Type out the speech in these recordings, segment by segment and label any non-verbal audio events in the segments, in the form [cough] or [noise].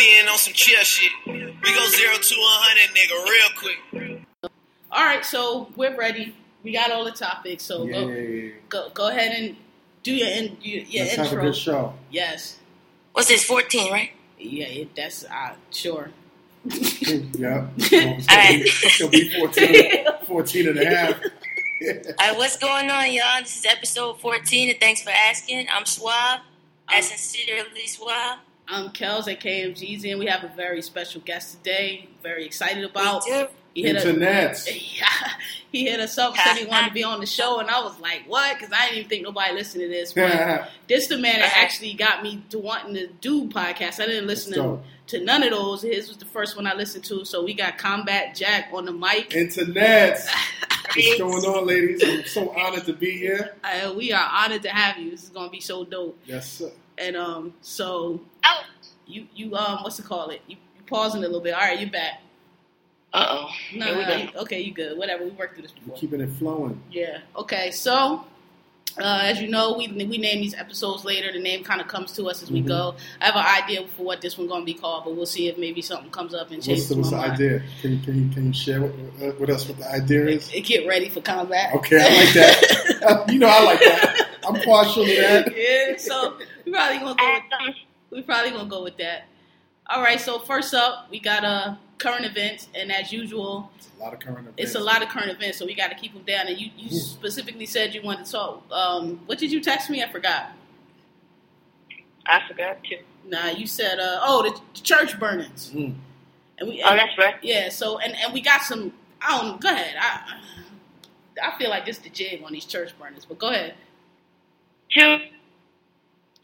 Being on some chill shit. We go zero to a hundred, nigga, real quick. All right, so we're ready. We got all the topics. So go, Yay. go go ahead and do your, in, your, your Let's intro. have a good show. Yes. What's this, 14, right? Yeah, it, that's uh, sure. [laughs] yeah. [laughs] All right. It'll be 14, [laughs] 14 and a half. All right, what's going on, y'all? This is episode 14, and thanks for asking. I'm Suave, as sincerely Suave. I'm Kels at KMGZ, and we have a very special guest today. Very excited about. We. He hit, us, Internets. [laughs] yeah, he hit us up, said he wanted to be on the [laughs] show, and I was like, "What?" Because I didn't even think nobody listened to this. But [laughs] this the man that actually got me to wanting to do podcasts. I didn't listen to, to none of those. His was the first one I listened to. So we got Combat Jack on the mic. Internets. What's going on, ladies? I'm so honored to be here. Uh, we are honored to have you. This is gonna be so dope. Yes, sir. And um, so Oh, you you um, what's it call it? You, you pausing a little bit. All right, you're back. uh oh. No, Here no, you- okay, you good. Whatever. We worked through this We're before. keeping it flowing. Yeah. Okay. So, uh, as you know, we we name these episodes later. The name kind of comes to us as we Mhm. go. I have an idea for what this one's going to be called, but we'll see if maybe something comes up and What's changes the, what's the mind. idea? Can you, can you, can you share with, uh, with us what the idea is? Get ready for combat. Okay, I like that. [laughs] you know, I like that. I'm partial to that. yeah. So we probably gonna go. With, we probably gonna go with that. All right. So first up, we got uh current events, and as usual, It's a lot of current events. it's a lot of current events, so we got to keep them down. And you, you Ooh. specifically said you wanted to talk. Um, what did you text me? I forgot. I forgot to. Nah, you said uh oh the, the church burnings. Mm. And we Oh, that's right. yeah. So and and we got some. I don't. Go ahead. I I feel like this is the jig on these church burnings, but go ahead. Two.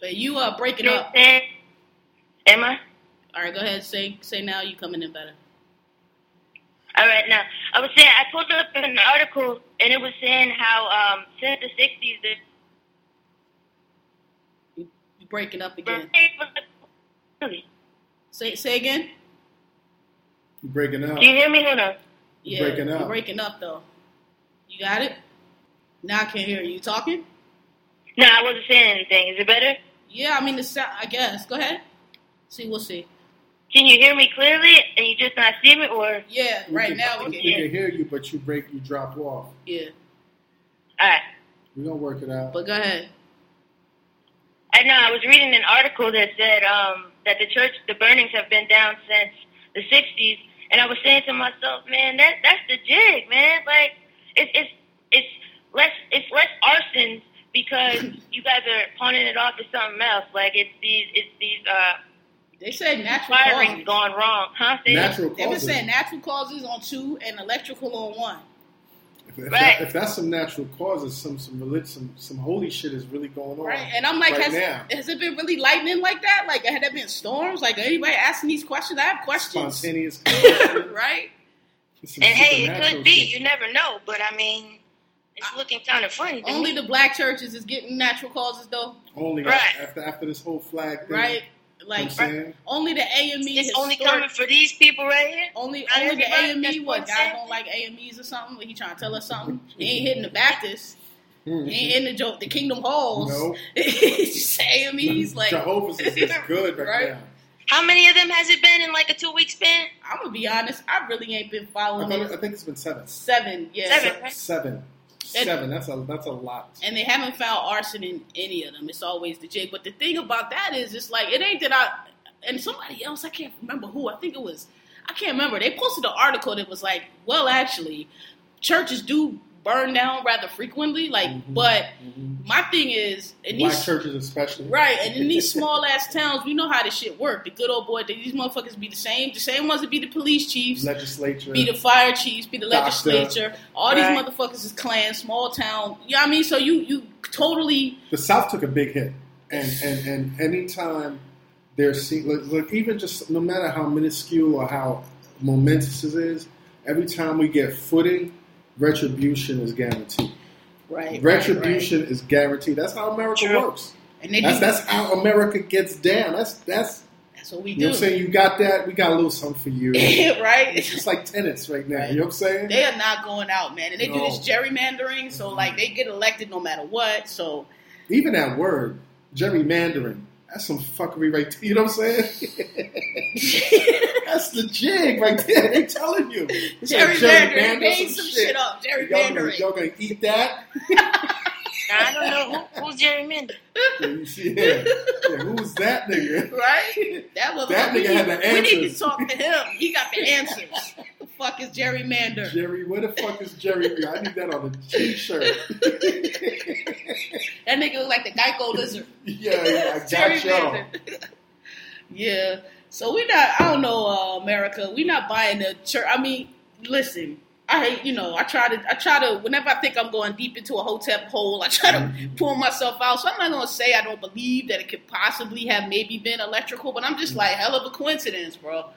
But you uh breaking up. Am I? All right, go ahead. Say say now. You coming in better. All right, now I was saying I pulled up an article and it was saying how um, since the '60s the You, you breaking up again. Say say again. You breaking up? Do you hear me? Hold on. Yeah, breaking up. You're breaking up though. You got it. Now I can't hear you. You talking? No, I wasn't saying anything. Is it better? Yeah, I mean the sound. I guess. Go ahead. See, we'll see. Can you hear me clearly and you just not see me, or Yeah, We right can- now we can We hear. can hear you, but you break, you drop off. Yeah, all right? We're gonna work it out. but go ahead. I know I was reading an article that said um, that the church, the burnings have been down since the '60s, and I was saying to myself, man, that that's the jig, man. Like it's it's it's less it's less arsons because you guys are pawning it off to something else. Like it's these it's these uh, They said natural firings causes. gone wrong, huh? Say that? Natural They've been saying natural causes on two and electrical on one. If, if, Right. that, if that's some natural causes, some some religion, some some holy shit is really going on. Right. And I'm like, right has, now. has it been really lightning like that? Like, had there been storms? Like, anybody asking these questions? I have questions. Spontaneous. [laughs] right? And hey, it could be. shit. You never know, but I mean, it's looking kind of funny. to Only me. the black churches is getting natural causes, though. Only Right. after after this whole flag thing. Right? Like, what I'm saying? only the AME. It's only coming for these people right here. Only, Not only the everybody, that's AME. what What I'm guys don't like AMEs or something? What, he trying to tell us something? He ain't hitting the Baptist. Hmm. He ain't hitting the, Jo- the Kingdom Halls. No. [laughs] It's just AMEs. Like, Jehovah's is, is good right, Right. now. How many of them has it been in like a two week span? I'm gonna be honest. I really ain't been I, following thought, it. I think it's been seven. Seven, yeah. Seven. Se- Seven. Seven. That's a that's a lot. and they haven't found arson in any of them. It's always the jig. But the thing about that is, it's like it ain't that I and somebody else. I can't remember who. I think it was. I can't remember. They posted an article that was like, well, actually, churches do burn down rather frequently. Like, Mhm. but Mhm. my thing is, in Black these churches especially. right, and in these [laughs] small ass towns, we know how this shit work. The good old boy, these motherfuckers be the same. The same ones that be the police chiefs. Legislature. be the fire chiefs, be the Doctor. legislature. All these motherfuckers is Klan, small town. You know what I mean? So you you totally the South took a big hit, and and and anytime there's see, look, look, even just no matter how minuscule or how momentous it is, every time we get footing, retribution is guaranteed. Right. Retribution Right, is guaranteed. That's how America True. works. And they That's that's how America gets down. That's that's that's what we you know do. what I'm saying. You got that. We got a little something for you. [laughs] right? It's just like tenants right now. Right. You know what I'm saying? They are not going out, man. And they do this gerrymandering, so like they get elected no matter what. So Even that word, gerrymandering, that's some fuckery right there. You know what I'm saying? [laughs] that's the jig right there. They telling you. It's like gerrymandering, gerrymander made some shit, up. Y'all gonna, y'all gonna eat that? [laughs] Now, I don't know who, who's gerrymander. Yeah, yeah. yeah, who's that nigga? Right? That was That nigga need, had the answers. We need to talk to him. He got the answers. the fuck is gerrymander? Jerry, where the fuck is Jerry? I need that on a t-shirt. [laughs] That nigga look like the Geico lizard. [laughs] yeah, yeah, I got y'all. Gerrymander. [laughs] yeah. So we not. I don't know, uh, America. We're not buying the church. I mean, listen. I. You know. I try to. I try to. Whenever I think I'm going deep into a hotel hole, I try to pull myself out. So I'm not gonna say I don't believe that it could possibly have maybe been electrical, but I'm just like hell of a coincidence, bro.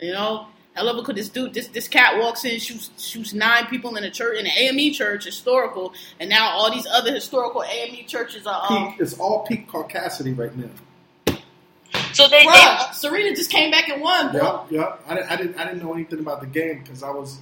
You know. Hell of a co- this dude, this this cat walks in, shoots shoots nine people in a church, in an AME church, historical, and now all these other historical AME churches are um, Peak, it's all peak caucasity right now. So they, they Serena just came back and won, bro. Yep, yep. I, I didn't. I didn't know anything about the game because I was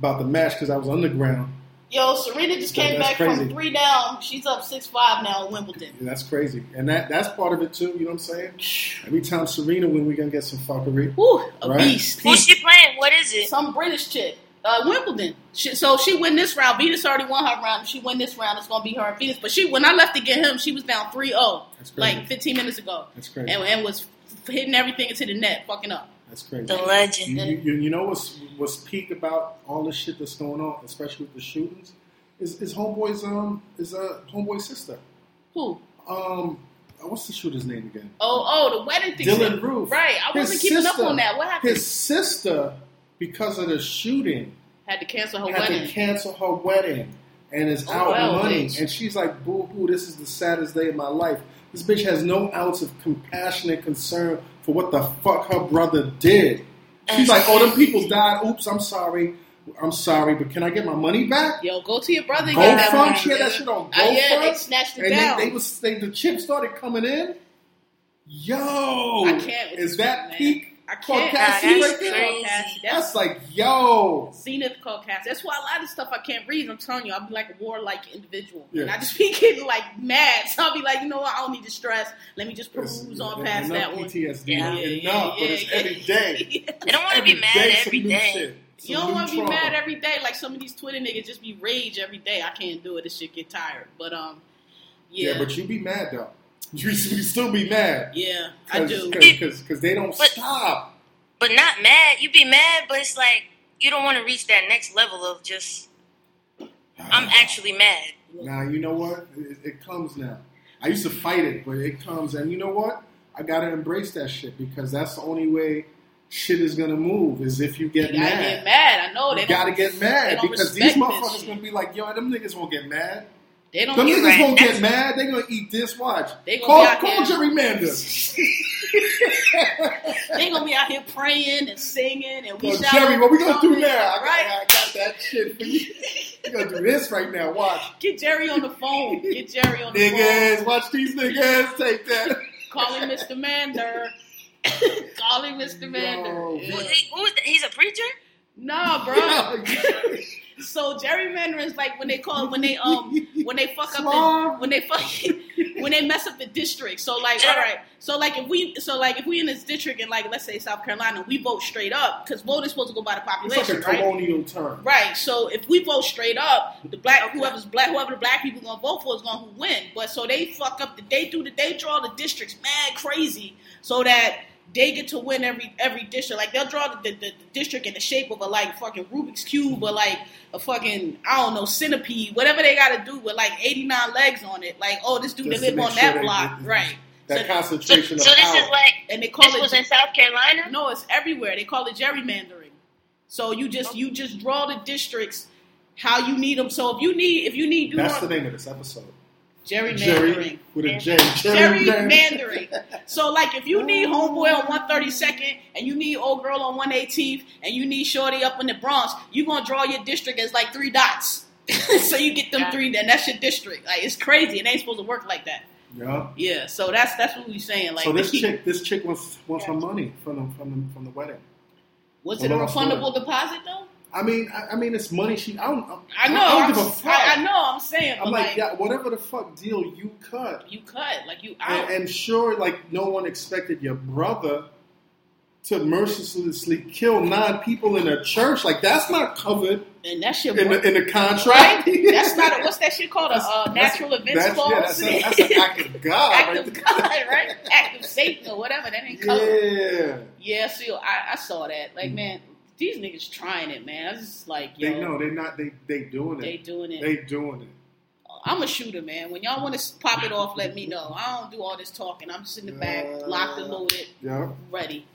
about the match because I was underground. Yo, Serena just came that's back crazy. from three down. She's up six five now in Wimbledon. And that's crazy, and that that's part of it too. You know what I'm saying? Every time Serena win, we're gonna get some fuckery. Whew, a Right. beast. who's she playing? What is it? Some British chick. Uh, Wimbledon. She, so she win this round. Venus already won her round. If she win this round, it's gonna be her and Venus. But she, when I left to get him, she was down 3-0, That's crazy. like 15 minutes ago, That's crazy. and, and was hitting everything into the net, fucking up. That's crazy. The You, legend. you, you, you know what's what's peak about all this shit that's going on, especially with the shootings, is is homeboy's um is a homeboy's sister. Who? Um, uh, what's the shooter's name again? Oh, oh, the wedding thing. Dylann Roof. Right. I His wasn't keeping up on that. What happened? His sister, because of the shooting, Had to cancel her had wedding. to cancel her wedding and is Oh, out well, money. bitch. And she's like, boo hoo, this is the saddest day of my life. This bitch has no ounce of compassionate concern for what the fuck her brother did. She's like, oh, them people died. Oops, I'm sorry. I'm sorry, but can I get my money back? Yo, go to your brother and Go get that fund, money. she had that shit on Uh, yeah, they snatched it and down. they, they was they, the chips started coming in. Yo, I can't Is that man. peak? I can't. Caucasian Nah, right there? crazy. That's That's like yo. Zenith Caucasian. That's why a lot of stuff I can't read. I'm telling you, I'll be like a warlike individual. Yeah. And I just be [laughs] getting like mad. So I'll be like, you know what? I don't need to stress. Let me just peruse It's- on past that one. PTSD. Yeah. enough, but it's every day. I [laughs] don't want to be mad day, some every new day. shit, You don't want to be trauma. mad every day like some of these Twitter niggas just be rage every day. I can't do it. This shit get tired. But um, yeah, Yeah, but you be mad though. You, you still be mad. yeah, I do. because they don't But- stop. But not mad. You be mad, but it's like you don't want to reach that next level of just. I'm actually mad. Now you know what? It, it comes now. I used to fight it, but it comes, and you know what? I gotta embrace that shit because that's the only way shit is gonna move. Is if you You get gotta mad. get mad. I know they You gotta get mad because these motherfuckers shit. gonna be like, yo, them niggas won't get mad. They don't. Them You're niggas right. won't get mad. They gonna eat this. Watch. They gonna call be out call here- gerrymander. [laughs] They gonna be out here praying and singing and we Yo, shout- Jerry, what we gonna do now? I got, I got that shit for you. We gonna do this right now. Watch. Get Jerry on the phone. Get Jerry on the Niggas, phone. watch these niggas. Take that. Call him Mr. Mander. [laughs] Call him Mr. Mander. Yo, Yeah. He- who is? He's a preacher. No, bro. [laughs] So gerrymandering is like when they call when they um [laughs] when they fuck up the, when they fuck [laughs] when they mess up the district. So like all right, so like if we so like if we in this district in like let's say South Carolina, we vote straight up because vote is supposed to go by the It's like population, a right? colonial term. Right. So if we vote straight up, the black whoever's black whoever the black people gonna vote for is gonna win. But so they fuck up the they do the they draw the districts mad crazy so that they get to win every every district. Like they'll draw the, the, the district in the shape of a like fucking Rubik's cube or like a fucking I don't know centipede, whatever they got to do with like eighty nine legs on it. Like oh this dude Just live on sure that block, they- right? That So- So, concentration so of this power. is like And they call this was in South Carolina. no, it's everywhere. They call it gerrymandering. So you just you just draw the districts how you need them. So if you need if you need That's the name of this episode. Gerrymandering. Jerry with a J. Jerry Gerrymandering. [laughs] so, like, if you need homeboy on 132nd and you need old girl on 118th and you need shorty up in the Bronx, you gonna draw your district as like three dots. [laughs] so you get them Yeah. three, and that's your district. Like, it's crazy. It ain't supposed to work like that. Yeah. Yeah. So that's that's what we're saying. Like, so this they keep- chick, this chick wants wants her money from the from the, from the wedding. was it a Hold on, hold refundable deposit though? I mean, I, I mean, it's money. She, I don't, I know. I I'm, don't give a fuck. I, I know. I'm saying, I'm like, like, yeah, whatever the fuck deal you cut, you cut, like you out. and, and sure, like no one expected your brother to mercilessly kill nine people in a church. Like that's not covered and that shit in the, in the contract. Right? That's not a, [laughs] what's that shit called? A uh, natural events that's, clause? Yeah, that's, a, that's an act of [laughs] God. Act right of. God, right? Act of Satan or whatever. That ain't covered. Yeah, Yeah, see, I, I saw that. Like, man, these niggas trying it, man. I was just like, yo, they know they're not they they doing it. they doing it. They doing it. I'm a shooter, man. When y'all want to pop it off, let me know. I don't do all this talking. I'm just in the back, locked and loaded, Yeah. ready.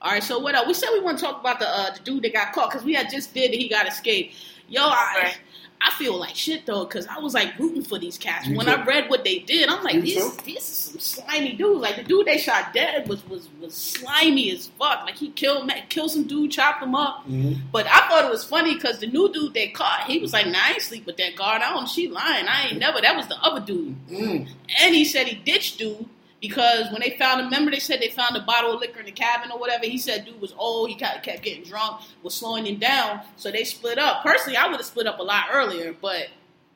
All right, so what else? We said we want to talk about the uh, the dude that got caught because we had just did that he got escaped. Yo, I Right. I feel like shit though because I was like rooting for these cats. Me when too. I read what they did, I'm like, Me these too. these are some slimy dudes. Like the dude they shot dead was was was slimy as fuck. Like he killed killed some dude, chopped him up. Mhm. But I thought it was funny because the new dude they caught, he was like, "Nah, I ain't sleep with that guard. I don't. She lying. I ain't never. That was the other dude." Mm. And he said he ditched dude because when they found him, remember they said they found a bottle of liquor in the cabin or whatever. He said dude was old. He kept, kept getting drunk, was slowing him down. So they split up. Personally, I would have split up a lot earlier, but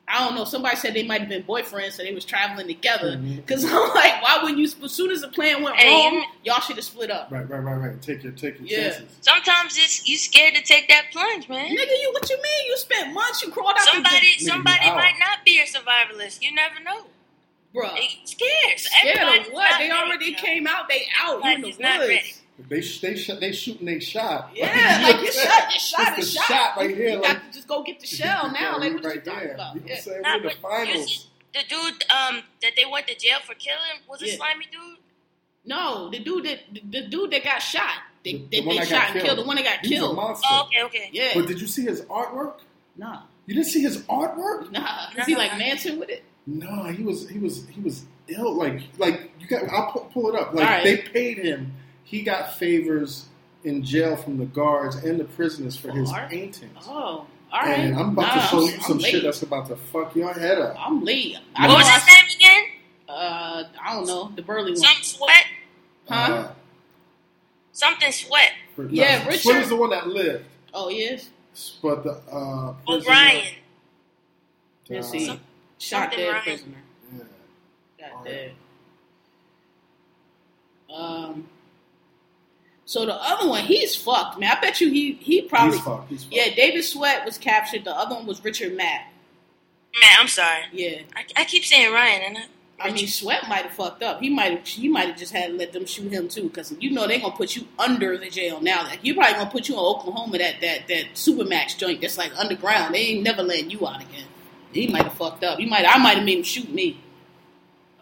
I don't know. Somebody said they might have been boyfriends, so they was traveling together. Mm-hmm. Because [laughs] I'm like, why wouldn't you? As soon as the plan went Hey, wrong, you- y'all should have split up. Right, right, right, right. Take your take your Yeah. chances. Sometimes it's you scared to take that plunge, man. Nigga, you what you mean? You spent months. You crawled out Somebody, Nigga, somebody you out. might not be a survivalist. You never know. The bro. They scared. So Scared of what? They already you know. came out. They out. You in the Everybody's not woods. ready. They they sh- they shooting they shot. Yeah, You like you shot, I'm you shot, It's is shot. shot right here. got Like, to just go get the shell now. Like what you talking there. about? You know Yeah. what I'm saying? Nah, We're the but you finals. see- The dude um, that they went to jail for killing was a Yeah. slimy dude. No, the dude that the, the dude that got shot, they, The- that the one they that shot got and killed, killed. the one that got He's a killed. monster. Oh, okay, okay. Yeah, But did you see his artwork? nah, You didn't see his artwork? nah. Is he like Manson with it? No, he was he was he was ill. Like like you got. I'll pull, pull it up. Like All right. they paid him. He got favors in jail from the guards and the prisoners for his For art? paintings. Oh, all right. And I'm about Nah, to show I'm- you some shit that's about to fuck your head up. I'm late. I What was his name again? Uh, I don't know. The burly one, Some sweat. huh? Uh, Something sweat. for- Yeah, no, Richard- Swin is the one that lived, oh, yes. but the uh, prisoner- O'Brien. Let's see. Some- Shot something dead Ryan. prisoner. yeah. Got All dead. Um. So the other one, he's fucked, man. I bet you he he probably He's fucked. He's fucked. yeah. David Sweat was captured. The other one was Richard Matt. Man, I'm sorry. Yeah, I, I keep saying Ryan, and I, I mean Sweat might have fucked up. He might have he might have just had to let them shoot him too, because you know they're gonna put you under the jail now. Like you probably gonna put you in Oklahoma that that that Supermax joint that's like underground. They ain't never letting you out again. He might have fucked up. He might I might have made him shoot me.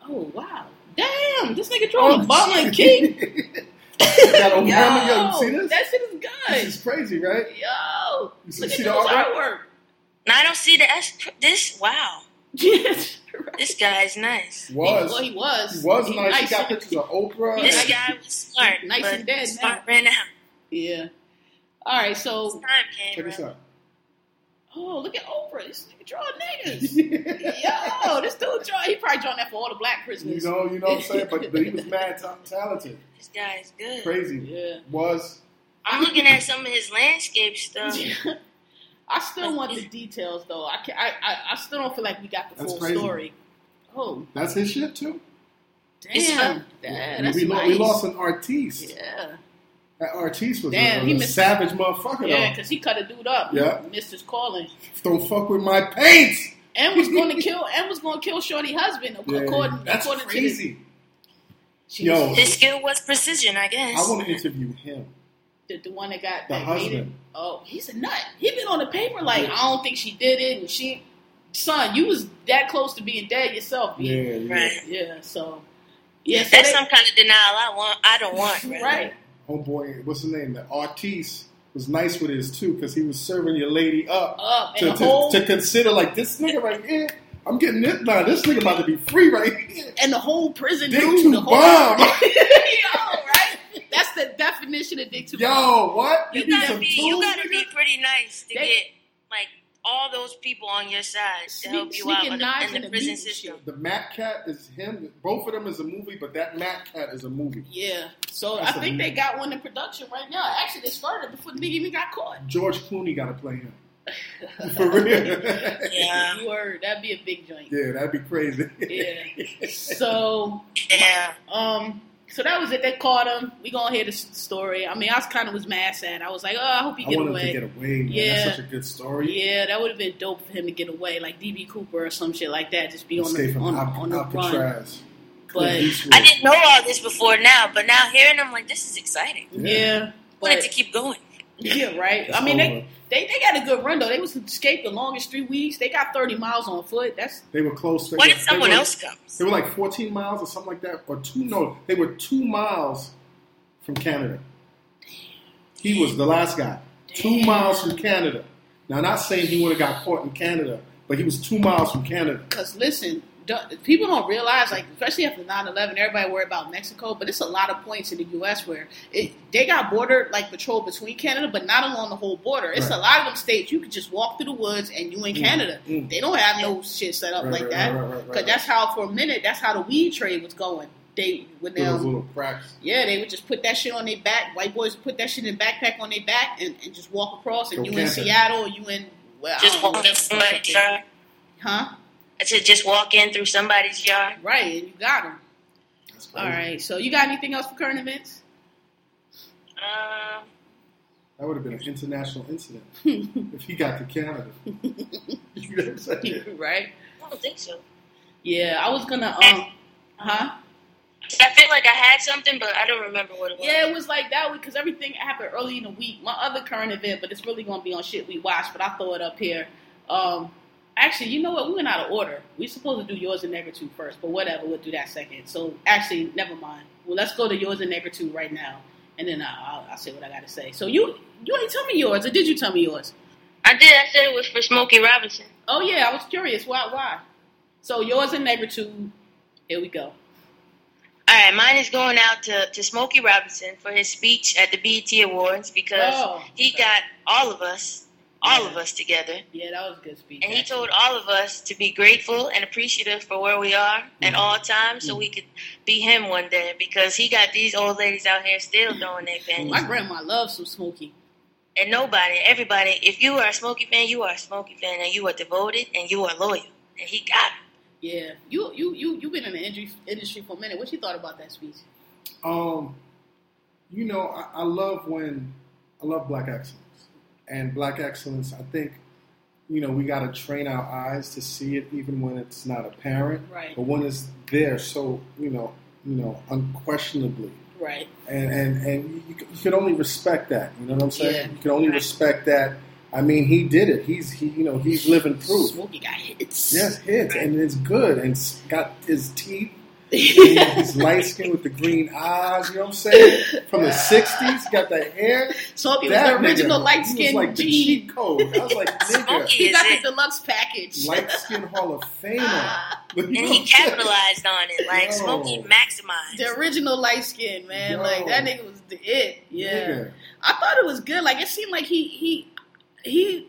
Oh wow. Damn, this nigga drawing a ball and key. got Obama. Yo, you see this? That shit is good. This is crazy, right? Yo, You see- look see this the artwork? artwork. no, I don't see the S. This wow, [laughs] Yes, right. this guy's nice. Was He, well, he was. he was nice. He got and- pictures of Oprah. This nice- guy was smart, nice but and dead smart ran out. Yeah. All right, so time came. Check this out. Oh, look at Oprah. This nigga draw niggas. [laughs] Yo, this dude draw. He probably drawn that for all the black prisoners. You know, you know what I'm saying? But, but he was mad ta- talented. This guy is good. Crazy. Yeah. Was. I'm looking at some of his landscape stuff. [laughs] I still want the details though. I, can, I, I I still don't feel like we got the That's full crazy. story. Oh That's his shit, too? It's damn, fun. Yeah, that's we, lo- nice. we lost an artiste. Yeah, That artiste was Damn, a, he a missed- savage motherfucker, yeah, because he cut a dude up. Yeah. missed his calling. Don't fuck with my paint! And was going [laughs] to kill. And was going to kill Shorty husband. Yeah, according, that's according crazy. to the, Yo, His skill was precision, I guess. I want to interview him. the, the one that got The that hated. husband. Oh, he's a nut. He been on the paper like I don't think she did it, and she, son, you was that close to being dead yourself. Yeah, yeah. Right. yeah. So, yeah, so That's they- some kind of denial I want. I don't want. [laughs] Right. right. Oh, Homeboy, what's his name? The artiste was nice with his too because he was serving your lady up Up to, to, whole to consider like this nigga right here. I'm getting this. Nah, this nigga about to be free right here. And the whole prison Dick dude, to the whole bomb. [laughs] Yo, [laughs] right? That's the definition of dick to bomb. Yo, what? You Give me gotta be you gotta be pretty nice to They- get like all those people on your side to Sneak- help you out in the, in in the the prison meat system. shit. The Matt Cat is him. Both of them is a movie, but that Matt Cat is a movie. Yeah. So That's I think a- they got one in production right now. Actually, they started before the nigga even got caught. George Clooney got to play him. [laughs] For real. Yeah. You heard that'd be a big joint. Yeah, that'd be crazy. Yeah. [laughs] So Yeah. um, so that was it. They caught him. We gonna hear the story. I mean, I was kind of was mad sad. I was like, oh, I hope he I get want him away. to get away, man. Yeah. That's such a good story. Yeah, that would have been dope for him to get away, like DB Cooper or some shit like that. Just be on Escape the from on, Al- on the run. Alcatraz. But- Clint Eastwood. I didn't know all this before now, but now hearing them like this is exciting. Yeah, Wanted but to keep going. Yeah, right. It's I mean, over. they, they they got a good run though. They was escaped the longest three weeks. They got thirty miles on foot. That's They were close. They What were, if someone they were, else comes? They were like 14 miles or something like that, or two. No, they were two miles from Canada. He was the last guy. Two miles from Canada. Now, I'm not saying he would have got caught in Canada, but he was two miles from Canada. because listen, don't- people don't realize like especially after 9-11, everybody worry about Mexico, but it's a lot of points in the U.S. where it, they got border like patrol between Canada, but not along the whole border. It's Right. a lot of them states you could just walk through the woods and you in Mm. Canada. Mm. They don't have no shit set up Right, like right, that. right, right, right, Because right. that's how, for a minute, that's how the weed trade was going. They when they, little cracks. yeah, they would just put that shit on their back. White boys would put that shit in backpack on their back and, and just walk across. And Go you in. Seattle, or you in well, Just walk what in the fuck somebody's they- yard. huh? I said just walk in through somebody's yard. Right, and you got them. All right. So you got anything else for current events? Um, That would have been an international incident [laughs] if he got to Canada. [laughs] you know what I'm saying? right. I don't think so. Yeah, I was gonna. Um. Huh? I feel like I had something, but I don't remember what it was. Yeah, it was like that week because everything happened early in the week. My other current event, but it's really gonna be on shit we watched. But I throw it up here. Um. Actually, you know what? We went out of order. We supposed to do yours and Negra two first, but whatever. We'll do that second. So actually, never mind. Well, let's go to yours and Negra two right now, and then I'll, I'll, I'll say what I got to say. So you you ain't tell me yours, or did you tell me yours? I did. I said it was for Smokey Robinson. Oh yeah, I was curious. Why? Why? So yours and Negra two. Here we go. All right, mine is going out to, to Smokey Robinson for his speech at the BET Awards because Oh, he got all of us, all of us together. Yeah, that was a good speech. And he told all of us to be grateful and appreciative for where we are at Mhm. all times so we could be him one day because he got these old ladies out here still throwing their panties. My grandma loves some Smokey. And nobody, everybody, if you are a Smokey fan, you are a Smokey fan and you are devoted and you are loyal. And he got it. Yeah, you you you you been in the industry industry for a minute. What you thought about that speech? Um, you know, I, I love when I love black excellence and black excellence. I think you know we got to train our eyes to see it, even when it's not apparent, Right. but when it's there, so you know, you know, unquestionably, Right. and and and you, you can only respect that. You know what I'm saying? Yeah. You can only Right. respect that. I mean, he did it. He's he, you know, he's living proof. Smokey got hits. Yes, hits, and it's good, and got his teeth. He's [laughs] light skinned with the green eyes, you know what I'm saying? From the 60s, got the hair. Smokey was the original nigga, light he was skin like the G. cheat code. I was like, [laughs] nigga, Smokey He got it. the deluxe package. light skin Hall of Famer. Ah. You And he what I'm saying? capitalized on it. Like Yo. Smokey maximized. the original light skin, man. Yo. Like that nigga was the it. Yeah. Nigga. I thought it was good. Like it seemed like he he he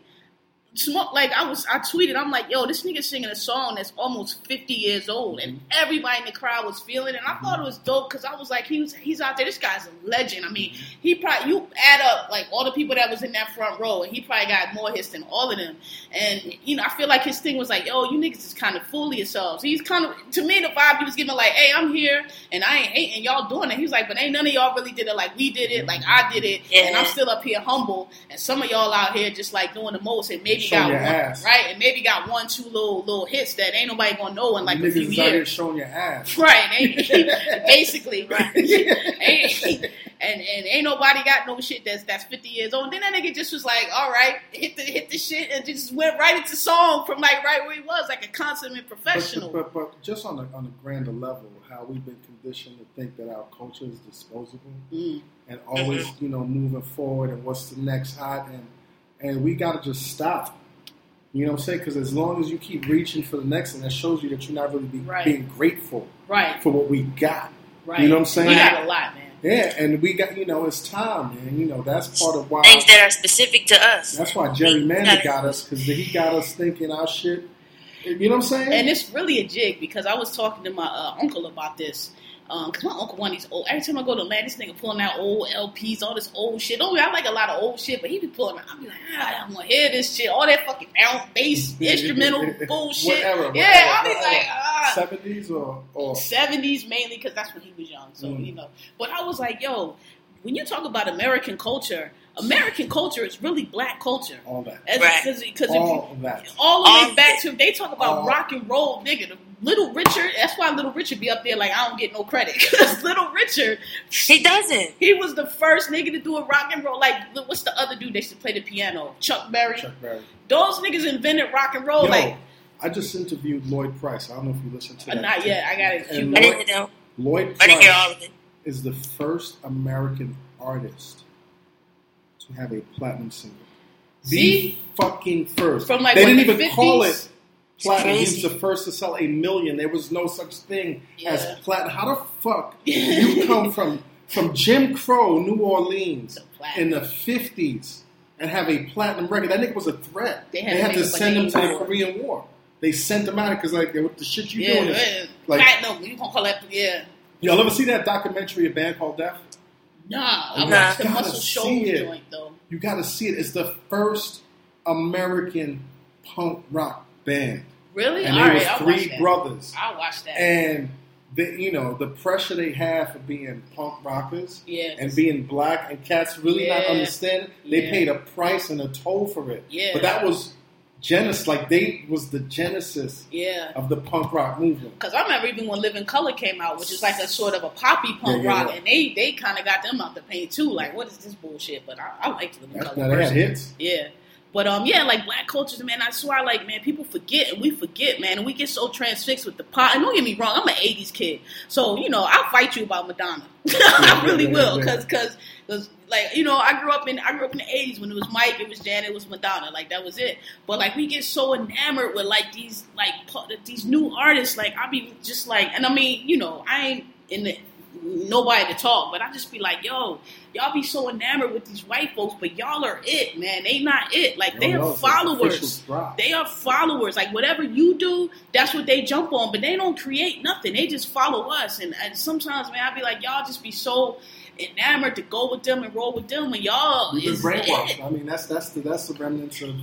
smoke like I was I tweeted, I'm like, yo, this nigga singing a song that's almost fifty years old and mm-hmm. everybody in the crowd was feeling it. And I thought it was dope because I was like, he was he's out there, this guy's a legend. I mean, he probably you add up like all the people that was in that front row and he probably got more hits than all of them. And you know, I feel like his thing was like, yo, you niggas is kind of fooling yourselves. He's kind of to me the vibe he was giving like, hey, I'm here and I ain't hating y'all doing it. He was like, but ain't none of y'all really did it like we did it, like I did it, and I'm still up here humble, and some of y'all out here just like doing the most, and maybe Showing got one, ass. right, and maybe got one, two little little hits that ain't nobody gonna know in like you a niggas few is out here years. showing your ass. [laughs] Right, ain't, [laughs] basically, right. [laughs] Ain't- and and ain't nobody got no shit that's that's fifty years old. then that nigga just was like, all right, hit the hit the shit, and just went right into song from like right where he was, like a consummate But, professional. but, but just on a, on the grander level, how we've been conditioned to think that our culture is disposable Mm. and always, you know, moving forward and what's the next hot and and we got to just stop. You know what I'm saying? Because as long as you keep reaching for the next thing, that shows you that you're not really be, Right. being grateful Right. for what we got. Right. You know what I'm saying? We got a lot, man. Yeah, and we got you know it's time, man. You know that's part of why. Things that are specific to us. That's why Jerry Mander Gotta- got us because he got us thinking our shit. You know what I'm saying? And it's really a jig because I was talking to my uh, uncle about this. Because my uncle one of these old. Every time I go to Atlanta, this nigga pulling out old LPs, all this old shit. Oh, I like a lot of old shit, but he be pulling out. I be like, ah, I don't want to hear this shit. All that fucking bounce, bass, [laughs] instrumental bullshit. What era? What yeah, era? I be What like, era? ah. Seventies or or seventies mainly because that's when he was young. So Mm. you know, but I was like, yo, when you talk about American culture, American culture is really black culture. all that. Right. Because if you, All of that. all the All way back to they talk about all- rock and roll, nigga. The Little Richard, that's why Little Richard be up there like I don't get no credit [laughs] because Little Richard, He doesn't. he was the first nigga to do a rock and roll. Like what's the other dude that used to play the piano? Chuck Berry. Chuck Berry. Those niggas invented rock and roll. Yo, like I just interviewed Lloyd Price. I don't know if you listened to uh, that. not yet. I got it. And I Lloyd- didn't know. Lloyd I didn't hear all Price of it. is the first American artist to have a platinum single. See? The fucking first. From, like, they what, didn't the even call 50s? it platinum. He was the first to sell a million. There was no such thing as platinum. How the fuck [laughs] you come from from Jim Crow, New Orleans, in the fifties and have a platinum record? That nigga was a threat. They They had had, to to make up a send him to the. Korean War. They sent him out because like what the shit you yeah, doing is like. platinum. You gonna call that? Yeah. Y'all ever see that documentary, A Band Called Death? Nah, I watched the Muscle Shoals joint though. You got to see it. It's the first American punk rock band, Really? and All there right, was I'll three brothers. Watch that. And the, you know the pressure they have for being punk rockers yeah. and being black, and cats really not Yeah. understanding. They Yeah. paid a price and a toll for it. Yeah. But that was genesis. Like they was the genesis yeah. of the punk rock movement. Because I remember even when Living Colour came out, which is like a sort of a poppy punk Yeah, rock, and they they kind of got them out the paint too. Like, what is this bullshit? But I, I liked Living That's, Color. they had hits. Yeah. But um, yeah, like black cultures, man. I swear, like, man, people forget and we forget, man, and we get so transfixed with the pot. And don't get me wrong, I'm an '80s kid, so you know I'll fight you about Madonna. [laughs] I really will, [laughs] yeah. because because like you know I grew up in I grew up in the '80s when it was Mike, it was Janet, it was Madonna, like that was it. But like we get so enamored with like these like these new artists, like I be just like, and I mean, you know, I ain't in the nobody to talk, but I just be like, yo, y'all be so enamored with these white folks, but y'all are it, man. They not it. Like they are followers. They are followers. Like whatever you do, that's what they jump on. But they don't create nothing. They just follow us. And, and sometimes, man, I be like, y'all just be so enamored to go with them and roll with them, and y'all We've been is brainwashed. it. I mean, that's that's the that's the remnants of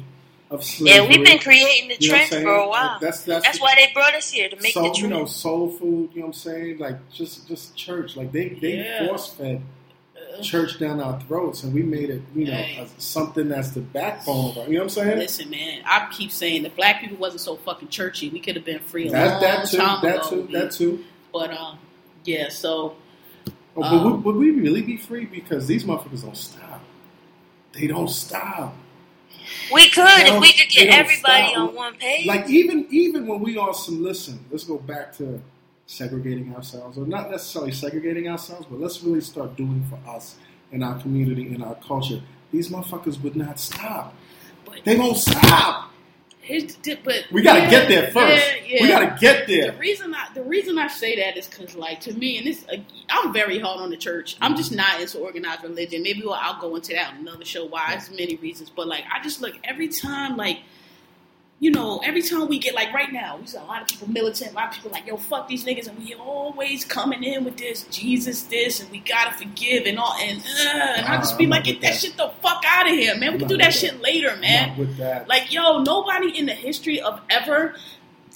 of slavery. Yeah, we've been creating the You know what I'm trends saying? for a while. Like, that's that's, That's the- why they brought us here to make so, the you know soul food. You know what I'm saying? Like just just church. Like they they Yeah. force fed church down our throats, and we made it you know Hey. a, something that's the backbone of our. You know what I'm saying? Listen, man, I keep saying if black people wasn't so fucking churchy, we could have been free a That long that too. time That ago. too. B. That too. But um, yeah. So Oh, but Um, would, would we really be free? Because these motherfuckers don't stop. They don't stop. We could Hell, if we could get everybody stop. on one page. Like even even when we on some listen, let's go back to segregating ourselves, or not necessarily segregating ourselves, but let's really start doing for us in our community, in our culture. These motherfuckers would not stop. But- They won't stop. The- but We gotta yeah, get there first. yeah, yeah. We gotta get there. The reason I the reason I say that is because like to me and this uh, I'm very hard on the church. I'm just not into organized religion. Maybe we'll, I'll go into that on another show. Why? It's many reasons, but like I just look every time like. You know, every time we get like right now, we see a lot of people militant, a lot of people like, yo, fuck these niggas, and we always coming in with this Jesus, this, and we gotta forgive and all, and uh, and I just be like, get that, that. shit the fuck out of here, man. We can do that shit that. later, man. Not with that. Like, yo, nobody in the history of ever,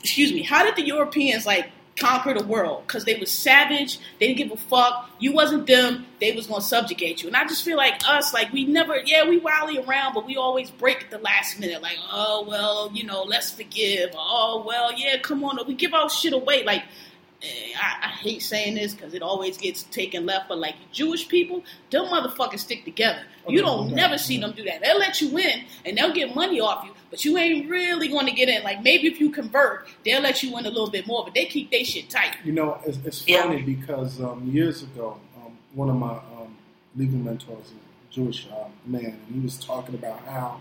excuse me, how did the Europeans like conquer the world? Because they was savage, they didn't give a fuck. You wasn't them, they was gonna subjugate you. And I just feel like us, like we never, yeah, we rally around, but we always break at the last minute. Like, oh well, you know, let's forgive. Oh well, yeah, come on, we give our shit away. Like. I, I hate saying this because it always gets taken left, but like Jewish people, them motherfuckers stick together. You don't okay, never see them do that. They'll let you in and they'll get money off you, but you ain't really going to get in. Like maybe if you convert, they'll let you in a little bit more, but they keep their shit tight. You know, it's, it's Yeah. funny because um, years ago, um, one of my um, legal mentors, a Jewish uh, man, and he was talking about how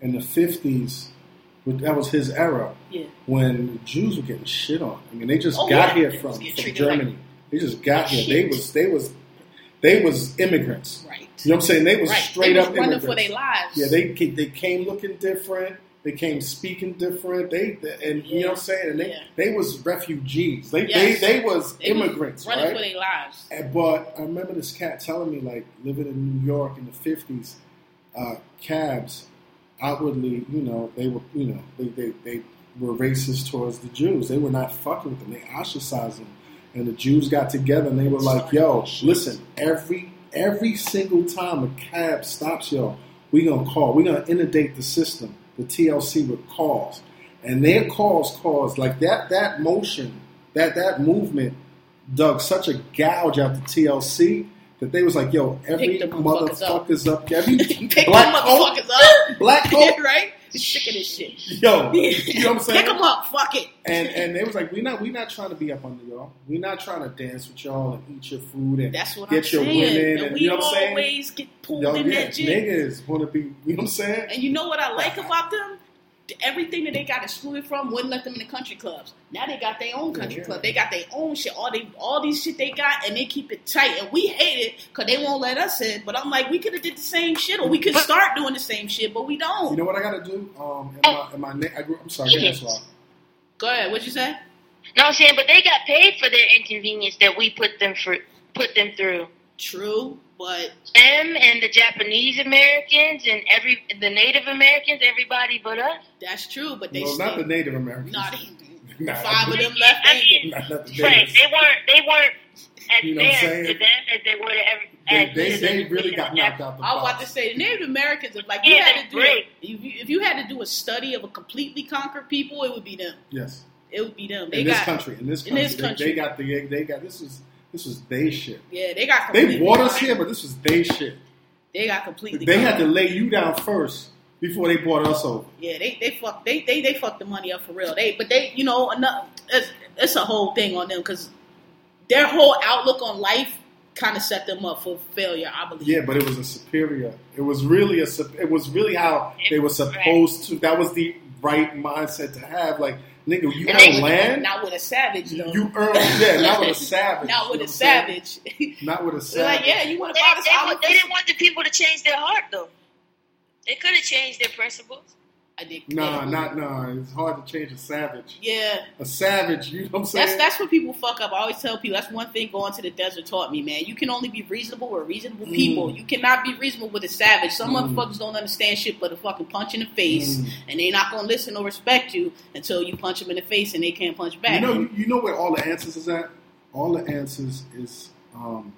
in the 50s, But that was his era Yeah. when Jews were getting shit on. I mean, they just Oh, got yeah. here from, from Germany. they just got here. They was they was they was immigrants. Right. You know what I'm saying? They was right. straight they was up running immigrants. for their lives. Yeah, they they came looking different. They came speaking different. They and you know what I'm saying. And they Yeah. they was refugees. They Yes. they, they was They was immigrants, running right? for their lives. And- But I remember this cat telling me, like, living in New York in the fifties, uh, cabs outwardly, you know, they were, you know, they, they, they were racist towards the Jews. They were not fucking with them. They ostracized them. And the Jews got together and they were like, "Yo, listen, every every single time a cab stops, yo, we're gonna call. We're gonna inundate the system, the TLC with calls, and their calls caused like that that motion, that that movement dug such a gouge out the TLC that they was like, yo, every motherfuckers up. up, every [laughs] Pick black motherfuckers up. black [laughs] coat, right? Sick of this shit. yo, [laughs] you know what I'm saying? Pick them up. Fuck it. And and they was like, we not we not trying to be up under y'all. We not trying to dance with y'all and eat your food and That's what get I'm your saying. women and and we you know what I'm saying. always get pulled Yo, in yeah, that shit. niggas want to be. You know what I'm saying? And you know what I like about them? Everything that they got excluded from wouldn't let them in the country clubs. Now they got their own country Yeah. club. They got their own shit. All they, all these shit they got, and they keep it tight. And we hate it because they won't let us in. But I'm like, we could have did the same shit, or we could start doing the same shit, but we don't. You know what I got to do? Um, in my, in my na- I grew, I'm sorry, go ahead, Suave. Go ahead. What'd you say? No, I'm saying, but they got paid for their inconvenience that we put them for put them through. True, but Them and the Japanese Americans and every the Native Americans, everybody but us. that's true. But they No, still not the Native Americans. Not [laughs] Nah, five of them left. I ain't mean, Not, not the Right, they weren't they weren't as [laughs] You know what I'm fair saying? to them as they were to every. They, they, they really got knocked out the I was about to say the Native Americans. If like you Yeah, had to do, great. if you, if you had to do a study of a completely conquered people, it would be them. Yes, It would be them. They in this country, in this in country, this they- country. They, got the they got this was this was they shit. yeah, they got They brought us here, but this was they shit. They got completely. They had to lay you down first before they brought us over. Yeah, they they fuck they they they fucked the money up for real. They but they you know enough. It's, it's a whole thing on them because their whole outlook on life kind of set them up for failure. I believe. Yeah, but it was a superior. It was really a. It was really how they were supposed to. That was the right mindset to have. Like, nigga, you And they- land. [laughs] Not with a savage though. You earn, yeah, not with a [laughs] savage. Not you with know a what I'm saying? savage. [laughs] Not with a savage. like, yeah, you want to buy this they, olive? they didn't want the people to change their heart though. They could have changed their principles. I did. Nah, not nah. It's hard to change a savage. Yeah, A savage, you know what I'm saying? that's that's what people fuck up. I always tell people that's one thing going to the desert taught me, man. You can only be reasonable with reasonable people. Mm. You cannot be reasonable with a savage. Some Mm. motherfuckers don't understand shit but a fucking punch in the face, Mm. and they not gonna listen or respect you until you punch them in the face and they can't punch back. You know, you, you know where all the answers is at. All the answers is um,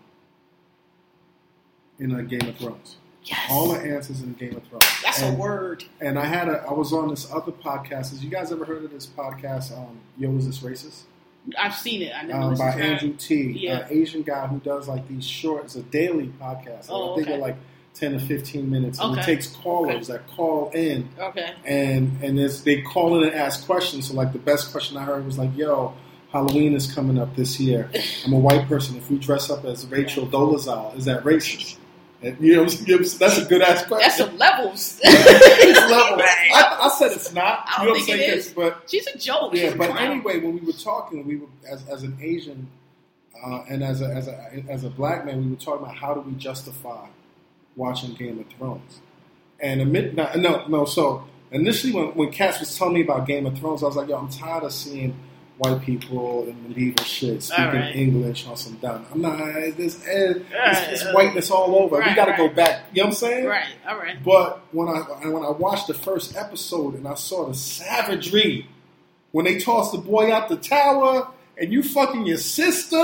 in a Game of Thrones. Yes, All the answers in Game of Thrones. that's and, a word. And I had a, I was on this other podcast. Has you guys ever heard of this podcast? Um, Yo, is this racist? I've seen it. I never Um, by to it. Andrew Ti, Yeah. an Asian guy who does like these short. It's a daily podcast. Oh, I think okay. they're like ten to fifteen minutes, and Okay. it takes callers that call in Okay. and and they call in and ask questions. So like the best question I heard was like, "Yo, Halloween is coming up this year. [laughs] I'm a white person. If we dress up as Rachel Dolezal, is that racist?" And, you know, [laughs] that's a good ass question. That's some levels. [laughs] It's level. [laughs] I, I said it's not. I you know don't what I'm think it is. But She's a joke. Yeah, a but anyway, when we were talking, we were as, as an Asian uh, and as a, as a as a black man, we were talking about how do we justify watching Game of Thrones. And amid, no, no, no. So initially, when when Cass was telling me about Game of Thrones, I was like, yo, I'm tired of seeing white people in medieval shit speaking right. English on some dumb. I'm not. This, Right, this, this uh, whiteness all over. we got to go back. You know what I'm saying? Right. All right. But when I when I watched the first episode and I saw the savagery when they tossed the boy out the tower and you fucking your sister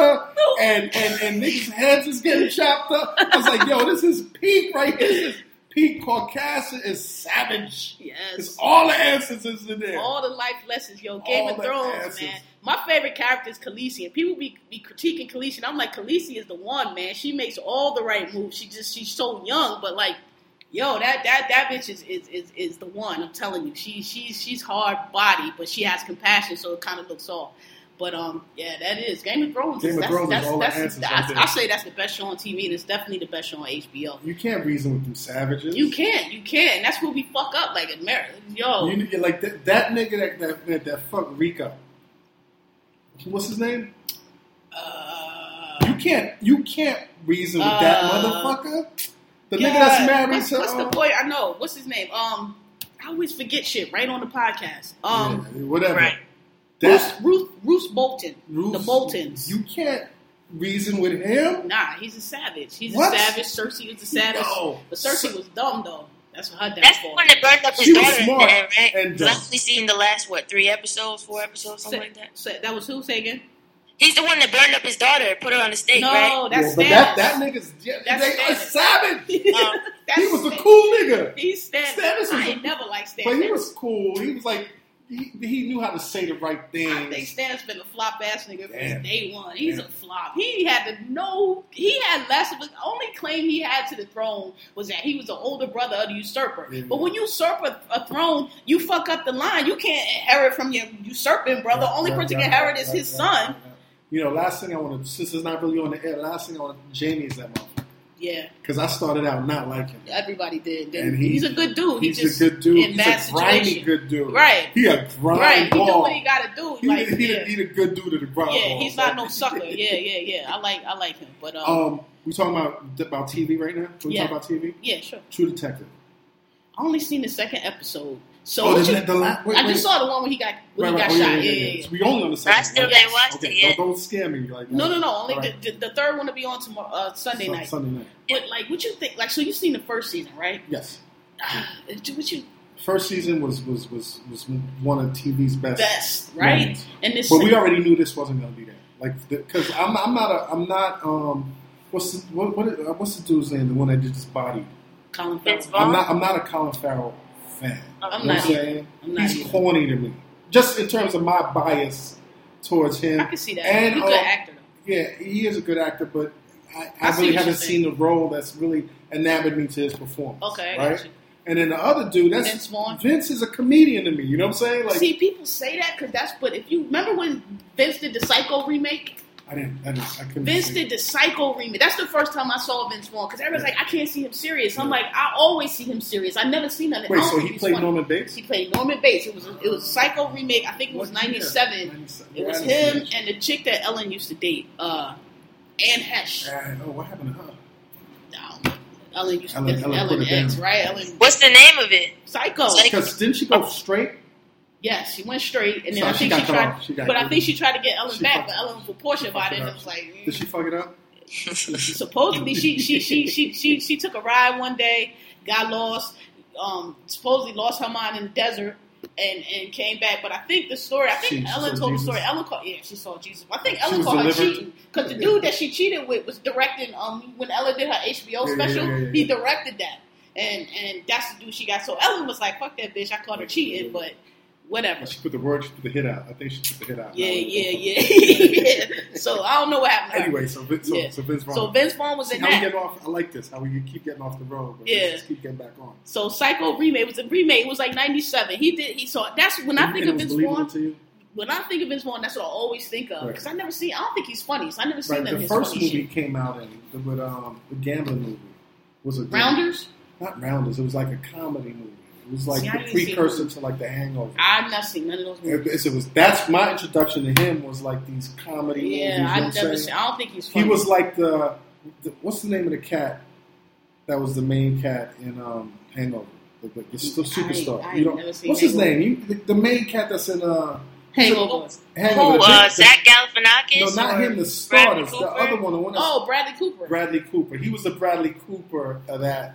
and and and niggas' heads is getting chopped up, I was like, yo, this is peak right here. Peak Caucasian is savage. Yes. It's all the answers is in there. All the life lessons, yo. Game All of Thrones, answers. man. My favorite character is Khaleesi, and people be, be critiquing Khaleesi, and I'm like, Khaleesi is the one, man. She makes all the right moves. She just she's so young, but like, yo, that that that bitch is is, is, is the one. I'm telling you, she she's she's hard body, but she has compassion, so it kind of looks off. But um, yeah, that is Game of Thrones. Game of that's, Thrones is that's, all the answers that's- there. I say that's the best show on TV, and it's definitely the best show on HBO. You can't reason with them savages. You can't, you can't. And that's where we fuck up. Like in America, yo, You, you- like that, that nigga that that, that that fuck Rico. What's his name? uh, You can't you can't reason with that Uh, motherfucker. The nigga that's married what's, to what's the uh, boy? I know. What's his name? Um, I always forget shit right on the podcast. Um, yeah, whatever. Right. Ruth, That Ruth, Roose Bolton, Bruce- the Boltons. You can't reason with him. Nah, he's a savage. He's What? a savage. Cersei was the savage. No. But Cersei was dumb though. That's what her downfall. That's the one that burned up his She daughter in smart the end, right? and 'Cause I've dumb. only seen the last what three episodes, four episodes, something Say- like that. say- that was who? Say again. He's the one that burned up his daughter, put her on the stake, No, right? that's Yeah, but that that nigga's yeah, That's they are Stannis. savage. [laughs] Um, That's he was a cool nigga, He's Stannis. Stannis was I a- never liked Stannis. but he was cool. He was like he, he knew how to say the right I think Stan's been a flop ass nigga Damn. from day one. He's Damn. a flop. He had to know. He had less of a only claim he had to the throne was that he was the older brother of the usurper. But when you usurp a, a throne, you fuck up the line. You can't inherit from your usurping brother. Right, only right, person right, can inherit is his son. You know, last thing I want to, since it's not really on the air, last thing I want, Jaime is that motherfucker. Yeah, Because I started out not liking him. everybody did. And he- he's a good dude. He He's just a good dude. in He's bad a grimy situation. good dude. Right. He a grind Right, he do ball. what he got to do. He, Like, he, yeah. he, the good dude of the grind yeah, ball. he's not no sucker. [laughs] Yeah, yeah, yeah. I like, I like him. But um, Um, we talking about about TV right now? Can we Yeah. talk about TV? yeah, sure. True Detective. I only seen the second episode. So Oh, what you- the la- wait, I just saw the one when he got when Right, he right. got Oh, shot. Yeah, yeah, yeah. So we only on the second. I still one. didn't watch Okay, it yet. Don't, don't scare me like No, no, no. Only All right. the, the, the third one to be on tomorrow, uh, Sunday Sun- night. Sunday night. But like, what you think? Like, so you seen the first season, right? Yes. Ah, what you First season was was was was one of TV's best. best, right? moments. And this, But we already knew this wasn't going to be that. Like, because I'm I'm not a I'm not um what's the, what what uh, what's the dude's name? The one that just bodied. Colin Farrell. I'm not I'm not a Colin Farrell fan. I'm You know not what I'm either. saying? I'm not He's either. corny to me. Just in terms of my bias towards him. I can see that. And, He's a good um, actor. Though. Yeah, he is a good actor, but I, I, I really haven't seen the role that's really enamored me to his performance. Okay, right? And then the other dude, that's Vince Vaughn? Vince is a comedian to me. You know what I'm saying? Like, See, people say that because that's. But if you remember when Vince did the Psycho remake, I didn't, I didn't, I couldn't. Vince see. did the Psycho remake. That's the first time I saw Vince Vaughn because everyone's like, I can't see him serious. I'm like, I always see him serious. I never seen nothing. I Wait, so he played funny. Norman Bates? He played Norman Bates. It was a, it was a Psycho remake. I think it was '97. 97. It was him see and the chick that Ellen used to date, uh, Anne Heche. Uh, oh, what happened to her? No, Ellen used to Ellen- date Ellen Ellen, put it X, right? Ellen What's the name of it? Psycho. Psycho. Because didn't she go straight? Yes, she went straight, and then So I think she cut tried. She but I think she tried to get Ellen She back, but Ellen was she about fucked it, and it was like. Did she fuck it up? supposedly she she, she she she she took a ride one day, got lost, um, supposedly lost her mind in the desert. And, and came back, but I think the story. I think She- she Ellen told Jesus. the story. Ellen called, yeah, she saw Jesus. I think Ellen called her cheating because the dude that she cheated with was directing. Um, when Ellen did her HBO Yeah, special, yeah, yeah, he directed that, and and that's the dude she got. So Ellen was like, "Fuck that bitch," I called her cheating, but whatever. She put the word. She put the hit out. I think she put the hit out. Yeah, yeah, [laughs] yeah. so I don't know what happened. Anyway, so Vince, so, Yeah. so Vince Vaughn. so Vince Vaughn was See in how we that. get off. I like this. How we keep getting off the road, but Yeah. just keep getting back on. So Psycho remake was a remake. It was like '97. He did. He saw. That's when I think of Vince Vaughn. When I think of Vince Vaughn, that's what I always think of Right. because I never see. I don't think he's funny. So I never seen Right, the his first movie shit. came out in with um the gambling movie was a Rounders. not Rounders. It was like a comedy movie. It was like See, the precursor to like The Hangover. I've not seen none of those It, movies. it was that's my introduction to him was like these comedy movies. Yeah, you know I've never I'm seen. I don't think he's Funny. He was like the, the what's the name of the cat that was the main cat in um, Hangover, the, the, the st- superstar. I ain't you know, never seen what's his name? You, the, the main cat that's in uh, Hangover. Hangover. Who? the Uh, Zach Galifianakis? no, not him. The Bradley starters. The other one, the one Oh, Bradley Cooper. Bradley Cooper. He was the Bradley Cooper of that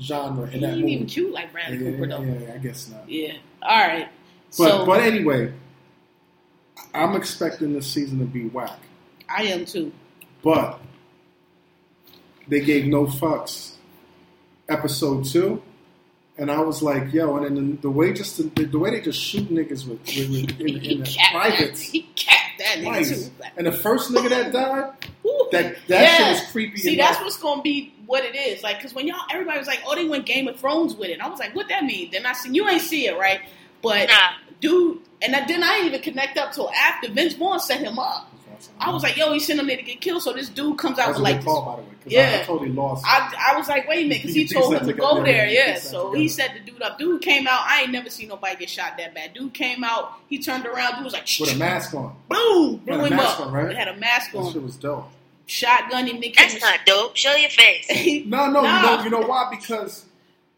genre he ain't even cute like Bradley yeah, Cooper though. yeah, I guess not. Yeah. All right. But so but anyway, I'm expecting this season to be whack. I am too. But they gave no fucks. Episode two, and I was like, yo, and then the, the way just the, the way they just shoot niggas with, with, with in, in [laughs] the privates. [laughs] He capped that nigga Twice. too. And the first nigga that [laughs] died, that that Yeah. shit was creepy. See, enough. that's what's gonna be what it is. Like, cause when y'all, everybody was like, "Oh, they went Game of Thrones with it." And I was like, "What that mean?" Then I seen you ain't see it, right? But Nah. dude, and I, then I didn't even connect up till after Vince Vaughn set him up. I was like, yo, he sent him there to get killed. So this dude comes out That's with like good this call, by the way. 'cause I, Yeah. I totally lost. I, I was like, wait a minute, because he He told him to go together. there. Yeah, Yeah, so he together. set the dude up. Dude came out. I ain't never seen nobody get shot that bad. Dude came out. He turned around. Dude was like, with a mask on. boom, blew Had a him mask up. on, right? Had a mask That shit on. was dope. Shotgun him. Nick That's not dope. Show your face. [laughs] No, no, Nah. you you know why? Because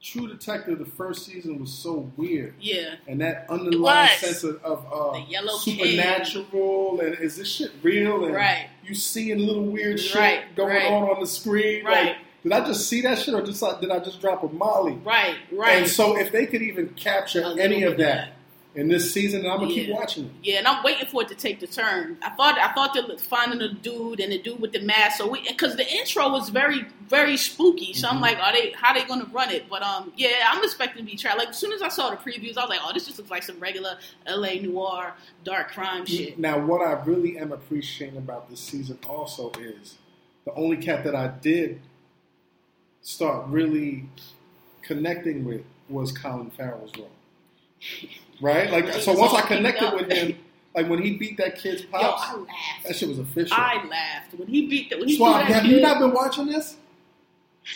True Detective, the first season was so weird, Yeah, and that underlying sense of, of uh, Yellow supernatural and is this shit real? And Right. you seeing little weird shit Right, going right. on on the screen. Right. Like, did I just see that shit, or just did I just drop a Molly? right, right. And so, if they could even capture any of of that in this season, then I'm gonna keep watching it. Yeah, and I'm waiting for it to take the turn. I thought I thought they were finding a dude and the dude with the mask. So we because the intro was very very spooky. So Mm-hmm. I'm like, are they how they to run it? But um, yeah, I'm expecting to be tried. Like as soon as I saw the previews, I was like, oh, this just looks like some regular L.A. noir dark crime shit. Now, what I really am appreciating about this season also is the only cat that I did start really connecting with was Colin Farrell's role. [laughs] Right? Like, so once I connected with him, like when he beat that kid's Yo, I laughed. that shit was official. I laughed when he beat the when he Swab, beat that have kid. you not been watching this?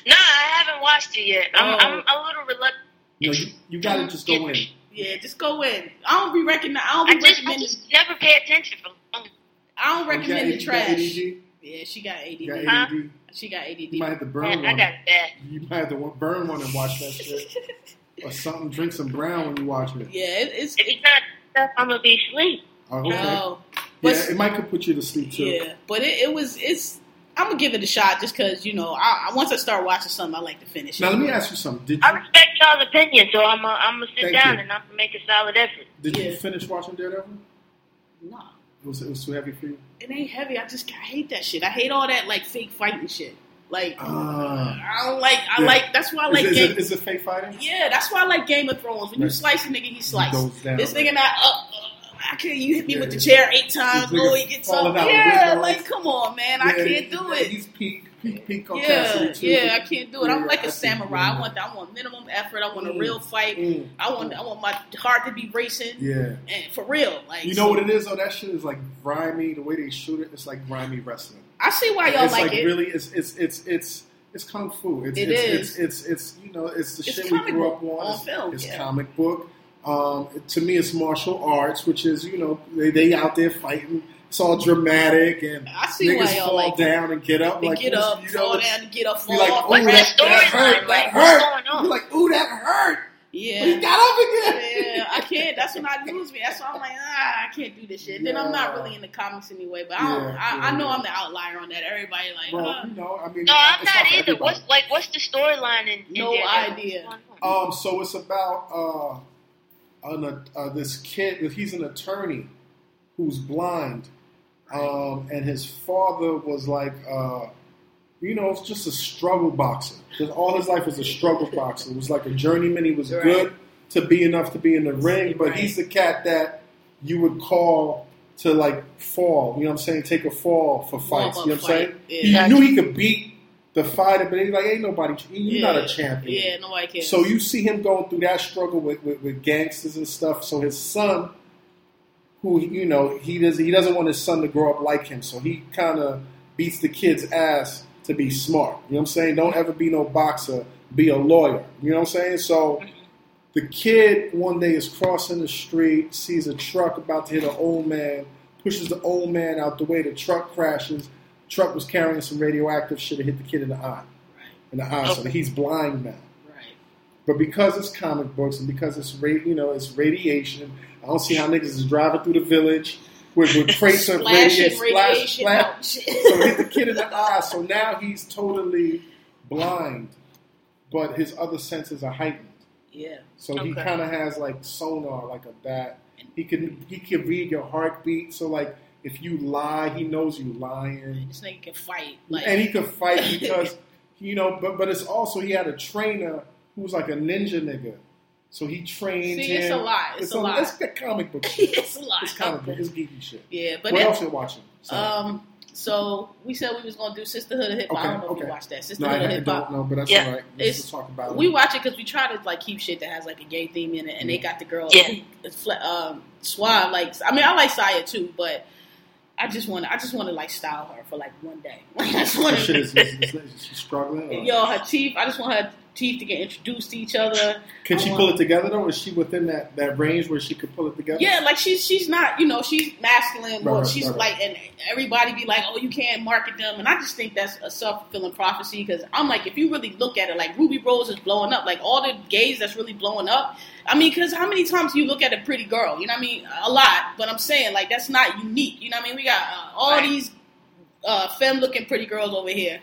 No, I haven't watched it yet. I'm, Oh. I'm a little reluctant. No, you, you gotta just go in. Yeah, just go in. I don't be recommend. I don't I be just, I just never pay attention for long. I don't recommend You the got- you trash. Yeah, she got ADD. You got Huh? She got ADD. You might have to burn Man, I one. got it bad. You might have to burn one and watch that shit. [laughs] or something, drink some brown when you watch it. Yeah, it, it's If it's not stuff, I'm gonna be asleep. Oh, okay. no. But yeah, it might could put you to sleep too. yeah, but it, it was it's. I'm gonna give it a shot just because you know I, I once I start watching something I like to finish. It. Now it. let me ask you something. Did you, I respect y'all's opinion, so I'm gonna I'm gonna sit down you. and I'm gonna make a solid effort. did you finish watching Daredevil? Nah, It was it was too heavy for you. it ain't heavy. I just I hate that shit. I hate all that like fake fighting shit. Like Ah. I don't like. I Yeah. like. That's why I like is, is, Game. it, is it fake fighting? yeah, that's why I like Game of Thrones. When you slice a nigga, he slices. this right. nigga not up. uh, I can't. You hit me Yeah, with the chair eight times. Oh, he gets up. Yeah, like come on, man. I can't do it. He's peak peak peak on Yeah, yeah, I can't do it. I'm like a samurai. I want I want minimum effort. I want a Mm. real fight. Mm. I want I want my heart to be racing. Yeah. And for real, like You know what it is though? That shit is like grimy. The way they shoot it, it's like grimy wrestling. I see why y'all it's like, like it. really, it's it's it's it's it's kung fu. It's It it's, is. It's, it's it's you know it's the It's shit we grew up on. film, it's yeah. comic book. Um, to me, it's martial arts, which is you know they, they out there fighting. It's all dramatic and I see niggas why y'all fall like it. down and get up. They like get up, you fall know, down, get up, fall like, What's that, storyline? hurt. Like, what's going on? You're like, ooh, that hurt. Yeah. But he got up again. yeah, I can't. That's when I lose me. That's why I'm like, ah, I can't do this shit. Then I'm not really in the comics anyway. But I, don't, Yeah, I, yeah, I know. I'm the outlier on that. Everybody like, Well, uh, you know, I mean, No, I'm not either. everybody. What's like what's the storyline in, in No Daredevil? idea. What's going on? Um, so it's about uh, an, uh, this kid. He's an attorney who's blind, um, and his father was like, uh, you know, it's just a struggle boxer. Because all his life was a struggle boxer. It was like a journeyman. He was Right. good to be enough to be in the ring, but Right. he's the cat that you would call to like fall. You know what I'm saying? Take a fall for fights. Warm-up You know what I'm saying? Yeah. He knew he could beat the fighter, but he's like, ain't nobody. You're yeah. not a champion. Yeah, nobody cares. So you see him going through that struggle with, with, with gangsters and stuff. So his son, who you know, he does he doesn't want his son to grow up like him. So he kind of beats the kid's ass to be smart. You know what I'm saying? Don't ever be no boxer. Be a lawyer. You know what I'm saying? So the kid one day is crossing the street, sees a truck about to hit an old man, pushes the old man out the way. The truck crashes. Truck was carrying some radioactive shit. It hit the kid in the eye. In the eye, so he's blind now. right. But because it's comic books and because it's you know it's radiation, I don't see how niggas is driving through the village with, with crates of radiation, splash, splash. So hit the kid in the eye. So now he's totally blind, but his other senses are heightened. yeah. So he kind of has like sonar, like a bat. He can he can read your heartbeat. So like if you lie, he knows you lying This nigga can fight. Like, and he can fight [laughs] because you know, but but it's also he had a trainer who was like a ninja nigga, so he trained See, him. it's a lot. It's a lot. It's the comic book [laughs] shit. it's a lot. It's comic book. It's geeky shit. Yeah, but what else you watching? So, Um, so we said we was gonna do Sisterhood of Hip Hop. I Okay, don't know if okay. you watched that. No, Sisterhood I, of Hip Hop. don't but that's Yeah. all right. Let's It's- talk about We it. watch it because we try to like keep shit that has like a gay theme in it, and they got the girl Yeah. who is um, Suave. Like, I mean, I like Saya too, but I just want to, I just want to like style her for like one day. [laughs] I just want shit to, [laughs] is, is, is, is she struggling? or- yo, her teeth. I just want her teeth to get introduced to each other. Can she pull it together though? Is she within that, that range where she could pull it together? Yeah, like she's she's not, you know, she's masculine. Right, she's right, like, and everybody be like, oh, you can't market them, and I just think that's a self fulfilling prophecy because I'm like, if you really look at it, like Ruby Rose is blowing up, like all the gays that's really blowing up. I mean, because how many times you look at a pretty girl? You know what I mean? A lot, but I'm saying like that's not unique. You know what I mean? We got uh, all Right. these uh, femme looking pretty girls over here.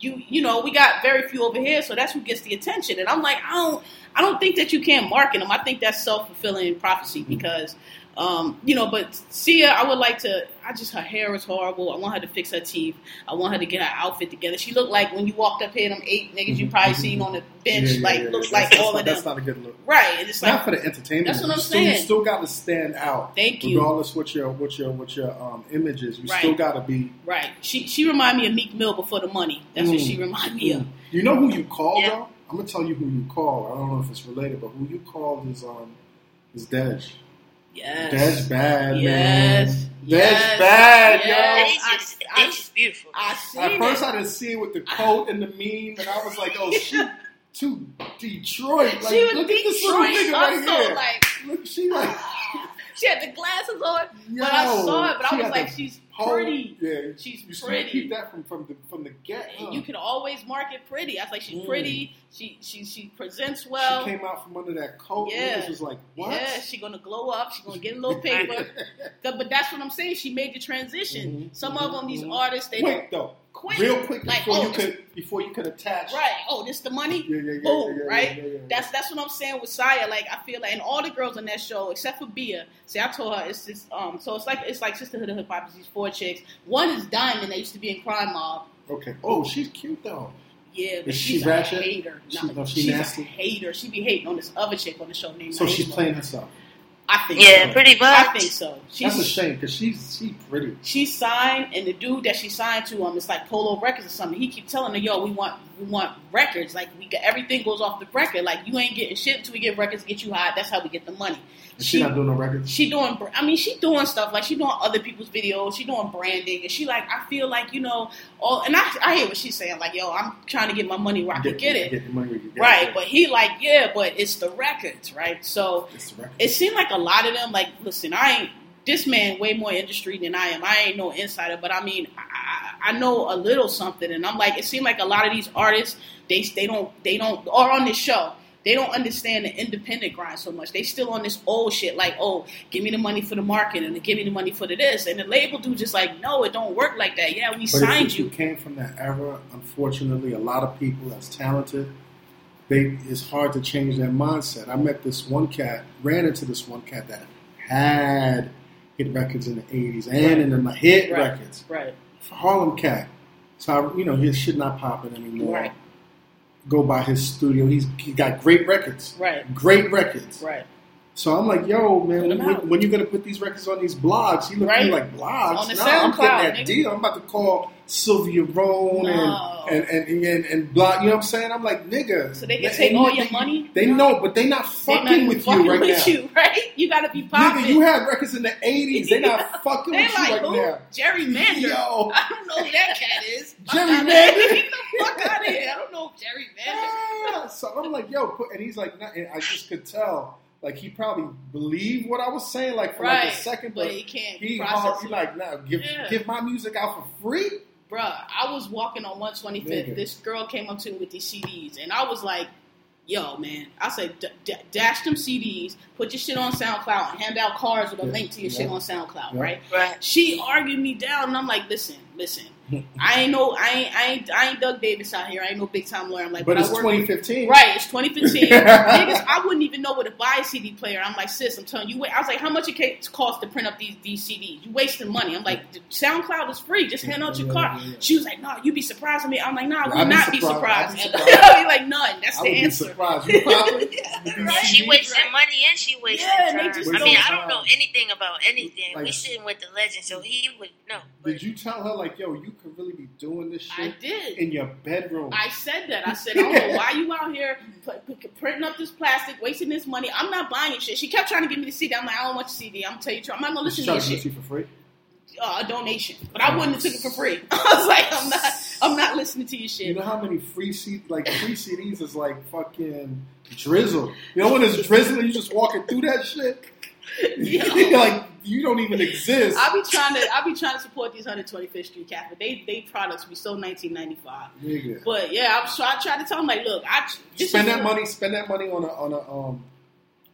You you know we got very few over here, so that's who gets the attention. And I'm like, I don't I don't think that you can't market them. I think that's self fulfilling prophecy because. Um, you know, but Sia, I would like to. I just her hair is horrible. I want her to fix her teeth. I want her to get her outfit together. She looked like when you walked up here, them eight niggas you Mhm, probably seen on the bench, yeah, like yeah, looks yeah. like That's all not, of them. That's not a good look. right, and it's Not like for the entertainment. That's what I'm still, You still got to stand out. Thank you. Regardless what your what your what your um, image is, you Right. still got to be. right. She she remind me of Meek Mill before the money. That's what Mm. she remind me of. You know who you called Yeah. though? I'm gonna tell you who you called. I don't know if it's related, but who you called is um is Dej. Yes. Dej bad Yes. man. Yes. Dej bad, Yes. yo. They just, I- they just beautiful. I seen At first, it. I didn't see it with the coat and the meme, and I was like, "Oh, she [laughs] to Detroit." Like, she was look at this little nigga right so here. like look, she like, [laughs] she had the glasses on, yo, but I saw it. But I was like, the she's whole- pretty. Yeah, She's you pretty. Keep that from from the from the get. Huh? You can always market pretty. I was like, she's Mm. pretty. She she she presents well. she came out from under that coat. Yeah. Yeah, was like, "What?" Yeah, she gonna glow up. She's gonna get a little paper. [laughs] But that's what I'm saying. She made the transition. Mhm, Some of them, these mhm. artists, they quick though, quick. real quick Like, before oh, you could before you could attach. right. Oh, this the money. Yeah, yeah, yeah, Boom, yeah, yeah, right? yeah. That's that's what I'm saying with Saya. Like I feel like, and all the girls on that show except for Bia. See, I told her it's just um. So it's like it's like Sisterhood of Hip Hop. It's these four chicks. One is Diamond. That used to be in Crime Mob. okay. Oh, she's cute though. Yeah, but Is she she's ratchet? a hater. She- No, no, she she's nasty? a hater. She be hating on this other chick on the show named. So she's Naima. playing herself. I think. yeah, so. pretty I think so. That's a She's shame because she's she's pretty. She signed, and the dude that she signed to um, it's like Polo Records or something. He keep telling her, "Yo, we want we want records. Like we got everything goes off the record. Like you ain't getting shit until we get records, get you high. That's how we get the money." Is she, not doing no records. she doing i mean she doing stuff like she doing other people's videos she doing branding and she like i feel like you know all and i, I hear what she's saying like yo i'm trying to get my money where i can get it Get the money get right it. but he like yeah but it's the records right so It's the record. it seemed like a lot of them like listen i ain't this man way more industry than i am i ain't no insider but i mean i, I I know a little something and i'm like it seemed like a lot of these artists they they don't they don't or on this show they don't understand the independent grind so much. They still on this old shit, like, oh, give me the money for the market and give me the money for the this. And the label dude just like, no, it don't work like that. Yeah, we But signed you. you came from that era, unfortunately, a lot of people that's talented, they it's hard to change their mindset. I met this one cat, ran into this one cat that had hit records in the '80s and in the hit Right. records. Right, Harlem cat. So I, you know his shit not popping anymore. Right. Go by his studio. He's he got great records. right, Great records. right. So I'm like, yo, man, when, out. when you gonna put these records on these blogs? He looked at me like blogs. On the no, I'm getting that nigga. deal. I'm about to call Sylvia Rhone No. and, and, and and and blog. You know what I'm saying? I'm like, nigga. So they can they- take all your they- money? They No. know, but they not fucking not with fucking you right with now. you, [laughs] right? You gotta be popping. Nigga, you had records in the '80s. They not [laughs] fucking They with you right who? now. Jerry Mander. Yo. [laughs] I don't know who that cat is. Jerry Mander? Get the fuck out of here. I don't know Jerry Mander. Yeah. So I'm like, yo, put, and he's like, nah, and I just could tell, like he probably believed what I was saying, like for like a second, but but he can't he hard, he like, now give Yeah. give my music out for free. Bruh, I was walking on 125th. Nigga. This girl came up to me with these CDs, and I was like, yo, man. I said, d- d- dash them CDs, put your shit on SoundCloud, and hand out cards with a Yeah, link to your yeah. shit on SoundCloud, Yeah. right? Right. She argued me down, and I'm like, listen, listen. I ain't no, I ain't, I ain't, I ain't Doug Davis out here. I ain't no big time lawyer. I'm like, But I it's work- 2015. Right, it's 2015. [laughs] Niggas, I wouldn't even know where to buy a CD player. I'm like, sis, I'm telling you, wait. I was like, how much it ca- costs to print up these these CDs? You wasting money. I'm like, SoundCloud is free. Just hand out your Yeah, card. yeah, yeah. She was like, no, you'd be surprised with me. I'm like, nah, I I'd will be not be surprised. surprised. I'd be surprised. I'll [laughs] be like, none. That's I the would be answer. surprised. You probably. [laughs] Right. She wasting money and she wasting Yeah, time. just I mean, I don't know anything about anything. we sitting with the legend, so he would know. Did you tell her like, yo, you could really be doing this I shit did. in your bedroom? I said that. I said, [laughs] I don't know why you out here printing up this plastic, wasting this money. I'm not buying your shit. She kept trying to give me the CD. I'm like, I don't want your CD. I'm gonna tell you. I'm not gonna listen to to shit. you for free. uh, a donation, but I wouldn't have took it for free. [laughs] I was like, I'm not, I'm not listening to your shit. You know how many free C like free CDs is like fucking drizzle. You know when it's drizzling, you just walking through that shit. [laughs] Yo. like you don't even exist. I be trying to, I be trying to support these 125th Street Catholic. They, they products be so 1995. Nigga. But yeah, I'm so I try to tell them like, look, I Spend that money. Spend that money on a on a um.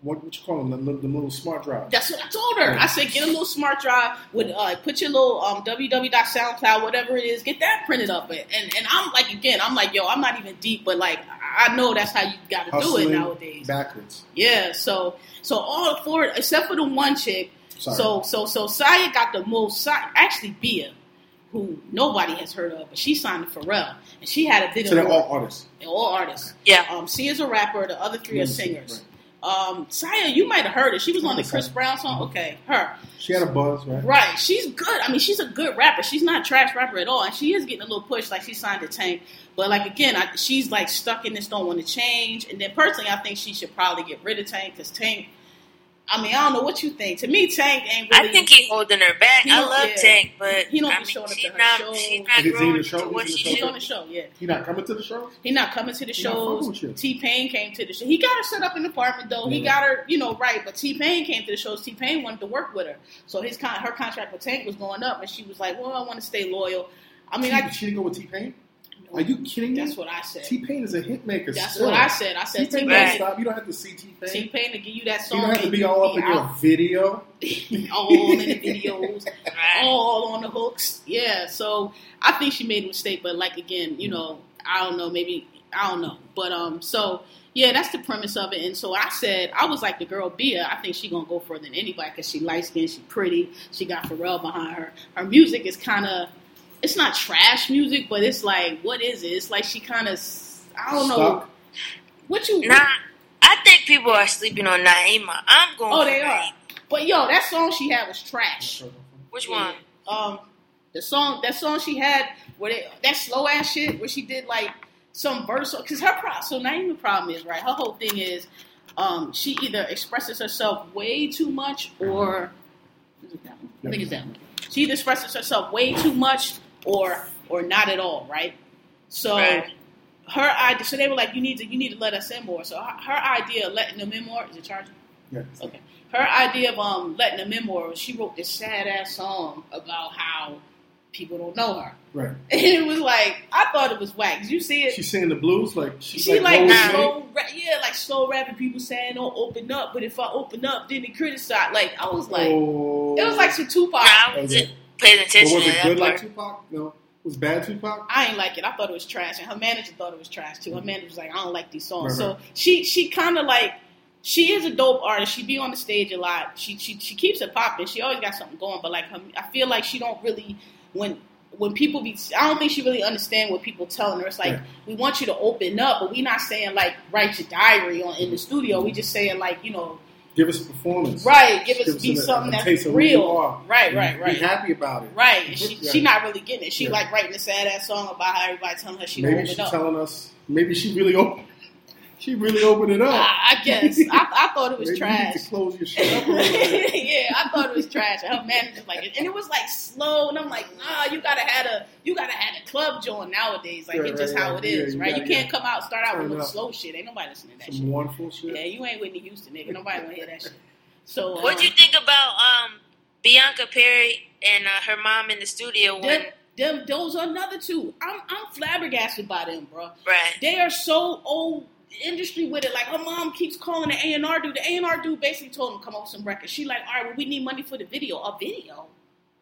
What, what you call them? The, little- the little smart drive. That's what I told her. I said, get a little smart drive with, uh, put your little um, www.soundcloud, whatever it is, get that printed up. And and I'm like, again, I'm like, yo, I'm not even deep, but like, I know that's how you got to do it nowadays. backwards. Yeah, so so all four except for the one chick. Sorry. So so so Saya got the most. Sa- Actually, Bia, who nobody has heard of, but she signed to Pharrell, and she had a big So they're all artists. They're all artists. Yeah. Um, she is a rapper. The other three are Music, singers. Um, Saya, you might have heard it. She was on the Chris Brown song. Okay, her. She had a buzz, right? Right. She's good. I mean, she's a good rapper. She's not a trash rapper at all, and she is getting a little push. Like she signed to Tank, but like again, I, she's like stuck in this. Don't want to change. And then personally, I think she should probably get rid of Tank because Tank. I mean, I don't know what you think. To me, Tank ain't really. I think he holding her back. He I love yeah. Tank, but He don't I be mean, showing up she's to her not. shows. She's not Is in the show? to what He's in she the He's on the show. Yeah. He not coming to the show. He not coming to the He not fucking with shows. T Pain came to the show. He got her set up in the apartment though. He got her, you know, right. But T Pain came to the shows. T Pain wanted to work with her, so his con- her contract with Tank was going up, and she was like, "Well, I want to stay loyal." I mean, T- I, she didn't go with T Pain. Are you kidding me? that's what I said. T Pain is a hit maker. That's still. what I said. I said T T Pain Pain. stop. You don't have to see T Pain. T Pain. Pain to give you that song. You don't have to be all up in your video. [laughs] [laughs] all in the videos, all on the hooks. Yeah, so I think she made a mistake, but like again, you know, I don't know, maybe I don't know, but um, so yeah, that's the premise of it. And so I said, I was like the girl Bia. I think she gonna go further than anybody because she light skinned, she pretty, she got Pharrell behind her. Her music is kind of, it's not trash music, but it's like, what is it? It's like she kind of, I don't know, Stuck. what you. Nah, I think people are sleeping on Naima. I'm going. Oh, they are. Naima. But yo, that song she had was trash. Which one? Um, the song that song she had where they, that slow ass shit where she did like some verse because her pro so Naima problem is right. Her whole thing is um she either expresses herself way too much or is it that one? I think it's that one. She either expresses herself way too much or or not at all, right? So Right. her idea. So they were like, you need to you need to let us in more. So her, her idea of letting them in more is it charging? Yeah. Okay. Her idea of um letting them in more. was She wrote this sad ass song about how people don't know her, Right. [laughs] and it was like I thought it was whack. Did you see it? She's singing the blues like she's She like, Rose Lee. slow, ra- yeah, like slow rapping. People saying, "Don't open up," but if I open up, then they criticize. Like I was like, oh. it was like some Tupac. Nah, I was Okay. But was to it good part. like Tupac? No. Was bad Tupac? I ain't like it. I thought it was trash, and her manager thought it was trash too. Her mm-hmm. manager was like, "I don't like these songs." Right, right. So she she kind of like she is a dope artist. She be on the stage a lot. She she she keeps it popping. She always got something going. But like her, I feel like she don't really when when people be. I don't think she really understand what people telling her. It's like Right. we want you to open up, but we not saying like write your diary on in the mm-hmm. studio. We just saying like you know Give us a performance. right, give us be a- something a that's taste of who you real. are. Right, right, right. Be happy about it. Right, and she Yeah. she not really getting it. She Yeah. like writing a sad ass song about how everybody telling her she Maybe she's up. telling us. Maybe she really opened. She really opened it up. I, I guess I, I thought it was Maybe trash. You need to close your shit up a [laughs] little bit. yeah, I thought it was trash. And her manager's like, and it was like slow, and I'm like, nah, you gotta have a you gotta have a club joint nowadays. Like Right, it's just right, how right. it is, Yeah, you right? gotta you can't get- come out start out turn with it slow shit. Ain't nobody listening to that Some shit. mournful shit. Yeah, you ain't Whitney Houston, nigga. Nobody wanna hear that shit. So What um, do you think about um, Bianca Perry and uh, her mom in the studio when? them, them, those are another two. I'm I'm flabbergasted by them, bro. Right. They are so old industry with it. Like her mom keeps calling the A and R dude. The A and R dude basically told him come up with some records. She like, all right, well we need money for the video. A video?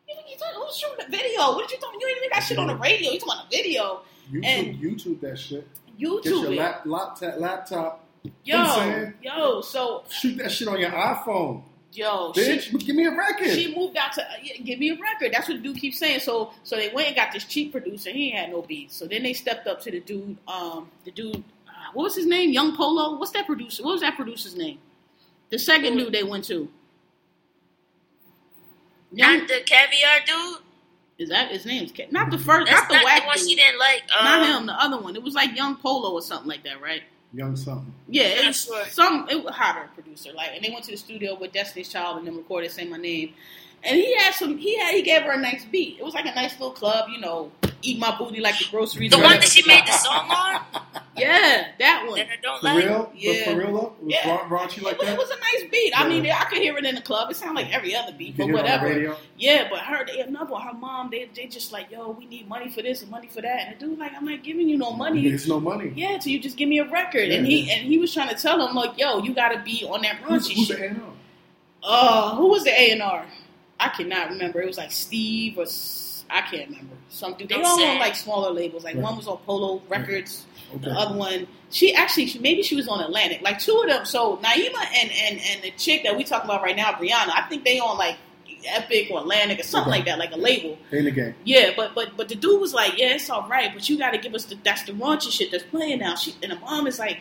You talking, who's shooting the video? What did you talking? You ain't even got shit on the radio. You talking about the video? YouTube, And- YouTube that shit. YouTube. Get your lap, laptop, laptop. yo, yo. So Shoot that shit on your iPhone, yo, bitch. she, Give me a record. she moved out to uh, give me a record. That's what the dude keeps saying. So so they went and got this cheap producer. He had no beats. So then they stepped up to the dude. Um, the dude. Uh, what was his name? Young Polo. What's that producer? What was that producer's name? The second dude they went to. Young, Not the caviar dude. is that his name's Ke- not the first, That's not the not whack the one dude. she didn't like. Um, not him, the other one. It was like Young Polo or something like that, right? Young something. Yeah, it was some it was hotter producer. Like, and they went to the studio with Destiny's Child and then recorded "Say My Name." And he had some. He had. He gave her a nice beat. It was like a nice little club, you know. Eat my booty like the groceries. The one that she made the song on [laughs] Yeah, that one. that I don't For like. real? Yeah. But for real though? It was Yeah. ra- raunchy like it, was, that? it was a nice beat. I Yeah. mean, I could hear it in the club. It sounded like every other beat, You but hear it on the whatever. radio? Yeah, but her, they, another one, her mom, they they just like, yo, we need money for this and money for that. And the dude like, I'm not giving you no money. It's no money. Yeah, so you just give me a record. And he and he was trying to tell him like, yo, you got to be on that Who's, raunchy who's shit. the A&R? Uh, who was the A and R? I cannot remember. It was like Steve or I can't remember. Some dude. They I'm all on saying- like smaller labels. Like Right. one was on Polo Records. Okay. The other one, she actually she, maybe she was on Atlantic. Like two of them. So Naima and and and the chick that we talking about right now, Brianna. I think they on like Epic or Atlantic or something Okay. like that, like a label. They in the game. Yeah, but but but the dude was like, yeah, it's all right, but you got to give us the that's the raunchy shit that's playing now. She and the mom is like,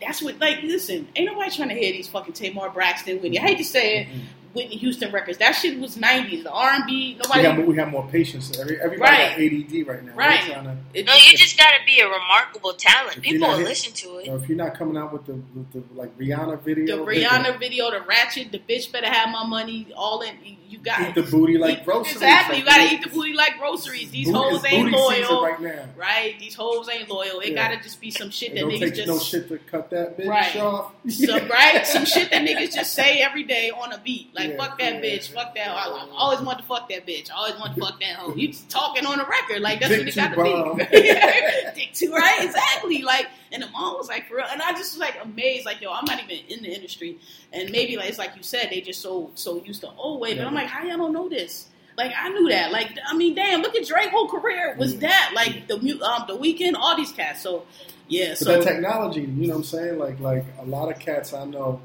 that's what like listen, ain't nobody trying to hear these fucking Tamar Braxton, Whitney. I hate to say it, mm-hmm. Whitney Houston records. That shit was nineties. The R and B, We nobody. have, we have more patience. Every, everybody Right. got ADD right now. Right. to- it- No, you just gotta be a remarkable talent. People will hit- listen to it. If you're not coming out with the, with the like Rihanna video, the video, Rihanna video, the Ratchet, the bitch better have my money. All in, you got eat the booty like Eat- groceries. Exactly, you gotta eat the booty like groceries. These booty- hoes ain't booty loyal, right now. right? These hoes ain't loyal. It Yeah. gotta just be some shit It that don't niggas take just no shit to cut that bitch Right. off. some right, [laughs] some shit that niggas just say every day on a beat. Like Yeah, fuck that yeah. bitch, fuck that. I, I always want to fuck that bitch. I always want to fuck that hoe. You just talking on a record like that's Dick what it got to be. [laughs] [laughs] Dick too right, exactly. Like, and the mom was like for real, and I just was like amazed. Like, yo, I'm not even in the industry, and maybe like it's like you said, they just so so used to old way. But Yeah. I'm like, how y'all don't know this? Like I knew that. Like I mean, damn, look at Drake's whole career was that. Like the um the Weeknd, all these cats. So yeah, But so that technology, you know what I'm saying? Like like a lot of cats I know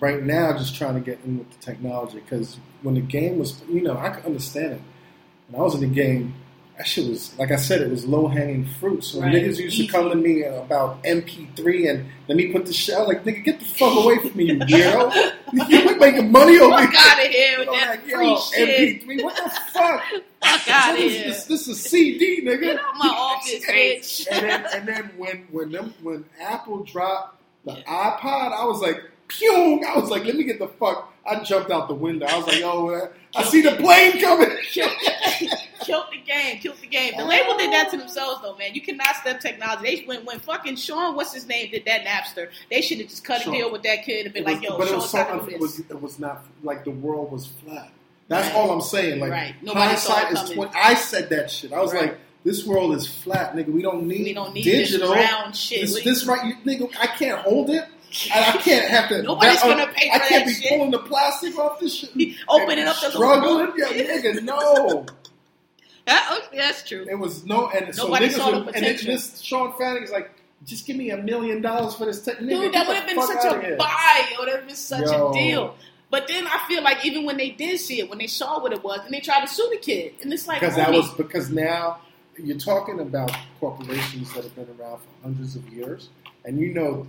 right now just trying to get in with the technology because when the game was, you know, I could understand it. When I was in the game, that shit was like I said, it was low hanging fruit. So Right. niggas used to come to me about MP3 and let me put the shit. I was like, nigga, get the fuck away from me, you weirdo. [laughs] you making money over fuck here. out of here with I'm that like, free shit. MP3, what the fuck? Fuck out of this, here. This, this is CD, nigga. Get out my [laughs] office, bitch. and then and then when when them when Apple dropped the iPod, I was like, pew! I was like, let me get the fuck. I jumped out the window. I was like, oh, I see the plane coming. [laughs] killed, killed the game, killed the game. The label did that to themselves, though, man. You cannot step technology. They when when fucking Shawn, what's his name, did that Napster, they should have just cut Shawn. a deal with that kid and been was- like, "Yo, but it was so got to unf- do it was, it was not like the world was flat. That's Right. all I'm saying. Like Right. Nobody hindsight is when I said that shit. I was Right. like, this world is flat, nigga. We don't need We don't need digital. this round shit. This, this right, you, nigga. I can't hold it. And I can't have to. Nobody's that- uh, gonna pay. I can't be shit. pulling the plastic off this shit. [laughs] Opening up the little struggling. Yeah, nigga, no. [laughs] That- oh, that's true. It was no, and so Nobody niggas saw the would- and potential. this Shawn Fanning is like, just give me a million dollars for this. Tech. Nigga, Dude, that would have been such a buy. It would have been such Yo. a deal. But then I feel like even when they did see it, when they saw what it was, and they tried to sue the kid, and it's like because that was because now you're talking about corporations that have been around for hundreds of years, and you know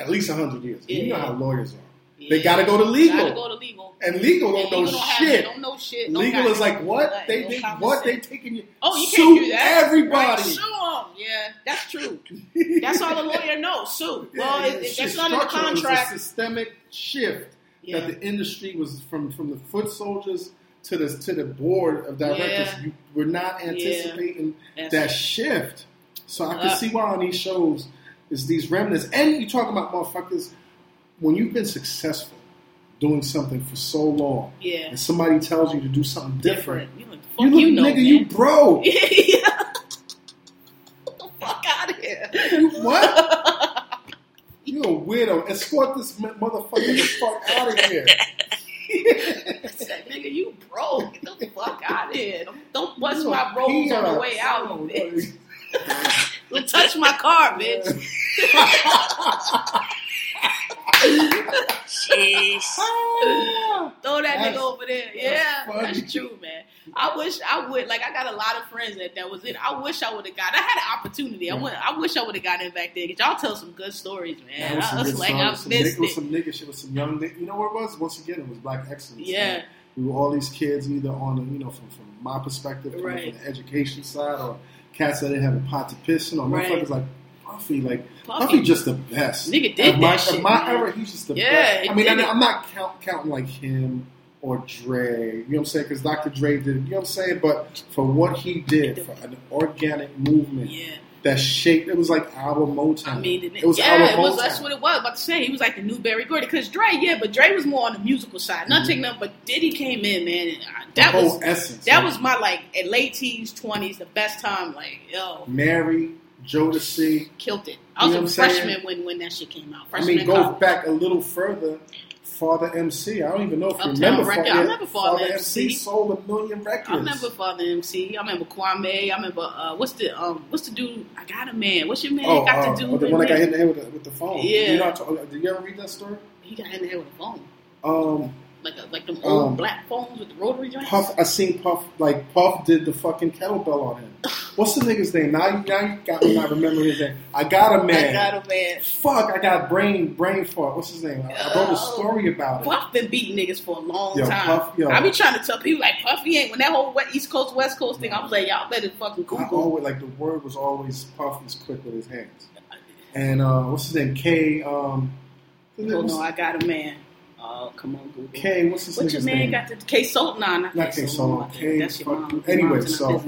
at least hundred years. You know how lawyers are, yeah, they gotta go to legal. Gotta go to legal. and legal don't know don't have- shit. don't know shit. don't legal is like what like, they they what they taking you. Oh, you sue can't do that. Everybody. Right, sue 'em. Yeah, that's true. [laughs] That's all a lawyer knows. Sue. Yeah, well, yeah, if shit that's not in the structure. It was a contract. systemic shift Yeah. that the industry was from from the foot soldiers to the to the board of directors. Yeah. You were not anticipating that shift. So I can Uh, see why on these shows is these remnants. And you talk about motherfuckers when you've been successful doing something for so long, Yeah. and somebody tells you to do something different. You look, You you, know, nigga, man. you broke. yeah. [laughs] Get the fuck out of here. what? You a weirdo. Escort this motherfucker the fuck out of here. [laughs] Said, nigga, you broke. Get the fuck out of here. Don't bust my rolls on the way out. Don't touch my car, bitch. [laughs] Jeez. [laughs] Throw that That's- nigga over there. that's Yeah, funny. that's true, man. I wish I would. Like, I got a lot of friends that that was it. I wish I would have got. I had an opportunity. I Yeah. went. I wish I would have gotten in back there. 'Cause y'all tell some good stories, man. That was I some was good like, songs, I some missed nigga, it was it. some nigga shit with some young nigga. You know what it was? Once again, it was black excellence. Yeah. we were all these kids either on the, you know, from, from my perspective, Right. from the education side, or cats that didn't have a pot to piss in, or Right. motherfuckers like Puffy, like Puffy. Puffy, just the best. Nigga did my, that shit, At my era, he's just the Yeah, best. I mean, I. I'm not count, counting like him or Dre. You know what I'm saying? Because Dr. Dre did, you know what I'm saying? But for what he did, for an organic movement Yeah. That shaped, it was like our Motown. I mean, it was yeah, our it was, that's what it was. About to say, he was like the new Berry Gordy. Because Dre, yeah, but Dre was more on the musical side. Not mhm. taking nothing, but Diddy came in, man. Uh, the that whole was essence. that was my like late teens, twenties, the best time. Like, yo, Mary, Jodeci. killed it. I was a saying? freshman when when that shit came out. I mean, go college. back a little further. Father MC. I don't even know if you Uptown remember Record. Father, I remember Father MC. MC. sold a million records. I remember Father MC. I remember Kwame. I remember uh, what's the um what's the dude? I got a man. What's your man Oh, got uh, to do? oh, the one that got hit in the head with the, with the phone. Yeah. You know, did you ever read that story? He got hit in the head with a phone, Um, like a, like them old Um, black phones with the rotary joints. Puff. I seen Puff. Like Puff did the fucking kettlebell on him. What's the nigga's name? Now, you- now you got me not remember his name. I got a man. I got a man. Fuck, I got brain brain fart. What's his name? I, I wrote a story about it. Puff been beating niggas for a long Yo, time. Puff, yo. I be trying to tell people like Puffy ain't when that whole West- East Coast West Coast thing. I was like, y'all better fucking I Google. always like the word was always Puff was quick with his hands. And uh, what's his name? K. Um, Oh no, I got a man. Oh come on, Google. K. What's his name? What's your man name? got the K Soul? Nah, not, Not K. Soul, K That's your mom. anyway, so-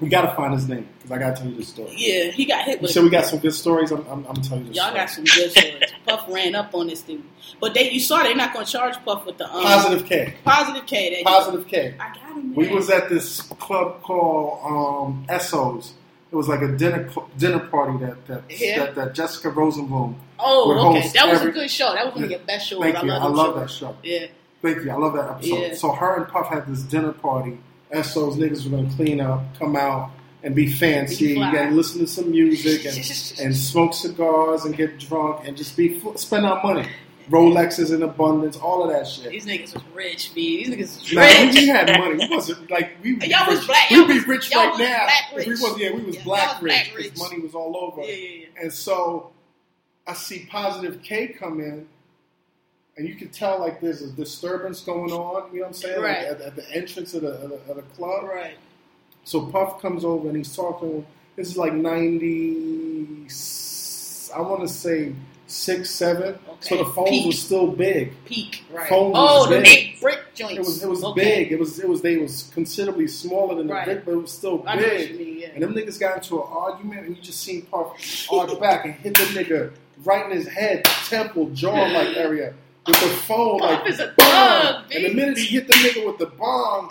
We gotta find his name because I gotta tell you this story. yeah, he got hit You with. said we got some good stories. I'm, I'm, I'm telling you this. Y'all story. got some good stories. [laughs] Puff ran up on this thing, but they you saw they're not gonna charge Puff with the um, Positive K. positive K. Positive K. I got him. We man. was at this club called um, Essos. It was like a dinner dinner party that that, Yeah. that, that Jessica Rosenblum. Oh, okay. That was every- a good show. That was one of your best shows. Thank I you. love, I love shows. that show. Yeah. Thank you. I love that episode. Yeah. So her and Puff had this dinner party. Essos niggas were gonna clean up, come out, and be fancy. Be fly. Listen to some music and, [laughs] and smoke cigars and get drunk and just be spend our money. Rolexes in abundance, all of that shit. These niggas was rich, B. These niggas was rich. we had money. We wasn't like we. [laughs] Y'all was rich. black- We'd be rich right was now. black If rich. we was yeah, we was Yeah, black was rich black because rich. money was all over. Yeah, yeah, yeah. And so I see Positive K come in, and you can tell like there's a disturbance going on. You know what I'm saying? Like, Right. at, at the entrance of the, of the of the club. Right. So Puff comes over and he's talking. This is like ninety. I want to say six, seven. Okay. So the phones Peak. were still big. Peak. Right. Phone oh, was the big. big brick joints. It was it was Okay. big. It was it was they was considerably smaller than the Right. brick, but it was still I big. mean, yeah. And them niggas got into an argument, and you just seen Puff arch back and hit the nigga right in his head, temple, jaw like area with the phone. Puff like is a bomb. thug, And the minute he hit the nigga with the bomb,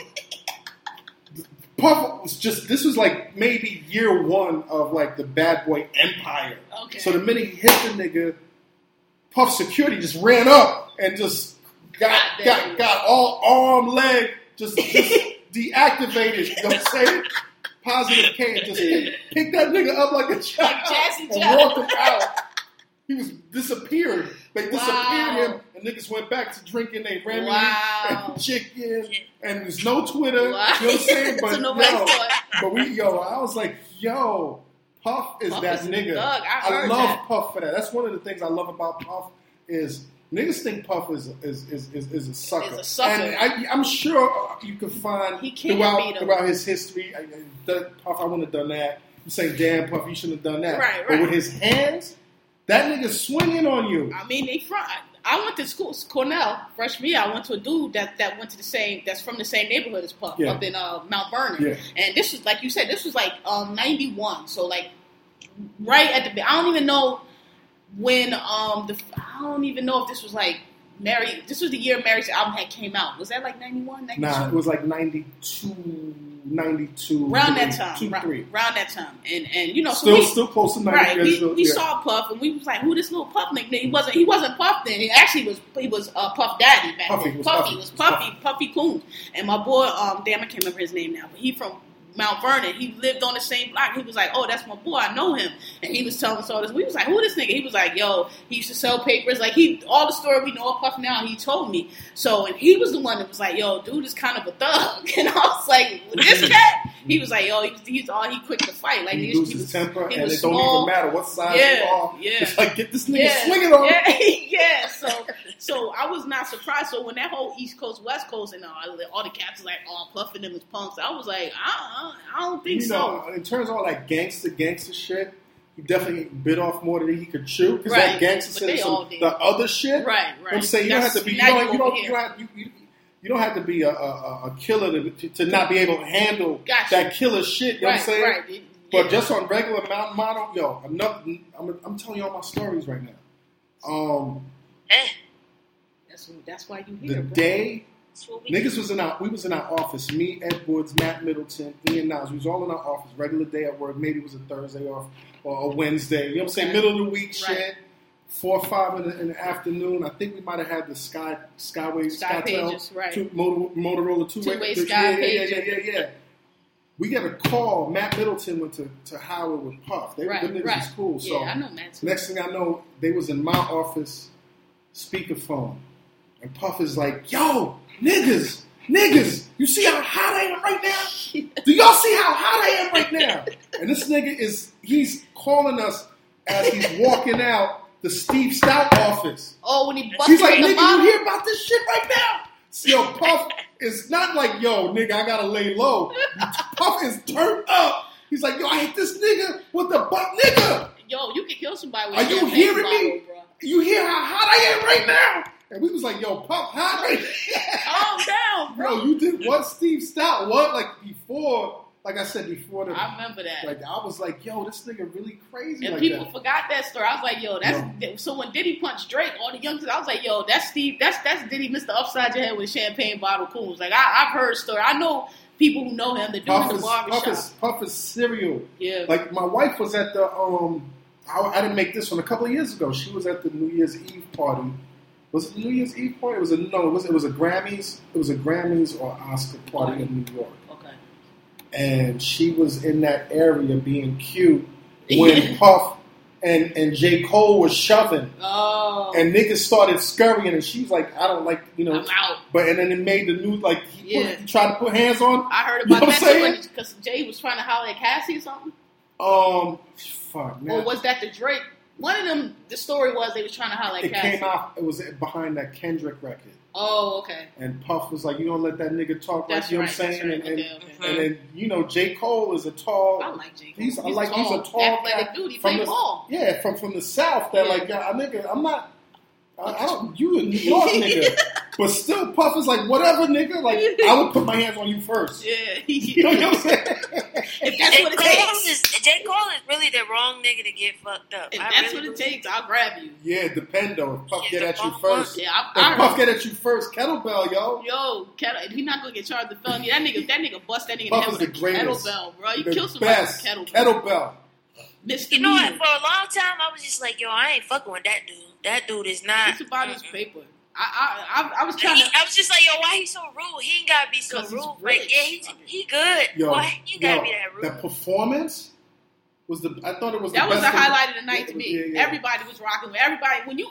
Puff was just. This was like maybe year one of like the bad boy empire. Okay. So the minute he hit the nigga, Puff security just ran up and just got God got, got all arm leg just, just [laughs] deactivated. You know what I'm saying? Positive K and just [laughs] picked that nigga up like a child Jazzy and Jeff. walked him out. He was disappeared. They disappeared Wow. him, and niggas went back to drinking their Remy Wow. and [laughs] chicken, and there's no Twitter. Wow. You know what I'm saying? [laughs] But So yo, but we yo, I was like, yo, Puff is Puff that is nigga. thug. I love that. Puff for that. That's one of the things I love about Puff is niggas think Puff is is is, is, is a sucker. Is a sucker. And I, I'm sure you can find He can't throughout throughout his history. I, I, Puff, I wouldn't have done that. You say, damn, Puff, you shouldn't have done that. Right, right. But with his hands, that nigga swinging on you. I mean, they front. I went to school, Cornell, freshman year. I went to a dude that, that went to the same, that's from the same neighborhood as Puff, Yeah. up in uh, Mount Vernon. Yeah. And this was, like you said, this was like um, 91. So, like, right at the, I don't even know when, um, the, I don't even know if this was like, Mary, this was the year Mary's album had came out. Was that like 91, 92? Nah, it was like 92, 92. around that time, Two, ra- three. around that time, and and you know, so Still, we, still close to 90. Right, we, still- we yeah. saw Puff and we was like, "Who this little Puff nigga?" He wasn't. He wasn't Puff then. He actually was. He was uh, Puff Daddy back Puffy, then. was Puffy Puffy, was was Puffy. Puffy Combs. And my boy, um, damn, I can't remember his name now, but he from Mount Vernon. He lived on the same block. He was like, "Oh, that's my boy. I know him." And he was telling us all this. We was like, "Who this nigga?" He was like, "Yo, he used to sell papers. Like he all the story we know of Puff now. He told me. So and he was the one that was like, "Yo, dude is kind of a thug." [laughs] And I was like, "This [laughs] cat." He was like, "Yo, he's, he's all he quick to fight. Like he he, loses he was, temper, he and it don't even matter what size Yeah, you are. yeah. It's like get this nigga Yeah, swinging on. yeah, [laughs] yeah. So, so I was not surprised. So when that whole East Coast West Coast and all, all the cats was like, "Oh, puffing them as punks," I was like, "I, I, I don't think You so." know, in terms of all that gangster gangster shit, he definitely bit off more than he could chew. Because Right, that gangster but said some, the other shit. Right, right. I'm saying you don't have to be. You now don't, you you don't, you don't have, you, you, you don't have to be a, a, a a killer to, to, to not be able to handle Gotcha. that killer shit. You know right, what I'm saying? right. It- But yeah. just on regular mountain model, yo, enough. I'm, I'm telling you all my stories right now. Um, Eh, that's that's why you the here, bro. day that's what we niggas was in our, we was in our office. Me, Ed Woods, Matt Middleton, Ian Niles. We was all in our office. Regular day at work. Maybe it was a Thursday off or a Wednesday. You know what I'm saying? Middle of the week Right. shit. Four or five in the, in the afternoon. I think we might have had the Sky Skyway Sky Skytel Pages, right. two, Motor, Motorola two way Sky yeah, yeah, yeah, yeah, yeah, yeah. We got a call. Matt Middleton went to, to Howard with Puff. They Right, them niggas right. cool. Yeah, So I know Matt. Next thing I know, they was in my office, speakerphone, and Puff is like, "Yo, niggas, niggas, you see how hot I am right now? [laughs] Do y'all see how hot I am right now?" And this nigga is he's calling us as he's walking out the Steve Stoute office. Oh, when he busted He's like, "Nigga, you hear about this shit right now?" Yo, Puff is not like, "Yo, nigga, I gotta lay low." Puff is turned up. He's like, "Yo, I hit this nigga with the butt, nigga." Yo, you can kill somebody with Are you hearing bottle, me? Bro. You hear how hot I am right now? And we was like, yo, hot right Calm [laughs] down, bro. Bro, you did what Steve Stoute? What? Like before, like I said before the I remember that. like I was like, yo, this nigga really crazy and like people that. forgot that story. I was like, yo, that's so when Diddy punched Drake, all the youngsters, I was like, yo, that's Steve, that's that's Diddy, Mr. Upside Your Head with champagne bottle coons. Like I, I've heard story. I know people who know him that do in the barbershop. Puff is Puff is cereal. yeah, Like my wife was at the um I, I didn't make this one a couple of years ago. She was at the New Year's Eve party. Was it New Year's Eve party? It was a no, it was it was a Grammys, it was a Grammys or Oscar party in New York. okay. and she was in that area being cute [laughs] when Puff and, and J. Cole was shoving Oh, and niggas started scurrying and she's like, I don't like you know I'm out. but and then it made the news like he, Yeah. put, he tried to put hands on I heard You know about that because Jay was trying to holler at Cassie or something. um fuck man. Or was that the Drake? One of them. The story was they was trying to highlight. it Cassie. came out it was behind that Kendrick record. Oh, okay. And Puff was like, You don't let that nigga talk That's like you know what I'm saying? Right. And, Okay, okay. and, then, you know, J. Cole is a tall I like J. Cole. He's, I like he's a tall athletic dude. He played the, ball. Yeah, from from the south. That Yeah. like, yeah, I nigga, I'm not. I, I don't. [laughs] You a New York nigga, [laughs] but still, Puff is like, whatever, nigga. Like, I would put my hands on you first. Yeah, [laughs] You know what I'm saying? if that's J. what it Cole takes. is J. Cole is really the wrong nigga to get fucked up. If I that's really what it takes, I'll grab you. yeah, depend on. If Puff Yeah, get the at you first, Yeah, I, if I Puff get at you first, kettlebell, yo. Yo, kettle, he not gonna get charged with felony. That nigga, that nigga bust that nigga Puff down is with the a greatest. kettlebell, bro. You the kill somebody best with a kettlebell. kettlebell. Mr. You know what? For a long time, I was just like, yo, I ain't fucking with that dude. That dude is not. It's about his paper. I, I, I, I was trying he- to. I was just like, yo, why he so rude? He ain't gotta be so rude. rich. Like, yeah, he, he good. Yo, why he gotta yo, be that rude? The performance was the. I thought it was That the was the best thing- highlight of the night to me. Yeah, yeah. Everybody was rocking with everybody. When you,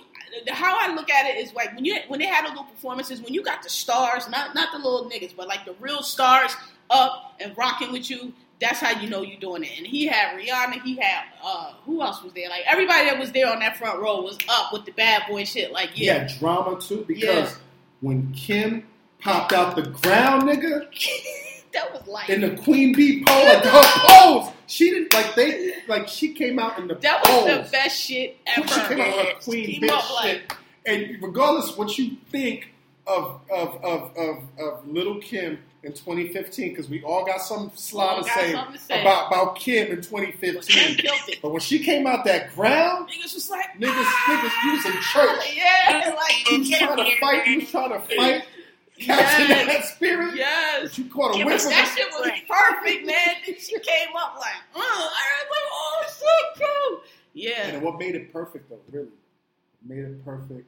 how I look at it is like when you when they had those little performances. When you got the stars, not not the little niggas, but like the real stars up and rocking with you. That's how you know you're doing it. And he had Rihanna. He had uh who else was there? Like everybody that was there on that front row was up with the bad boy shit. Like yeah, Yeah, drama too because Yeah. when Kim popped out the ground, nigga, [laughs] that was like in the Queen Bee pose, like her pose, she didn't like they like she came out in the that was pose. the best shit ever. She came out her Queen Bee shit. like- And regardless what you think of of of of, of Little Kim in 2015, because we all got some sly All to say, to say. about about Kim in Kim 2015. killed it. But when she came out that ground, Niggas was like niggas, niggas, you was in church. [laughs] yeah, like You was trying to fight. You was trying to fight. [laughs] Catching Yes. that spirit. yes. But you caught a Kim whiff of That shit was perfect, [laughs] man. And she came up like, uh, I was like, oh, it's so cool. Yeah. And what made it perfect, though, really, what made it perfect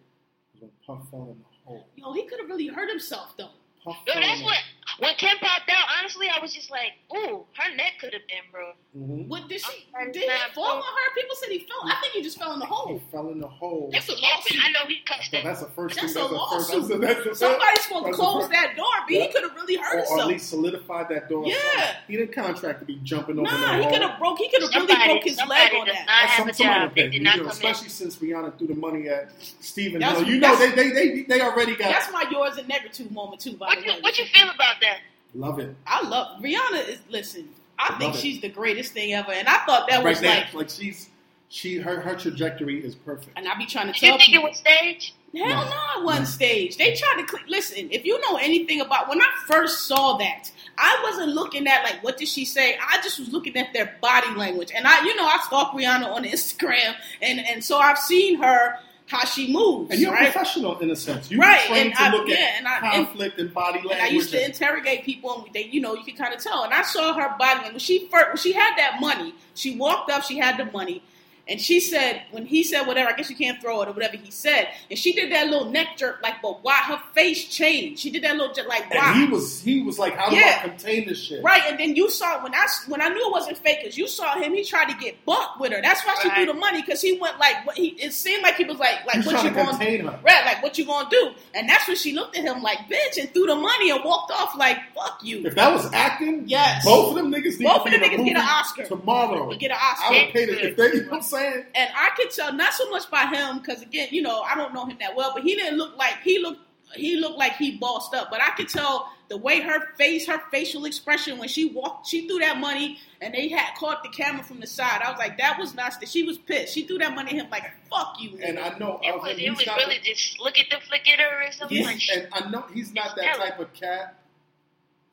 was when Puff fell in the hole. Yo, he could have really hurt himself though. Puff Yo, fell in that's the- what When Kim popped out, honestly, I was just like, ooh, her neck could have been broke. Mhm. What did she? I'm Did he fall on her? People said he fell. I think he just fell in the hole. He hole. fell in the hole. That's a Yeah, lawsuit. I know he cussed Well, it. that's the first That's thing. a That's the first. lawsuit. That's the, that's the, Somebody's supposed to close first- that door, but Yeah. he could have really hurt or, or at himself. least solidified that door. Yeah. He didn't contract to be jumping over Nah, he could have broke. He could have really broke his leg on that. not have some, a somebody job. They did not you know, come in. especially since Rihanna threw the money at Stephen You know, they, they they they already got That's my yours and negative moment too. By What the you way, what you feel about that? love it I love Rihanna. Is listen. I think Love it. she's the greatest thing ever, and I thought that right was now. like. Like, she's she her her trajectory is perfect. And I be trying to Did you tell think it people. was staged? Hell No. no, it wasn't staged. They tried to cl- listen. If you know anything about when I first saw that, I wasn't looking at like what did she say. I just was looking at their body language, and I, you know, I stalk Rihanna on Instagram, and and so I've seen her how she moves, And you're a right? professional in a sense. You Right, trained and to I- look yeah, at and I- and- conflict and, body language. And I used to interrogate people, and they, you know, you can kind of tell. And I saw her body language. She first, when she had that money, she walked up, she had the money, and she said, when he said whatever, I guess you can't throw it or whatever he said, and she did that little neck jerk, like, but why? Her face changed. She did that little jerk, like, why? and he was he was like, how do Yeah. I contain this shit? Right, and then you saw when I when I knew it wasn't fake, because you saw him. He tried to get buck with her. That's why she Right. threw the money, because he went like, what he. It seemed like he was like, like He's what trying you to going contain her. Right, like what you gonna do? And that's when she looked at him like, bitch, and threw the money and walked off like, fuck you. If that was acting, Yes. both of them niggas need Both to of them be in a niggas get an Oscar. tomorrow. Get an Oscar. I Oscar. would pay the if they. You know what I'm saying? And I could tell not so much by him because again, you know, I don't know him that well, but he didn't look like he looked. He looked like he bossed up, but I could tell the way her face, her facial expression when she walked, she threw that money, and they had caught the camera from the side. I was like, that was not. She was pissed. She threw that money at him like, "Fuck you." And. I know It of was, him, it was not really just look at the flick at her or something. Yeah. Like, and I know he's not that type of cat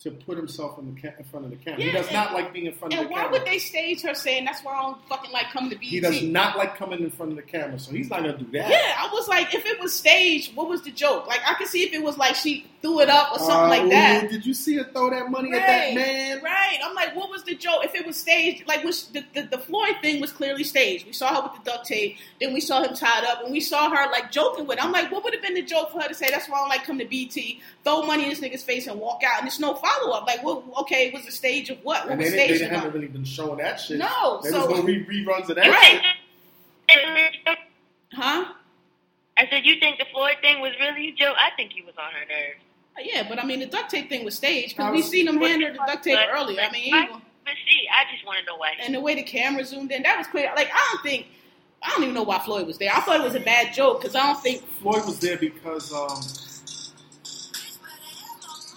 to put himself in the ca- in front of the camera. he does and- not like being in front of the camera. And why would they stage her saying that's why I don't fucking like coming to BET? he does not like coming in front of the camera, so he's not gonna do that. Yeah, I was like, if it was staged, what was the joke? Like, I could see if it was like she threw it up or something Uh, like that. Did you see her throw that money at that man? Right. I'm like, what was the joke? If it was staged, like, was the, the, the Floyd thing was clearly staged. We saw her with the duct tape, then we saw him tied up, and we saw her like joking with. It. I'm like, what would have been the joke for her to say? That's why I don't like come to BT, throw money in this nigga's face, and walk out, and there's no follow up. Like, well, okay, it was a stage of what? What And was they, didn't- they staged haven't really been showing that shit. No, there so- was no re- reruns of that Right. shit. Huh? I said, you think the Floyd thing was really a joke? I think he was on her nerves. Yeah, but I mean, the duct tape thing was staged because we seen him hand her the duct tape earlier. I mean, why- he- but see, I just want to know why. and the way the camera zoomed in, that was clear. Like, I don't think, I don't even know why Floyd was there. I thought it was a bad joke because I don't think Floyd was there because um.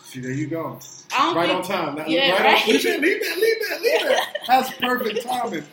See, there you go. I don't Right think, on time. That- Yeah, right right. On, leave that, leave that, leave that, leave that. [laughs] That's perfect timing.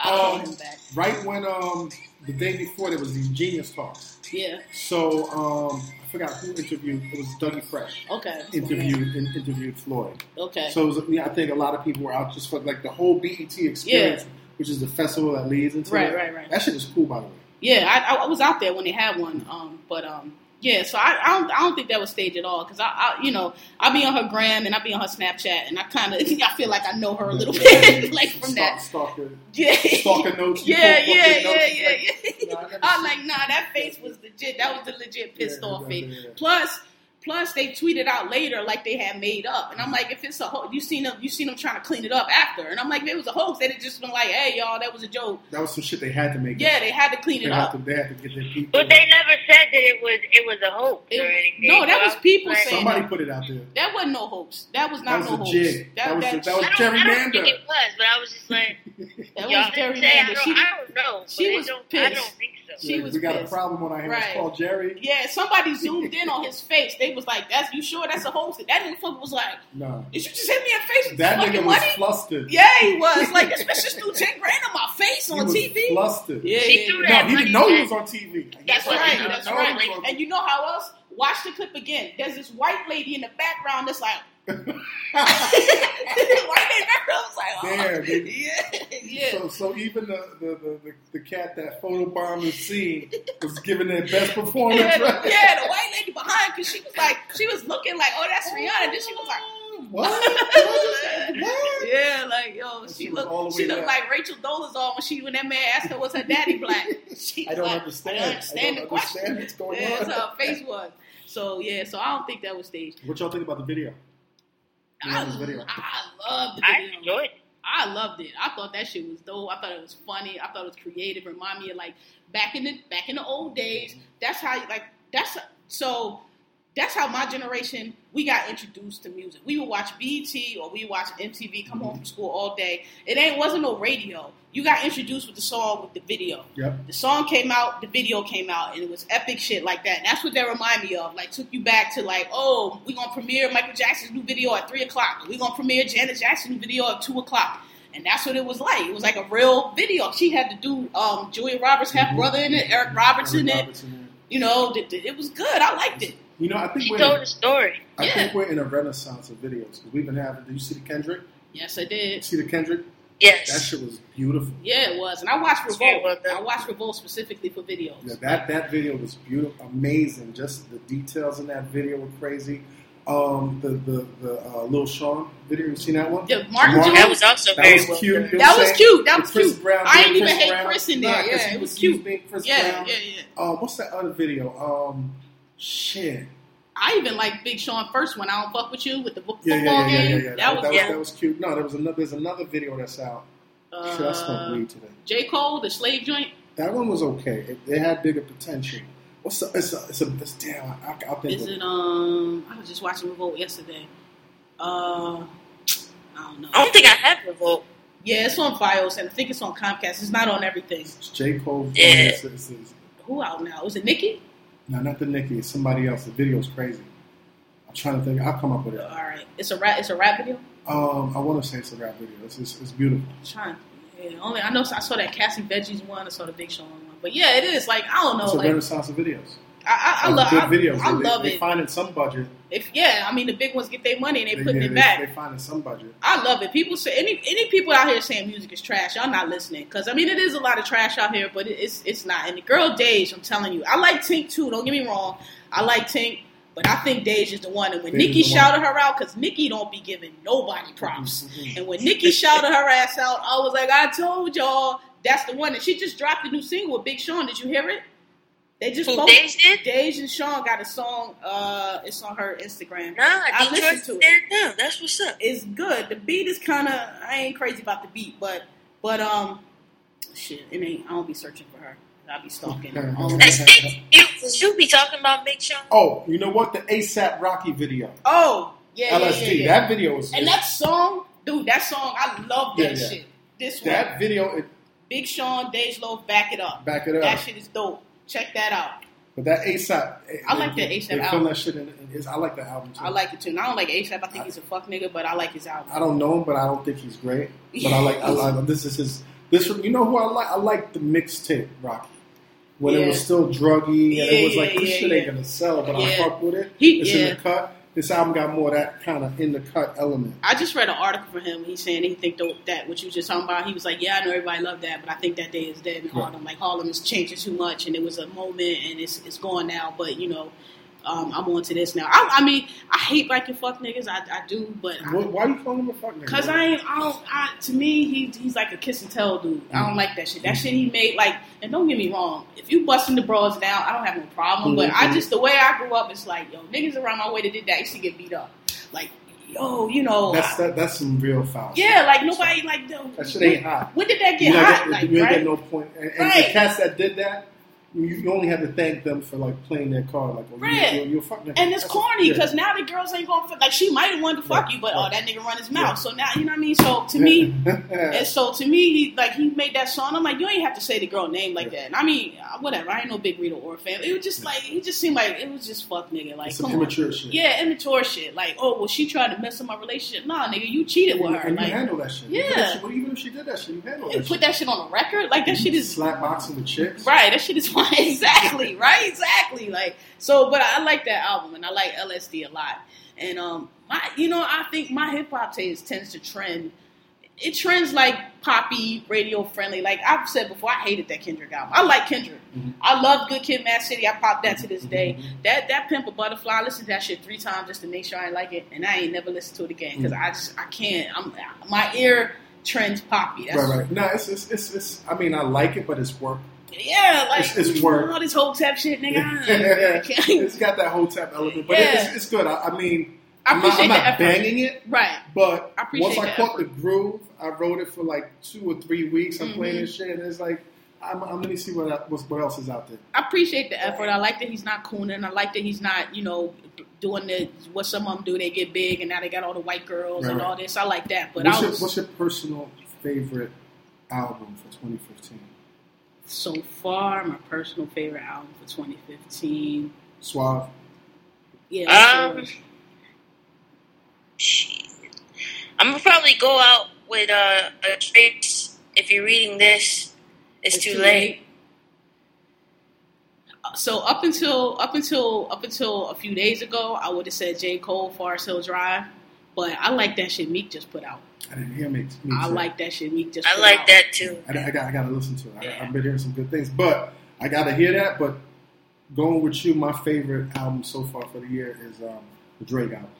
Um, want him back. Right when um the day before there was these genius talks. Yeah. So um I forgot who interviewed. It was Dougie Fresh Okay. interviewed in, interviewed Floyd. Okay. So it was, yeah, I think a lot of people were out just for like the whole BET experience, which is the festival that leads into Right, it. right, right. That shit is cool, by the way. yeah, I, I was out there when they had one. Um, but um, yeah. So I, I don't, I don't think that was staged at all because I, I, you know, I be on her gram and I be on her Snapchat and I kind of, [laughs] I feel like I know her a little bit, [laughs] like from that. stalker, Yeah. stalker notes. [laughs] Yeah, yeah, your yeah, notes, yeah, like, yeah. Nah, I never I'm like, nah, that face was legit. That was the legit pissed Yeah, off yeah, face. yeah, yeah. Plus, plus they tweeted out later like they had made up, and I'm like, if it's a hoax, you seen them, you seen them trying to clean it up after, and I'm like, if it was a hoax, they'd have just been like, hey, y'all, that was a joke. That was some shit they had to make. Yeah, they had to clean they it had up. to, they had to get their people. But they never said that it was it was a hoax It- or anything. no, that was people like, saying Somebody put it out there. That wasn't no hoax. That was not That was no a hoax. jig. That was- that was I don't, I don't gerrymander. think it was, but I was just like, [laughs] that y'all was didn't. I don't, She, I don't know. she was don't, I pissed. don't think so. She Yeah, was we got pissed. a problem on our hands. Right. It's called Jerry. yeah, somebody zoomed in on his face. They was like, "That's you sure that's a hoax?" That nigga was like, No, "Did you just hit me in the face with that this nigga was money?" flustered. Yeah, he was. [laughs] Like, this bitch just threw 10 grand on my face He on was TV. flustered. Yeah, She yeah, threw that No, he money didn't know he was on TV. That's That's right. That's right. he was on And you know how else? Watch the clip again. There's this white lady in the background that's like, background was like, oh. Damn, [laughs] yeah, yeah. So, so even the, the, the, the, the cat that photobombed the scene was giving their best [laughs] performance. yeah, the, right? yeah, the white lady behind, because she was like, she was looking like, oh, that's Rihanna. Then she was like, What? What? [laughs] What? yeah, like yo, she, she looked, she looked like Rachel Dolezal when she when that man asked her was her daddy black. She I don't like, understand. I don't understand I the don't question. understand what's going yeah, on. that's how her face was. So yeah, so I don't think that was staged. What y'all think about the video? You know this video? I loved the I enjoyed it. I loved it. I thought that shit was dope. I thought it was funny. I thought it was creative. Remind me of like back in the back in the old days. That's how like that's so that's how my generation we got introduced to music. We would watch BET or we watch MTV. Come home from school all day. It ain't wasn't no radio. You got introduced with the song with the video. Yep. The song came out, the video came out, and it was epic shit like that. And that's what that remind me of. Like took you back to like, oh, we gonna premiere Michael Jackson's new video at three o'clock. We gonna premiere Janet Jackson's new video at two o'clock. And that's what it was like. It was like a real video. She had to do um, Julia Roberts' half brother in it, Eric Roberts in it. Robertson in it. You know, th- th- it was good. I liked it. You know, I think She we're told in, the story. I Yeah. think we're in a renaissance of videos because we've been having. Did you see the Kendrick? Yes, I did. See the Kendrick? Yes, that shit was beautiful. Yeah, it was. And I watched Revolt. I watched Revolt specifically for videos. Yeah, that that video was beautiful, amazing. Just the details in that video were crazy. Um, the the the uh, Lil Sean video, you seen that one? The Martin Martin- That was also That was cute. done. you know That was cute. That was cute. Brown I being ain't even Chris hate Brown. Chris in there. Nah, 'cause Yeah, it was he cute. being Chris Yeah, Brown. yeah, yeah. Um, what's that other video? Um, shit. I even like Big Sean first when I don't fuck with you with the football Yeah, yeah, yeah, yeah, yeah, yeah. That was that, yeah. that was cute. No, there was another. There's another video that's out. Shit, I smoked uh, weed today. J Cole, the slave joint. That one was okay. It, it had bigger potential. What's the? It's a. It's a. It's, damn. I, I'll think. Is of it um? I was just watching Revolt yesterday. Uh, I don't know. I don't think I have Revolt. Yeah, it's on Fios and I think it's on Comcast. It's not on everything. It's J Cole. Yeah. It's, it's, it's, Who out now? Was it Nicki? No, not the Nicki. It's somebody else. The video's crazy. I'm trying to think. I'll come up with it. All right, it's a rap. It's a rap video. Um, I want to say it's a rap video. It's, it's, it's beautiful. I'm trying. Yeah, only I know. I saw that Casey Veggies one. I saw the Big Sean one. But yeah, it is like I don't know. It's a Like renaissance of videos. I, I, I love. good I, videos. I they, love they, it. finding some budget. If yeah, I mean the big ones get their money and they, They, putting yeah, it they, back. They finding some budget. I love it. People say any any people out here saying music is trash. Y'all not listening because I mean it is a lot of trash out here, but it's it's not. And the girl Dej, I'm telling you, I like Tink too. Don't get me wrong, I like Tink, but I think Dej is the one. And when Dej is Nicki one. shouted her out, because Nicki don't be giving nobody props. Mhm. And when Nicki shouted her ass out, I was like, I told y'all that's the one. And she just dropped a new single with Big Sean. Did you hear it? They just Who both- Dej did? Dej and Sean got a song. Uh, it's on her Instagram. Nah, I Detroit listened to it stand down. That's what's up. it's good. The beat is kind of I ain't crazy about the beat, but but um, shit, it ain't. I don't be searching for her. I'll be stalking. her. Hey, Steve, you, you be talking about Big Sean? Oh, you know what? The ASAP Rocky video. oh yeah, yeah, LSD. yeah, yeah. That video was. and that song, dude, that song, I love that Yeah, yeah. shit. This that one, video. It, Big Sean, Dej Loaf, back it up. back it up. That shit is dope. Check that out. But that ASAP. I like the film album. that shit in, in his, I like the album too. I like it too. And I don't like ASAP. I think he's a fuck nigga, but I like his album. I don't know him, but I don't think he's great. But I like. I [laughs] like. This is his. This. You know who I like? I like the mixtape Rocky. When it was still druggy and it was like yeah, this yeah, shit ain't gonna sell, but I fuck with it. He- it's yeah. in the cut. This album got more of that kind of in the cut element. I just read an article for him. He's saying he think that what you was just talking about. He was like, "Yeah, I know everybody loved that, but I think that day is dead in Right. Harlem. Like Harlem is changing too much, and it was a moment, and it's it's gone now. But you know, um, I'm on to this now. I, I mean, I hate liking fuck niggas. I, I do, but What, why you calling him a fuck nigga? Cause I ain't, I don't, I, to me, he, he's like a kiss and tell dude. I don't like that shit. That shit he made, like, and don't get me wrong, if you busting the bras down, I don't have no problem. But I Mhm. just, the way I grew up, it's like, yo, niggas around my way that did that used to get beat up. Like, yo, you know, That's that, that's some real foul. yeah, like nobody, like, That shit ain't hot. When did that get not hot? get- Like, you ain't right? get no point. And, and Right. the cats that did that, you, you only had to thank them for like playing their card. Like, well, Right. you, you're, you're fuck. And it's That's- corny yeah. because now the girls ain't going for like she might have wanted to fuck Right, you, but right. oh that nigga run his mouth. Yeah. So now you know what I mean. So to me, [laughs] And so to me, he like he made that song. I'm like, you ain't have to say the girl name like that. And I mean, uh, whatever. I ain't no big Rita Ora fan. It was just like he just seemed like it was just fuck nigga. Like It's some come on. immature shit. Yeah, immature shit. Like, oh well, she tried to mess up my relationship. Nah, nigga, you cheated with her. And you Like, handle that shit. Yeah. put that shit- What even if she did that shit? You handle and that put shit. that shit on a record. Like that shit is slap boxing with chicks. Right, that shit is. [laughs] exactly, right, exactly. Like so, but I like that album and I like LSD a lot. And um, my, you know, I think my hip hop taste tends to trend. It trends like poppy, radio friendly. Like I've said before, I hated that Kendrick album. I like Kendrick. Mhm. I love Good Kid, Mad City. I pop that to this day. mhm. That that Pimp a Butterfly. I listened to that shit three times just to make sure I like it, and I ain't never listened to it again because Mhm. I just I can't. I'm my ear trends poppy. That's, Right, right. No, it's, it's, it's, it's, I mean, I like it, but it's work. Yeah, like It's- it's work. all this whole tap shit, nigga. [laughs] It's got that whole tap element, but Yeah. it's, it's good. I, I mean, I I'm not, appreciate I'm not banging it, Right. but I once I caught effort. the groove, I wrote it for like two or three weeks. I'm playing Mhm. this shit, and it's like, I'm, I'm gonna see what, I- what else is out there. I appreciate the effort. I like that he's not cooning. I like that he's not, you know, doing the what some of them do. They get big and now they got all the white girls and Right. all this. I like that. But what's, I your, what's your personal favorite album for 2015? So far my personal favorite album for 2015. Suave. Yeah. Um. I'm gonna probably go out with uh, a Drake's. If you're reading this, it's, too, late. Uh, So up until up until up until a few days ago, I would have said J Cole, Forest Hill Drive. But I like that shit Meek just put out. I didn't hear me. me I too. like that shit Meek just. I put like out. that too. I, I got. I got to listen to it. I, Yeah. I've been hearing some good things, but I got to hear that. But going with you, my favorite album so far for the year is um, the Drake album.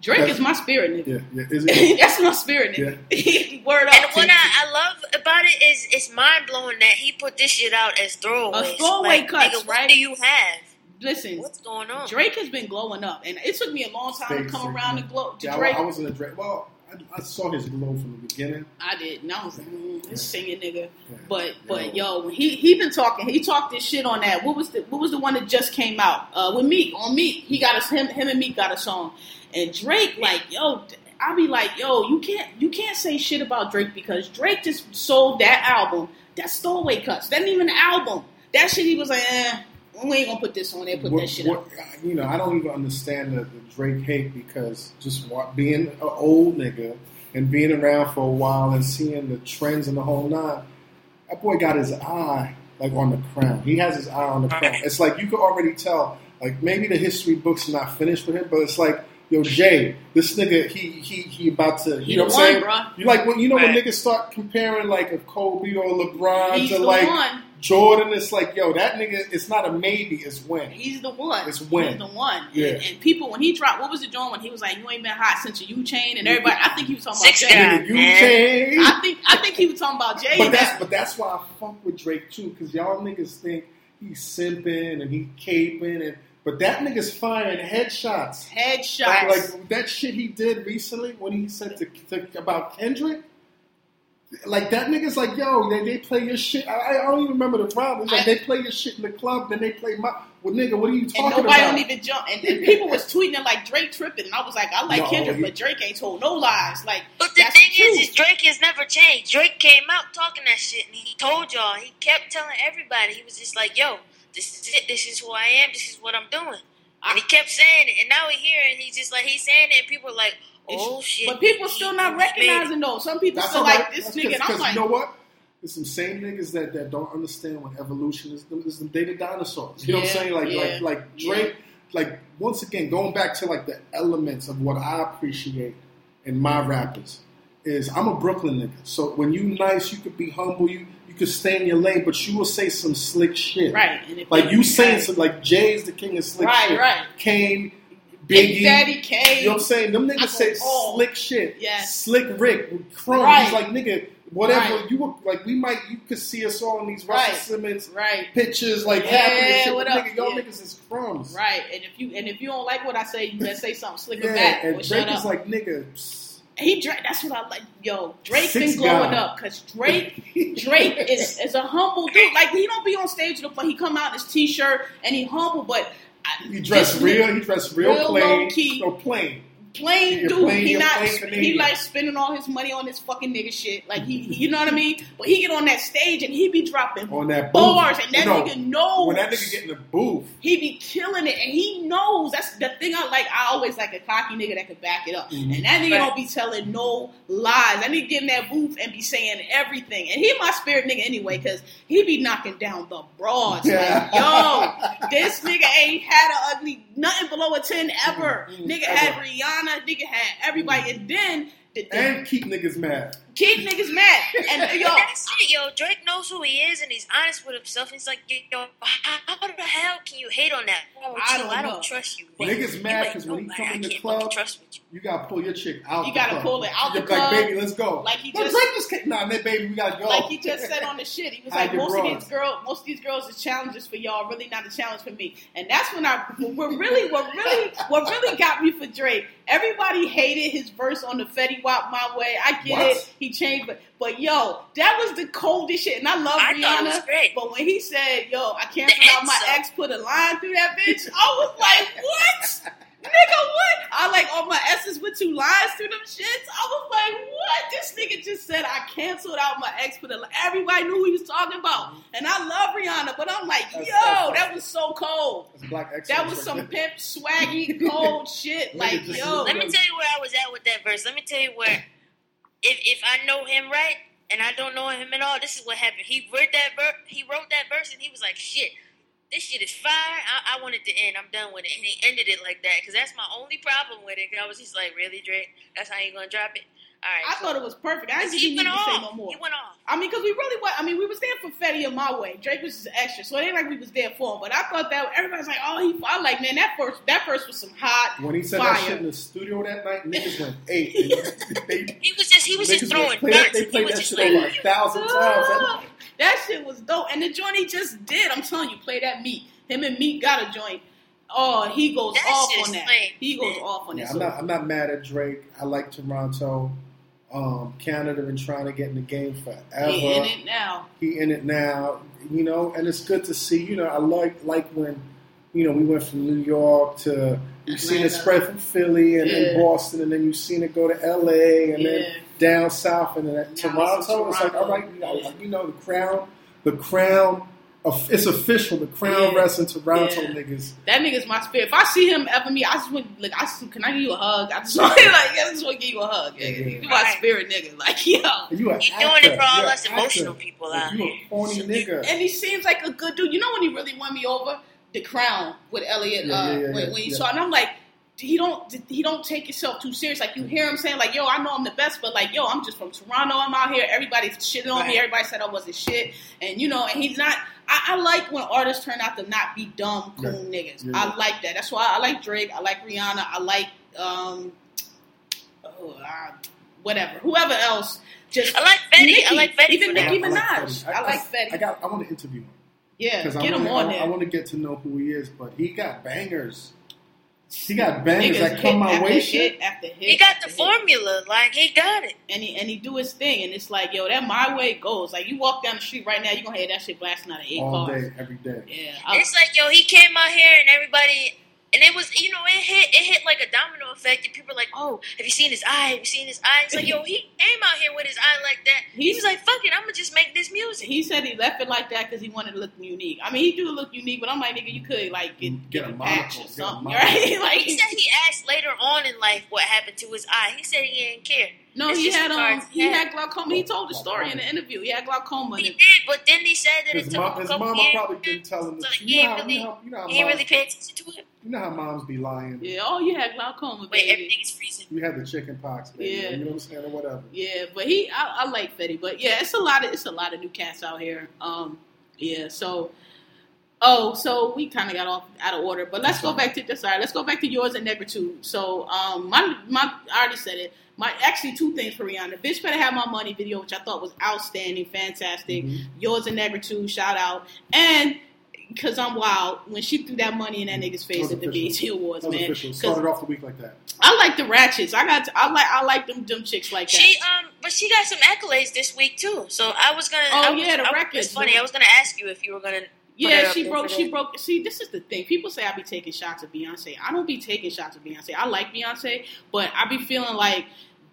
Drake is my spirit nigga. Yeah, yeah. Is [laughs] it? That's my spirit nigga. [laughs] Word up. And what I, I love about it is it's mind blowing that he put this shit out as throwaways. A throwaway like, cuts, nigga, right? What do you have? Listen, What's going on? Drake has been glowing up, and it took me a long time to come sick, around man. to glow to Yeah, Drake. I was in a Drake. Well, I, I saw his glow from the beginning. I did, and I was like, mm, this singing nigga. Yeah. But but yo, when he he been talking. He talked this shit on that. What was the what was the one that just came out uh, with Meek on Meek? He got us him him and Meek got a song, and Drake like yo. I'll be like, yo, you can't you can't say shit about Drake because Drake just sold that album. That's stowaway cuts. That ain't even an album. That shit he was like, eh, we ain't gonna put this on there. Put What- that shit what- up. You know, I don't even understand the, the Drake hate because just wa- being an old nigga and being around for a while and seeing the trends and the whole nine, that boy got his eye like on the crown. He has his eye on the crown. It's like you could already tell. Like maybe the history books are not finished with him, but it's like. Yo, Jay, this nigga, he he he about to. You know what I'm saying? one, bruh. You like when you know when niggas start comparing like a Kobe or LeBron He's to the like one. Jordan. It's like yo, that nigga. It's not a maybe. It's when. He's the one. It's when. He's the one. Yeah. And, and people, when he dropped, what was it doing when he was like, "You ain't been hot since your U chain," and everybody. I think he was talking Six about Jay. guys. Nigga, you man. change. I think I think he was talking about Jay. But that's but that's why I fuck with Drake too, because y'all niggas think he's simping and he caping and but that nigga's firing headshots. headshots. Like that shit he did recently when he said to, to about Kendrick. Like that nigga's like, yo, they, they play your shit. I, I don't even remember the problem. It's like I- they play your shit in the club, then they play my. Well, nigga, what are you and talking nobody about? don't even jump. And, and people was tweeting it like Drake tripping, and I was like, I like No, Kendrick, he- but Drake ain't told no lies. Like, But the thing the is, is Drake has never changed. Drake came out talking that shit, and he told y'all. He kept telling everybody. He was just like, "Yo, this is it. This is who I am. This is what I'm doing." And he kept saying it, and now we hear it. And he's just like he's saying it, and people are like, "Oh shit!" but people still not He made it. recognizing though. Some people That's still all right. like this That's nigga, and I'm like, you know what? It's some same niggas that, that don't understand what evolution is. Is them data dinosaurs. You know what I'm saying? Like yeah, like like Drake. Like once again, going back to like the elements of what I appreciate in my rappers is I'm a Brooklyn nigga. So when you nice, you could be humble. You you could stay in your lane, but you will say some slick shit. right. And Like you saying right. some like Jay's the king of slick Right, shit. right. Kane, Big Biggie, Daddy Kane. You know what I'm saying? Them niggas say all. slick shit. Yes. Slick Rick, Chrome. Right. He's like, nigga, whatever. Right. You were like, we might, you could see us all in these Russell Right. Simmons Right. pictures, like Yeah, shit. what but up? Nigga, y'all Yeah. niggas is crumbs. Right, and if you and if you don't like what I say, you better say something slicker Yeah, back and Drake is like, nigga, psst, he Drake. That's what I like. Yo, Drake's Six been glowing guy. up because Drake, Drake is is a humble dude. Like he don't be on stage with a he come out in his t-shirt and he humble, but he dressed real. He dressed real, real plain. low-key. No plain. Plain You're dude. plain- he not plain he like spending all his money on this fucking nigga shit. Like he, you know what I mean? But he get on that stage and he be dropping On that booth. bars, and that No, nigga knows When that nigga get in the booth, he be killing it, and he knows. That's the thing I like. I always like a cocky nigga that can back it up, Mhm. and that nigga Right. don't be telling no lies. That nigga get in that booth and be saying everything, and he my spirit nigga anyway, because he be knocking down the broads. Like, yo, this nigga ain't had a ugly nothing below a ten ever. Mhm, Nigga ever. had Rihanna, nigga had everybody, and then the, the and keep niggas mad. Keep niggas mad. And [laughs] yo, That's it, yo. Drake knows who he is, and he's honest with himself. He's like, yo, how, how the hell can you hate on that? Oh, I don't I don't trust you. Niggas You mad ain't 'cause when he nobody. come in the club, trust with you. You gotta pull your chick out. You the gotta club. pull it out You're the like, club. baby, let's go. Like he No, just- Drake just came. Nah, man, baby, we gotta go. like he just said on the shit, he was like, your most of these girls, most of these girls is challenges for y'all, really not a challenge for me. And that's when I, what really, what really, what really got me for Drake. Everybody hated his verse on the Fetty Wap My Way. I get What? it, he changed, but but yo, that was the coldest shit. And I love I thought it was Rihanna, great. but when he said, "Yo, I canceled The out my ex, put a line through that bitch," I was like, "What?" Nigga, what? I like all my S's with two lines through them shits. I was like, what? This nigga just said I canceled out my ex put a li- Everybody knew who he was talking about. And I love Rihanna, but I'm like, That's- yo, that's- that was so cold. Black That was some there. pimp, swaggy, [laughs] cold shit. Like, yo. Let me tell you where I was at with that verse. Let me tell you where, if if I know him right and I don't know him at all, this is what happened. He wrote that ver- he wrote that verse and he was like, "Shit, this shit is fire. I, I want it to end. I'm done with it." And he ended it like that because that's my only problem with it. 'Cause I was just like, "Really, Drake? That's how you gonna drop it?" All right. I so- thought it was perfect. I didn't think he he needed went to say off. no more. He went off. I mean, because we really was. I mean, we was there for Fetty and My Way. Drake was just extra, so it ain't like we was there for him. But I thought that everybody's like, "Oh, he." I like, man, that first that first was some hot. When he said fire. that shit in the studio that night, [laughs] niggas went eight. They, they, [laughs] He was just he was just throwing went- played that- They played that shit like, over a thousand [laughs] times. That shit was dope. And the joint he just did, I'm telling you, play that Meek. Him and Meek got a joint. Oh, he goes That off on that. lame, He goes off on Yeah, that. I'm So, not. I'm not mad at Drake. I like Toronto. Um, Canada been trying to get in the game forever. he in it now. He in it now. You know, and it's good to see. You know, I like like when you know we went from New York to you've seen it spread from Philly and Yeah. then Boston, and then you've seen it go to L.A. and Yeah. then down south and then it's Toronto. It's like all right, you know, you know the crown, the crown. Of- It's official. The crown Yeah. rests in Toronto, Yeah. niggas. That nigga's my spirit. If I see him ever meet, I just want like I just, can I give you a hug? I just want [laughs] like I just want to give you a hug. Yeah, yeah. You my Right. spirit nigga. [laughs] Like yo. You an He actor. doing it for all us emotional actor. people Like, out you here. a corny nigga. And he seems like a good dude. You know when he really won me over? The Crown with Elliot. Yeah, uh, yeah, yeah, when, yeah, when he yeah. saw, and I'm like, he don't he don't take himself too serious. Like you hear him saying like, "Yo, I know I'm the best," but like, "Yo, I'm just from Toronto. I'm out here. Everybody's shitting on me. Everybody said I wasn't shit." And you know, and he's not. I, I like when artists turn out to not be dumb, cool Yeah. niggas. Yeah. I like that. That's why I like Drake. I like Rihanna. I like um, oh, uh, whatever, whoever else. Just I like Fetty. Nicki. I like Fetty Even for Nicki. Minaj. I, like Fetty. I got. I want to interview him yeah, get I him on I, there. want to get to know who he is. But he got bangers. He got bangers Niggas that come my way. hit Shit. after hit. He got the hit. formula. Like he got it. and he and he do his thing, and it's like, yo, that my way goes. Like you walk down the street right now, you are gonna hear that shit blasting out of eight all cars. day, every day. Yeah, I, It's like yo, he came out here and everybody, and it was you know it hit it hit like a domino effect. And people were like, oh, have you seen his eye? Have you seen his eye? It's like yo, he came out here with his eye like that. He was like, fuck it, I'm gonna just make this music. he said he left it like that because he wanted to look unique. I mean, he do look unique, but I'm like, nigga, you could like get, Get get a a patch monocle, or something, [laughs] right? [laughs] like, He said he asked later on in life what happened to his eye. He said he didn't care. No, It's he had um, he he had had. glaucoma. He told the story in the interview. He had glaucoma. He did, but then he said that His, it took mom, him a his couple mama years. probably been telling the So truth. he You know, ain't really, you know, you know how he ain't moms, really pay attention to it. you know how moms be lying. yeah, oh, you had glaucoma, Wait, baby. everything is freezing. You had the chicken pox, baby. Yeah. You know what I'm saying, or whatever. Yeah, but he, I, I like Fetty, but yeah, it's a lot of it's a lot of new cats out here. Um, yeah, so oh, so we kind of got off out of order, but let's go back to this. Sorry, let's go back to yours and Negritude. So um, my my I already said it. My actually two things for Rihanna. Bitch better have my money video, which I thought was outstanding, fantastic. Mhm. Yours and Negritude, shout out, and. Cause I'm wild when she threw that money in that nigga's face was at the official. BET Awards, That was man. official. 'Cause Started off the week like that. I like the ratchets. I got. I like. I like them. Them chicks like that. She um, but she got some accolades this week too. So I was gonna. Oh, I was, yeah, the I records. It's funny. I was gonna ask you if you were gonna. Yeah, she broke. She broke. See, this is the thing. People say I be taking shots at Beyonce. I don't be taking shots at Beyonce. I like Beyonce, but I be feeling like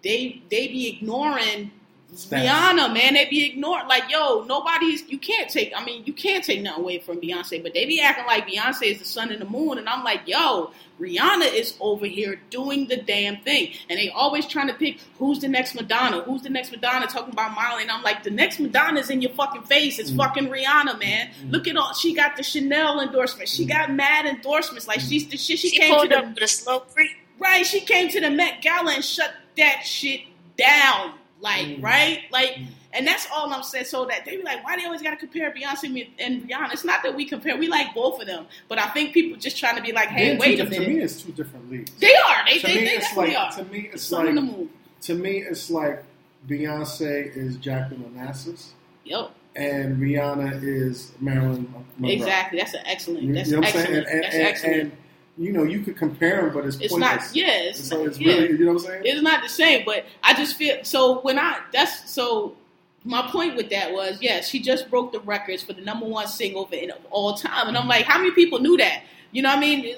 they they be ignoring Stats. Rihanna. Man, they be ignored. Like, yo, nobody's. You can't take. I mean, you can't take nothing away from Beyonce, but they be acting like Beyonce is the sun and the moon, and I'm like, yo, Rihanna is over here doing the damn thing, and they always trying to pick who's the next Madonna, who's the next Madonna, talking about Miley, and I'm like, the next Madonna's in your fucking face. It's Mm. fucking Rihanna, man. Look at all she got the Chanel endorsement. She got mad endorsements. Like she's the shit. She, She came to pulled the up with slow creep. right. She came to the Met Gala and shut that shit down. Like, Mm. right? Like, Mm. and that's all I'm saying. So that they be like, why they always got to compare Beyonce and Rihanna? It's not that we compare. We like both of them, but I think people just trying to be like, They're hey, wait a different- To me, it's two different leagues. They are. They, to they, me, they it's like are. to me, it's Sun on the like to me, it's like Beyonce is Jacqueline Onassis Yep. and Rihanna is Marilyn Monroe. Exactly. That's an excellent. You, That's you know what I'm saying? excellent. And, and, that's and, excellent. And, you know, you could compare them, but it's it's pointless. not. Yeah. It's, so it's yeah. really, you know what I'm saying? it's not the same, but I just feel so when I that's so my point with that was yes, she just broke the records for the number one single of of all time, and I'm like, how many people knew that? You know what I mean?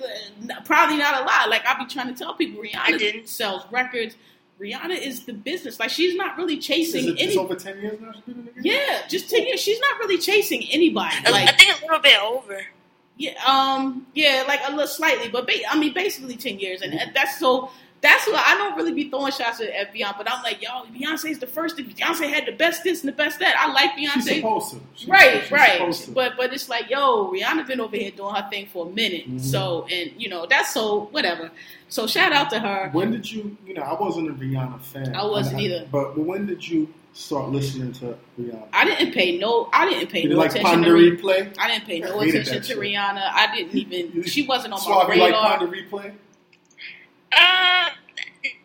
Probably not a lot. Like I be trying to tell people, Rihanna sells records. Rihanna is the business. Like she's not really Is chasing it, it's any. over 10 years now? She's been in the? Yeah, just ten years. She's not really chasing anybody. Like I think a little bit over. Yeah, um, yeah, like a little slightly, but ba- I mean, basically ten years, and that's so. That's what I don't really be throwing shots at, at Beyonce, but I'm like, yo, Beyonce's the first. Beyonce had the best this and the best that. I like She's Beyonce, supposed to. She- right, she's right. supposed to. But but it's like, yo, Rihanna been over here doing her thing for a minute, Mhm. so and you know that's so whatever. So shout out to her. When did you, you know, I wasn't a Rihanna fan. I wasn't either. But, but when did you start listening to Rihanna? I didn't pay no, I didn't pay Did no like attention to Rihanna. Replay? I didn't pay no I hated attention to shit. Rihanna. I didn't even. She wasn't on my Suave, you like. Pon de Replay? Uh,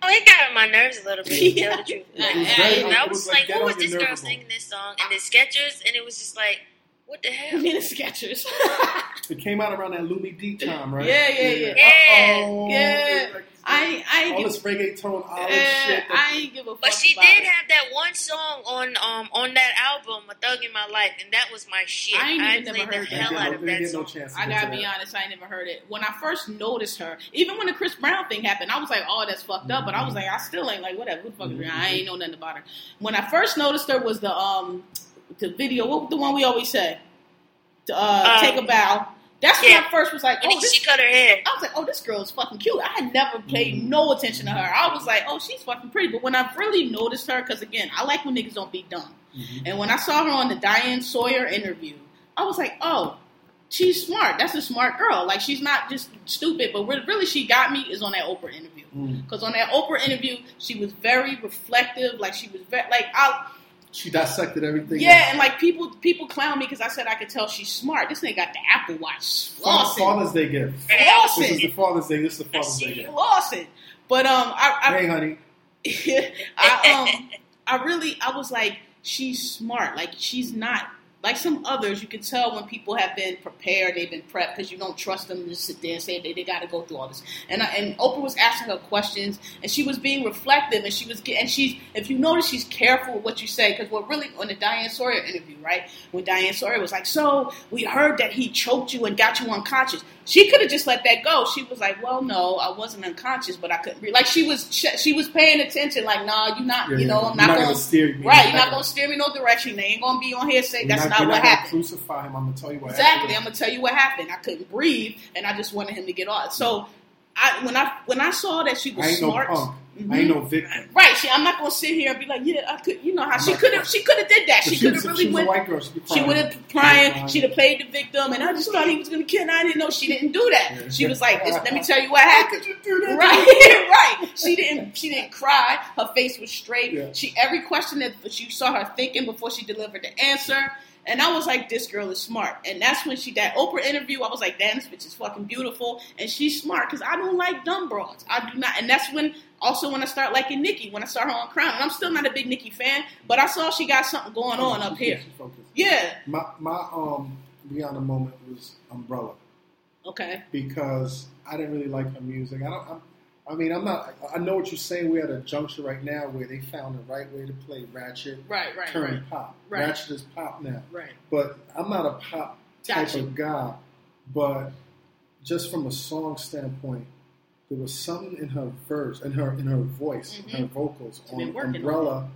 oh, it got on my nerves a little bit. To tell the [laughs] truth. Yeah. It was Yeah, very, yeah, And I was was like, like, who on is this girl singing this song? And the Skechers, and it was just like, what the hell? Me and Skechers. [laughs] It came out around that Lumidee time, right? Yeah, yeah, yeah. Yeah. Uh-oh. Yeah. Like, I I ain't all give, this reggaeton olive eh, shit. I ain't give a fuck. But she about did it. have that one song on um on that album, "A Thug in My Life," and that was my shit. I ain't even never played the heard hell out get of that didn't no song. I gotta to be that. honest, I ain't never heard it. When I first noticed her, even when the Chris Brown thing happened, I was like, "Oh, that's fucked up." But I was like, I still ain't like whatever. Who the fuck is Mhm. I ain't know nothing about her. When I first noticed her was the um the video. What the one we always say? To, uh, Um, take a bow. That's when. I first was like, "Oh, this." she cut her hair. I was like, "Oh, this girl is fucking cute." I had never paid Mhm. no attention to her. I was like, "Oh, she's fucking pretty." But when I really noticed her, because again, I like when niggas don't be dumb. Mhm. And when I saw her on the Diane Sawyer interview, I was like, oh, she's smart. That's a smart girl. Like, she's not just stupid, but what really she got me is on that Oprah interview. Mm. Because on that Oprah interview, she was very reflective. Like, she was very, like, I, She dissected everything. yeah, and like people people clown me because I said I could tell she's smart. This nigga got the Apple Watch. Fa- Flossing. Father's Day gift. Flossing. This is the Father's Day. This is the Father's Day She gift. flossing. But um, I, I Hey, honey. [laughs] I um I really I was like she's smart like she's not like some others you can tell when people have been prepared they've been prepped because you don't trust them to sit there and say they, they got to go through all this. And I, and Oprah was asking her questions and she was being reflective and she was and she's if you notice she's careful with what you say because what really on the Diane Sawyer interview right? When Diane Sawyer was like so we heard that he choked you and got you unconscious she could have just let that go she was like well no I wasn't unconscious but I couldn't re-. like she was she was paying attention like nah you're not Yeah, you know. I'm You're not, gonna gonna steer me. right you're not gonna steer me no direction they ain't gonna be on here say You're that's not, not, what not happened Crucify him. I'm gonna tell you what exactly happened. I'm gonna tell you what happened I couldn't breathe and I just wanted him to get off so I when I when I saw that she was smart no Mhm. I ain't no victim. Right, she, I'm not gonna sit here and be like, yeah, I could, you know how I'm she could have, she could have did that. But She could have really was went. white girl. She would have crying. She'd have played the victim, and I just thought he was gonna kill. And I didn't know she didn't do that. Yeah. She was like, this, "Let me tell you what happened." could you do? Right, [laughs] right. She didn't. She didn't cry. Her face was straight. Yeah. She every question that you saw her thinking before she delivered the answer. And I was like, this girl is smart. And that's when she that Oprah interview. I was like, damn, this bitch is fucking beautiful, and she's smart because I don't like dumb broads. I do not. And that's when also when I start liking Nicki when I saw her on Crown. And I'm still not a big Nicki fan, but I saw she got something going on up here. Yeah. My my um Rihanna moment was Umbrella Okay. because I didn't really like her music. I don't. I'm, I mean, I'm not. I know what you're saying. We're at a juncture right now where they found the right way to play ratchet, Right. Right. turn Right. pop. Right. Ratchet is pop now, Right. but I'm not a pop type Gotcha. of guy. But just from a song standpoint, there was something in her verse, in her in her voice, in her mm-hmm. vocals She's on Umbrella.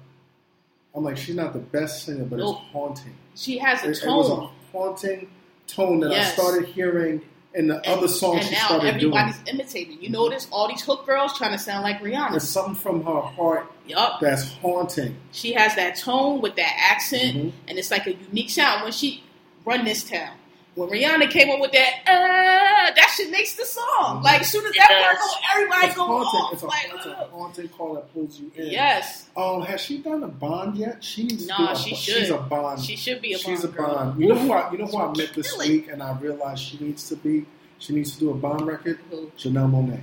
I'm like, she's not the best singer, but Nope. it's haunting. She has a It, it was tone. a haunting tone that Yes. I started hearing in the other songs and she now started doing. everybody's imitating. You notice all these hook girls trying to sound like Rihanna. There's something from her heart Yup. that's haunting. She has that tone with that accent, Mhm. and it's like a unique sound when she run this town. When Rihanna came up with that, uh, that shit makes the song. Like, as soon as It that part does. go, everybody It's go haunting. off. It's a, like, it's uh. haunting call that pulls you in. Yes, Um, has she done a bond yet? She needs to Nah, do a, she She's a bond. she should be a bond. She's a Bond girl. You know who I, you know who I met this Kill week, and I realized she needs to be. She needs to do a bond record. Who? Janelle Monáe.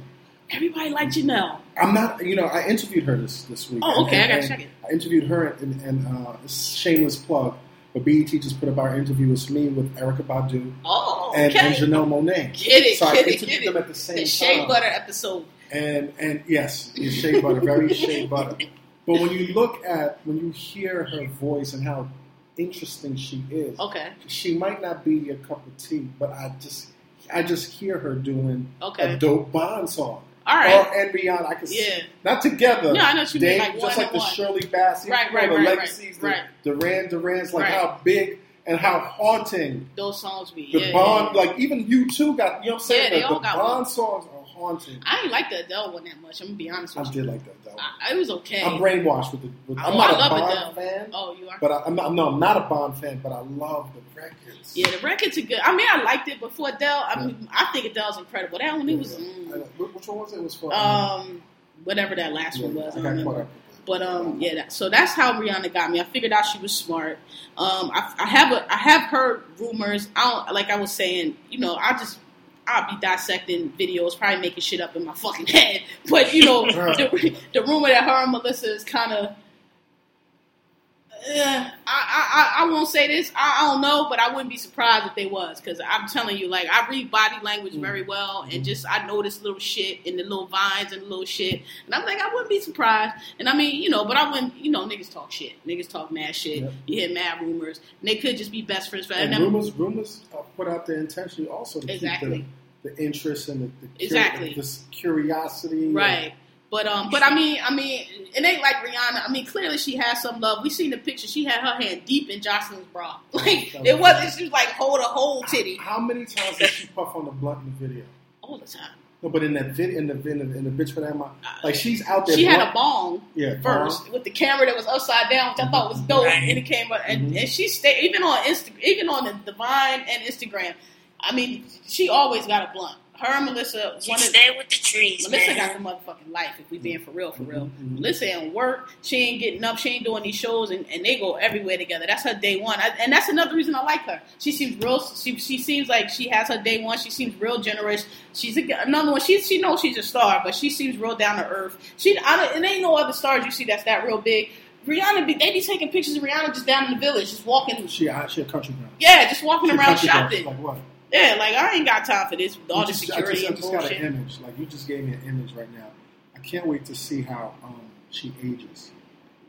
Everybody like Janelle. I'm not. You know, I interviewed her this this week. Oh, okay, I gotta check it. I interviewed her, and, and uh, shameless plug. But BET just put up our interview. It's me with Erykah Badu Oh, and, okay. and Janelle Monáe. Get it, So I get it, interviewed get it. them at the same the shea time. butter episode. And and yes, it's shea butter, very [laughs] shea butter. But when you look at when you hear her voice and how interesting she is, Okay, she might not be your cup of tea, but I just I just hear her doing okay. a dope Bond song. All Or and beyond, I can see Yeah. not together. Yeah, I know you mean, They- like just like the one. Shirley Bassey, Right, right, the right, right, legacies, right. the Duran Duran's, like Right. how big and how haunting Those songs be. the yeah, Bond, yeah. like even U2 got. You know what I'm saying? Yeah, they the all the got Bond one. songs haunting. I didn't like the Adele one that much. I'm gonna be honest I with you. I did like that though. I, it was okay. I'm brainwashed with the. With, Oh, I'm not I a love Bond Adele. fan, oh, you are. but I, I'm not. No, I'm not a Bond fan, but I love the records. Yeah, the records are good. I mean, I liked it before Adele. I mean, I think Adele's incredible. That one, it was, I mm. Which one was it? It was for um, whatever that last yeah, one was. I don't remember. But um, yeah. That, so that's how Rihanna got me. I figured out she was smart. Um, I, I have a, I have heard rumors. I don't like I was saying. You know, I just I'll be dissecting videos, probably making shit up in my fucking head. But you know, the, the rumor that her and Melissa is kind of. Uh, I, I I won't say this. I, I don't know, but I wouldn't be surprised if they was because I'm telling you, like I read body language very well, and just I notice little shit in the little vines and the little shit, and I'm like I wouldn't be surprised. And I mean, you know, but I wouldn't. You know, niggas talk shit. Niggas talk mad shit. Yep. You hear mad rumors. And they could just be best friends forever. And And rumors, rumors are put out there intentionally also to Exactly. keep the, the interest and the, the curi- Exactly. this curiosity. Right. But um, but I mean, I mean, it ain't like Rihanna. I mean, clearly she has some love. We seen the picture. She had her hand deep in Jocelyn's bra. [laughs] Like it wasn't. She was like hold a whole titty How many times did she puff on the blunt in the video? all the time. No, but in that vid, in the in the, in the bitch for that my, like she's out there. She had a bong yeah first bong. with the camera that was upside down, which I thought was dope. Right. And it came up, and, Mhm. and she stayed even on Insta, even on the, Divine and Instagram. I mean, she always got a blunt. Her and Melissa She wanted. stay with the trees, Melissa man. got the motherfucking life. If we being for real, for real. Mhm. Melissa ain't work. She ain't getting up. She ain't doing these shows, and, and they go everywhere together. That's her day one, I, and that's another reason I like her. She seems real. She, she seems like she has her day one. She seems real generous. She's a, another one. She she knows she's a star, but she seems real down to earth. She I don't, and ain't no other stars you see that's that real big. Rihanna, be, they be taking pictures of Rihanna just down in the village, just walking. She uh, she a country girl. Yeah, just walking She around country girl. shopping. Like what? Yeah, like I ain't got time for this. All You the just- I security just, I and just got bullshit. an image. Like you just gave me an image right now. I can't wait to see how um, she ages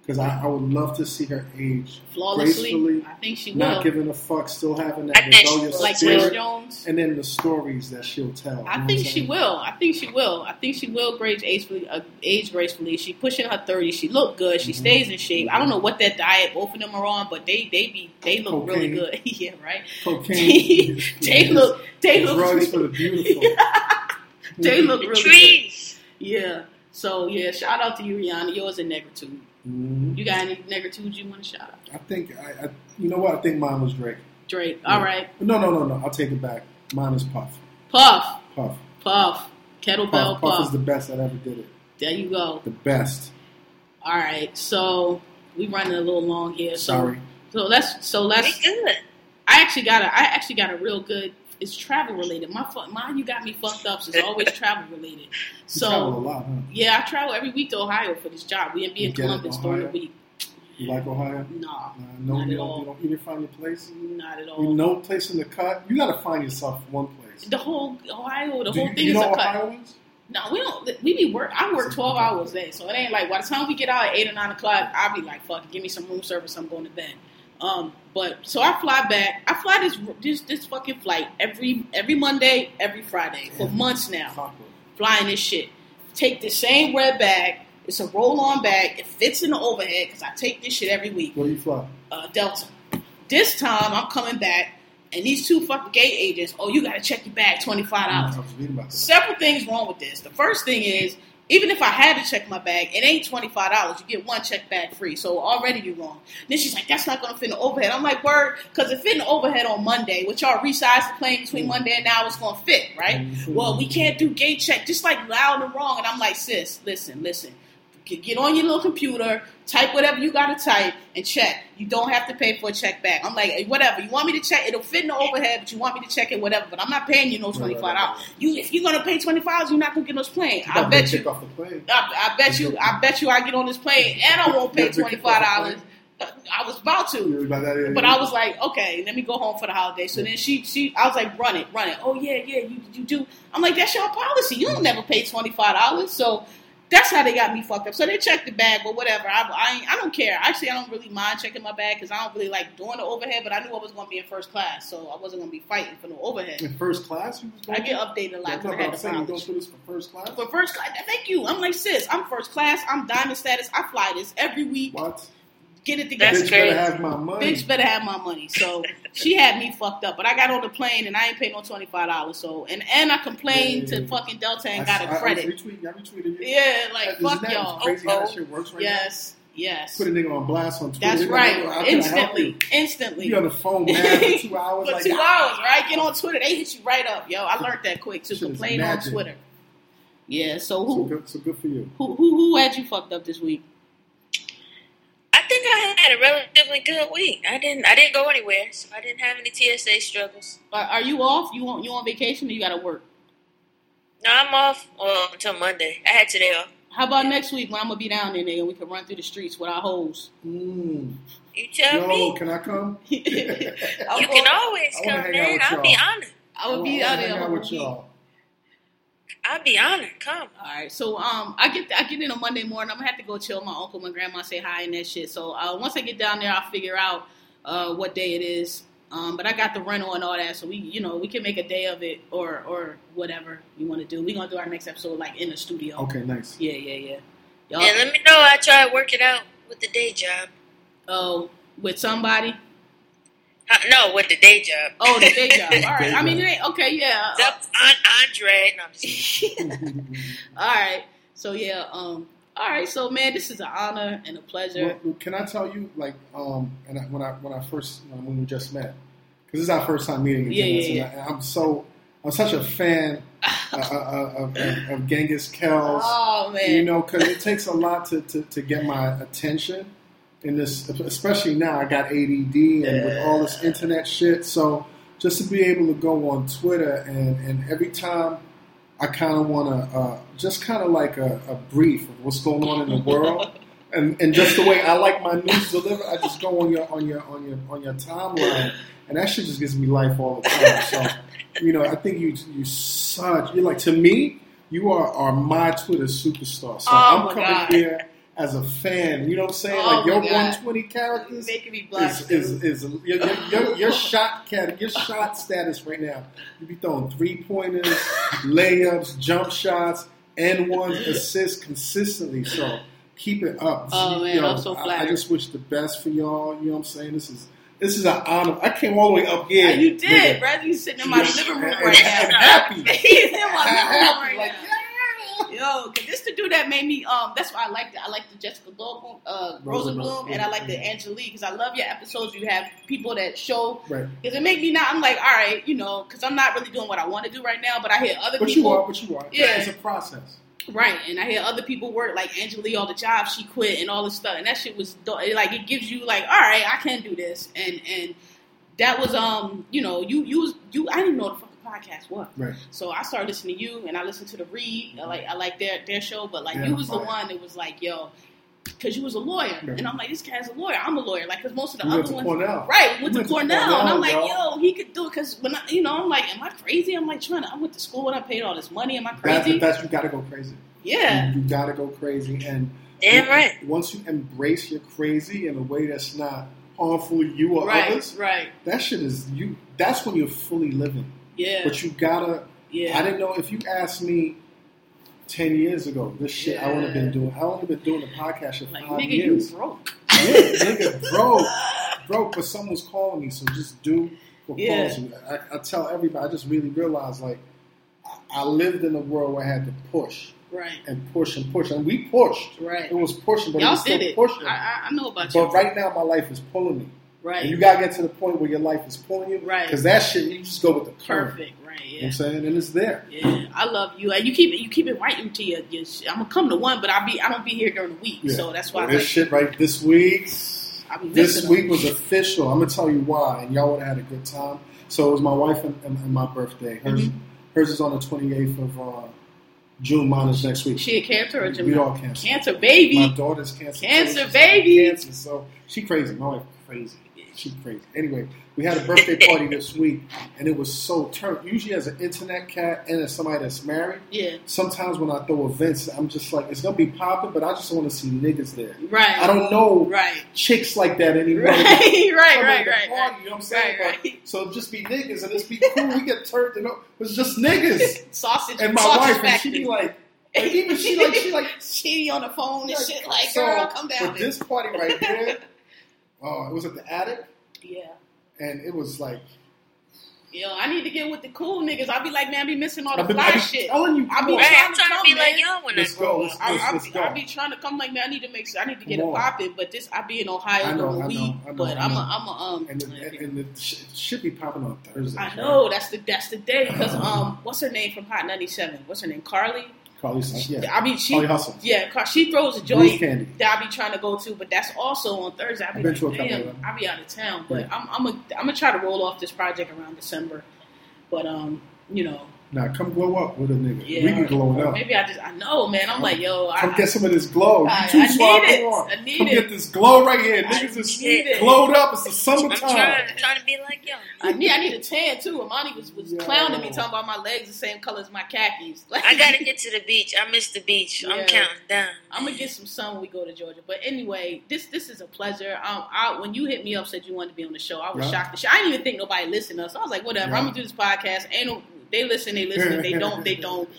because I, I would love to see her age Flawlessly, gracefully, I think she will. not giving a fuck, still having that I think she rebellious like spirit, Jones. and then the stories that she'll tell. I think she saying? will. I think she will. I think she will age gracefully. Uh, age gracefully. She pushing her thirty. She look good. She Mhm. stays in shape. I don't know what that diet both of them are on, but they they be they look really good. [laughs] yeah, right. Cocaine. they look they look drugs for the beautiful. [laughs] they look The really trees. good. Yeah. So yeah, shout out to you, Rihanna. Yours a negritude. Mhm. You got any negritudes you want to shout out? I think I, I, you know what? I think mine was Drake. Drake. Yeah. All right. No, no, no, no. I'll take it back. Mine is Puff. Puff. Puff. Puff. Kettlebell Puff, Puff. Puff is the best that ever did it. there you go. The best. All right. So we running a little long here. So Sorry. so let's so We let's good. I actually got a I actually got a real good. It's travel related. My fu- mine, you got me fucked up. So it's always [laughs] travel related. You travel a So lot, huh? yeah, I travel every week to Ohio for this job. We be You in get it, Columbus during the week. You like Ohio? Nah, no, Not you at don't, all. you don't. You didn't find your place. not at all. You no place in the cut. You got to find yourself one place. the whole Ohio, the Do whole you, thing you is know a cut. Ohioans? No, we don't. We be work. I work twelve hours a day, so it ain't like by the time we get out at eight or nine o'clock, I'll be like, "Fuck, it, give me some room service. I'm going to bed." Um, but so I fly back. I fly this this this fucking flight every every Monday, every Friday for months now. Flying this shit. Take the same red bag. It's a roll-on bag. It fits in the overhead because I take this shit every week. Where do you fly? Uh, Delta. This time I'm coming back, and these two fucking gate agents. Oh, you got to check your bag twenty five dollars I was reading about that. several things wrong with this. The first thing is Even if I had to check my bag, it ain't twenty five dollars. You get one check bag free, so already you're wrong. Then she's like, "That's not gonna fit in the overhead." I'm like, "Word," because it fit in the overhead on Monday, which y'all resized the plane between Monday and now it's gonna fit, right? Mhm. Well, we can't do gate check, just like loud and wrong. And I'm like, "Sis, listen, listen." Get on your little computer, type whatever you gotta type, and check. You don't have to pay for a check back. I'm like, "Hey, whatever. You want me to check? It'll fit in the overhead, but you want me to check it, whatever. But I'm not paying you no twenty five dollars. You, if you're gonna pay twenty five dollars, you're not gonna get on this plane. I bet you. off the plane. I, I bet you. I bet you. I get on this plane and I won't pay twenty five dollars. I was about to. About that, But I was like, okay, let me go home for the holiday. So then she, she, I was like, run it, run it. Oh yeah, yeah, you, you do. I'm like, that's your policy. You don't never pay twenty five dollars. So that's how they got me fucked up. So they checked the bag, but whatever. I, I, I don't care. Actually, I don't really mind checking my bag because I don't really like doing the overhead. But I knew I was going to be in first class, so I wasn't going to be fighting for no overhead. in first class. I get updated a lot because I had saying. You go through this for first class. For first class, thank you. I'm like, sis, I'm first class. I'm diamond status. I fly this every week. What? Get it together. That's Bitch better have my money. Bitch better have my money. So she had me fucked up. But I got on the plane and I ain't paid no twenty five dollars. So and and I complained Yeah. to fucking Delta and I- got I- a I credit. retweeted. I retweeted you. Yeah, like Isn't fuck that y'all. Crazy how that Oh, shit works right Yes, yes. Put a nigga on blast on Twitter. That's They right. like, "How can I help Instantly, you?" instantly. You on the phone mad for [laughs] two hours. For like, two "Ah." hours, right? Get on Twitter. They hit you right up, yo. I learned that quick to complain on. Twitter. Yeah. So So who good, so good for you. who who who had you fucked up this week? I think I had a relatively good week. I didn't. I didn't go anywhere, so I didn't have any TSA struggles. Are, are you off? You on you on vacation or you got to work? No, I'm off. Well, until Monday. I had today off. How about next week when I'm gonna be down in there, and we can run through the streets with our hoes? Mm. You tell Yo, me. can I come? [laughs] You can always I come, hang out man. I'll be y'all. honored. I would be I out wanna there. Hang the out whole with week. y'all. I'll be honored. Come. All right, so um, I get I get in on Monday morning. I'm gonna have to go chill with my uncle, my grandma, say hi and that shit. So uh, once I get down there, I'll figure out uh, what day it is. Um, but I got the rental and all that, so we you know we can make a day of it or or whatever you want to do. We gonna do our next episode like in the studio. Okay, nice. Yeah, yeah, yeah. Y'all, And let me know. I try to work it out with the day job. oh, with somebody. Uh, no, with the day job. Oh, the day job. [laughs] All right. I mean, it ain't okay. Yeah. It's up to Aunt Andre. No, I'm just [laughs] all right. So yeah. Um. All right. So man, this is an honor and a pleasure. Well, can I tell you, like, um, and I, when I when I first when we just met, because this is our first time meeting. Yeah, again, yeah, and I, I'm so I'm such a fan [laughs] uh, uh, of, of, of Genghis Kells. Oh man. You know, because it takes a lot to, to, to get my attention in this, especially now. I got ADD and with all this internet shit. So just to be able to go on Twitter and, and every time I kind of want to uh, just kind of like a, a brief of what's going on in the world. [laughs] And, and just the way I like my news delivered, I just go on your on your on your on your timeline, and that shit just gives me life all the time. So, you know, I think you you such you're like to me, you are are my Twitter superstar. So Oh, I'm my coming God. here as a fan. You know what I'm saying? Oh, like your God. 120 characters making me blush. is is, is your, your, your, your shot cat your shot status right now. You be throwing three pointers, layups, jump shots, and ones assists consistently. So keep it up. Oh, man, You know, I'm so I- I, just wish the best for y'all. You know what I'm saying? This is this is an honor. I came all the way up here. Yeah, you did, nigga. Brad. You sitting in my living room right now. happy. [laughs] He's in my living room right like, now. Yo, cause this the dude that made me. Um, that's why I like the I like the Jessica Goldblum, uh, Rosenblum, Rosenblum, and I like the. Angelique because I love your episodes. You have people that show Right. because it make me not. I'm like, all right, you know, because I'm not really doing what I want to do right now, but I hear other people. But you are, but you are. Yeah. It's a process. Right, and I hear other people work like Angelique, all the jobs she quit and all this stuff, and that shit was like it gives you like, all right, I can do this, and and that was um, you know, you you was you I didn't know podcast was, Right. so I started listening to you, and I listened to the Read, I like I mm-hmm. like their their show, but like Yeah, you was the one that was like, yo, because you was a lawyer, Right. and I'm like, this guy's a lawyer, I'm a lawyer, like because most of the You other went to ones, Cornell. right, went, You to, went to Cornell, and I'm like, yo. yo, he could do it because when I, you know, I'm like, am I crazy? I'm like trying to, I went to school and I paid all this money, am I That's, crazy? that's you got to go crazy. yeah. You, you got to go crazy, and Damn right. once you embrace your crazy in a way that's not harmful to you or right, others, right. that shit is you. That's when you're fully living. Yeah, But you gotta. yeah. I didn't know if you asked me ten years ago this shit. I would have been doing. I would have been doing the podcast for like five nigga, years. you broke. Yeah, nigga, broke, broke. But someone's calling me, so just do what Yeah. calls you. I, I tell everybody. I just really realized like I, I lived in a world where I had to push. Right. and push and push. And we pushed. Right. It was pushing, but it Y'all was still did it. pushing. I, I, I know about you. but right now, my life is pulling me. Right. And you gotta get to the point where your life is pulling you. Right. Because that shit, you just go with the current. Perfect. Right. You know what Yeah. I'm saying? And it's there. Yeah, I love you, and you keep it. You keep it right into your. your shit. I'm gonna come to one, but I be. I don't be here during the week, Yeah. so that's why. Well, I this like, shit right this week. This week them. was official. I'm gonna tell you why, and y'all would have had a good time. So it was my wife and, and, and my birthday. Hers, Mhm. hers is on the 28th of uh, June. Mine is next week. She a cancer or We all cancer. Cancer baby. My daughter's cancer. Cancer, baby. Cancer. So she crazy. My wife crazy. She crazy. Anyway, we had a birthday party this week, and it was so turned. Usually, as an internet cat and as somebody that's married, Yeah, sometimes when I throw events, I'm just like, it's gonna be popping, but I just want to see niggas there. right. I don't know Right. chicks like that anymore. Right. [laughs] Right. Right. Right. the Right. you know what I'm saying? Right, But- right. so just be niggas and just be cool. we get turned, you know. It's just niggas. [laughs] Sausage. And my sausage wife, and she be like, like, even she like, she like, [laughs] she on the phone and shit. Like, so, girl, come down. But this party right here, oh, it was at the attic, yeah. and it was like, Yo, I need to get with the cool niggas. I'll be like, man, I be missing all the I've been, fly I've been shit. telling you, I come be on. Right, trying I'm to trying to come, be man. like y'all when Let's I grow go. up. Let's, I, let's, I, let's be, go. I be trying to come like man. I need to make. Sure I need to get Come it popping, but this I be in Ohio I know, the I week. I know, but I I'm know. a, I'm a um. and the, and, and the shit should be popping on Thursday. I know that's the that's the day because um what's her name from Hot 97? What's her name? Carly. Carly, yeah, I mean she Carly Hustle. yeah Car- she throws a joint Candy. that I be trying to go to, but that's also on Thursday. I be like, to a couple of damn. I be out of town, but Yeah. I'm I'm a, I'm gonna try to roll off this project around December. But um you know Now come glow up with a nigga. yeah we be glowing or up. Maybe I just I know man. I'm like yo Come I, get some of this glow. I- you too I suave. need it. Come on. I need Come it. get this glow right here. I Niggas is need it. glowed up. It's the [laughs] summertime. I'm summertime. trying, trying to be like y'all. I need I need a tan too. Amani was was Yo. clowning me talking about my legs the same color as my khakis. Like, [laughs] I gotta get to the beach. I miss the beach. Yeah. I'm counting down. I'm gonna get some sun when we go to Georgia. But anyway, this this is a pleasure. Um, I, when you hit me up, said you wanted to be on the show, I was Yeah. shocked. to shit. I didn't even think nobody listened to us. I was like, whatever. Yeah. I'm gonna do this podcast. Ain't no, they listen, they listen. If they [laughs] don't, they don't.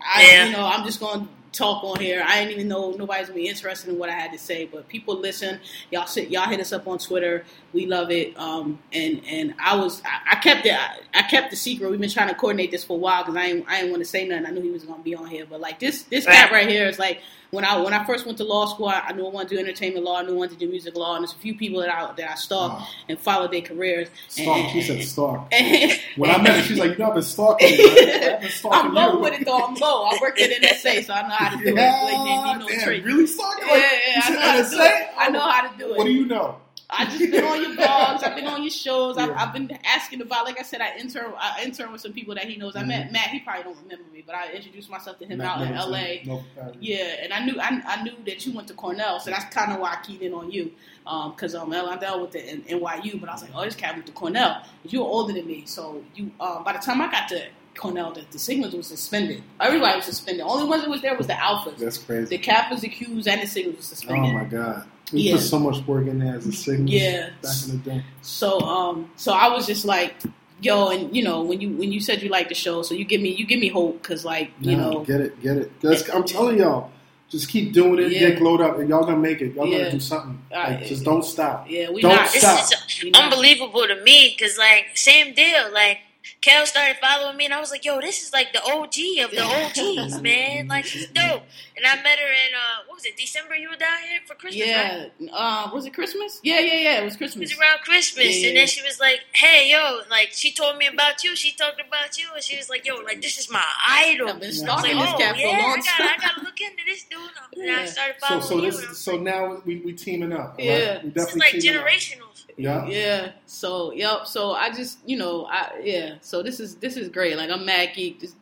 I, Yeah. you know, I'm just gonna talk on here. I didn't even know nobody's gonna be interested in what I had to say, but people listen. Y'all sit, y'all hit us up on Twitter. We love it. Um, and and I was, I, I kept it, I, I kept the secret. We've been trying to coordinate this for a while because I ain't, I didn't want to say nothing. I knew he was gonna be on here, but like this, this Right. cat right here is like when I when I first went to law school, I, I knew I wanted to do entertainment law. I knew I wanted to do music law, and there's a few people that I that I stalked Wow. and followed their careers. Stalk. She said stalk. And, [laughs] When I met her, she's like, you know, I've been stalking you. right? I've been [laughs] stalking I'm low you. with it though. I'm low. I worked at NSA, so I know how to do Yeah, it. Like, need no damn, trick. really stalking? Yeah, Like, yeah, you I know how to do NSA? I know how to do it. What do you know? I just been on your blogs. I've been on your shows. I've, Yeah. I've been asking about. Like I said, I intern. I intern with some people that he knows. I Mm-hmm. met Matt. He probably don't remember me, but I introduced myself to him Matt out in L.A. No, Yeah, and I knew I, I knew that you went to Cornell, so that's kind of why I keyed in on you. Because um, um, I dealt with the NYU, but I was like, oh, this cat went to Cornell. You're older than me, so you. Um, by the time I got to Cornell, that the Sigmas was suspended. Everybody was suspended. Only ones that was there was the Alphas. That's crazy. The Kappas, the Qs, and the Sigmas suspended. Oh my god. We Yeah. put so much work in there as a signal. Yeah. Back in the day. So um so I was just like yo and you know when you when you said you liked the show so you give me you give me hope cuz like you Nah, know get it, get it. That's- I'm telling y'all, just keep doing it. Yeah. Get glowed up, and y'all gonna make it. Y'all Yeah. gonna do something. Like, right. just don't stop. yeah we Don't not Stop. is we not- unbelievable to me because, like, same deal. Like, Kel started following me, and I was like, "Yo, this is like the OG of the OGs, man! Like, she's [laughs] dope." And I met her in uh, what was it? December? You were down here for Christmas, right? yeah uh was it Christmas yeah yeah yeah it was Christmas. It was around Christmas, Yeah, and yeah. then she was like, "Hey, yo!" Like, she told me about you. She talked about you, and she was like, "Yo, like, this is my idol." I've been I was stalking like, this "Oh cat for a yeah, I long gotta, I gotta look into this dude." And I started So, following so you. this, and so now we, we teaming up. all right? Yeah. we this is like generational. up. Generational. Yeah, yeah so yep so I just you know I yeah so this is this is great like I'm mad geek just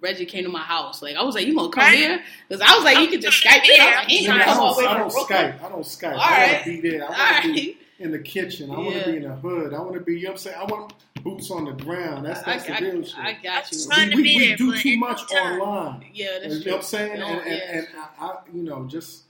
Reggie came to my house like I was like you gonna come Right. here because I was like you could just Skype it I like, he ain't I don't, I don't Skype. I don't Skype. All I right. want to be there. I all want to right be in the kitchen. I want Yeah. to be in the hood. I want to be. You know what I'm saying? I want boots on the ground. That's that's I, the real I, shit. I got you Trying to we, be we there, do too much online. yeah that's You know what I'm saying? No, and and, yeah. and I, I, you know, just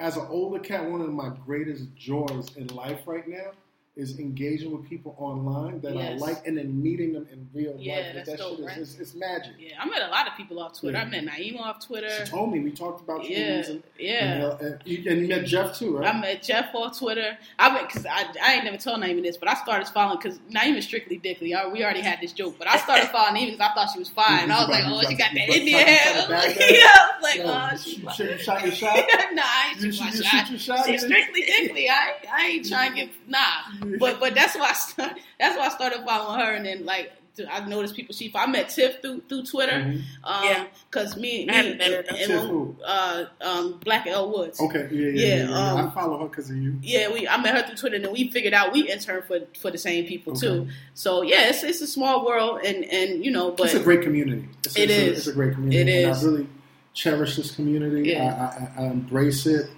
as an older cat, one of my greatest joys in life right now is engaging with people online that Yes. I like, and then meeting them in real Yeah, life. that's that dope, shit right? is it's, it's magic. Yeah, I met a lot of people off Twitter. Yeah. I met Naima off Twitter. She told me we talked about. Yeah, and, yeah. And, uh, and, you, and you met Jeff too, right? I met Jeff on Twitter. I went because I, I ain't never told Naima this, but I started following because Naima's strictly dickly. I, we already had this joke, but I started [laughs] following Naima because I thought she was fine. You- I was like, oh, she got that Indian hair. about [laughs] I was like, yeah, I was like, Yo, oh, you, she. you, shot- your shot. [laughs] nah, I ain't shoot my you shot. shoot your shot. She's strictly dickly. I, I ain't trying to get nah, [laughs] but but that's why I start, that's why I started following her, and then like I noticed people she. I met Tiff through through Twitter, Mhm. um, Yeah. because me, I me haven't met her, though. and Tiff when- uh, um, Black L Woods. Okay, yeah, yeah, Yeah, yeah. yeah, um, I follow her because of you. Yeah, we I met her through Twitter, and then we figured out we intern for for the same people too. So yeah, it's it's a small world, and and you know, but it's a great community. It's, It it's A, it's a great community. It and. I really cherish this community. Yeah. I, I, I embrace it.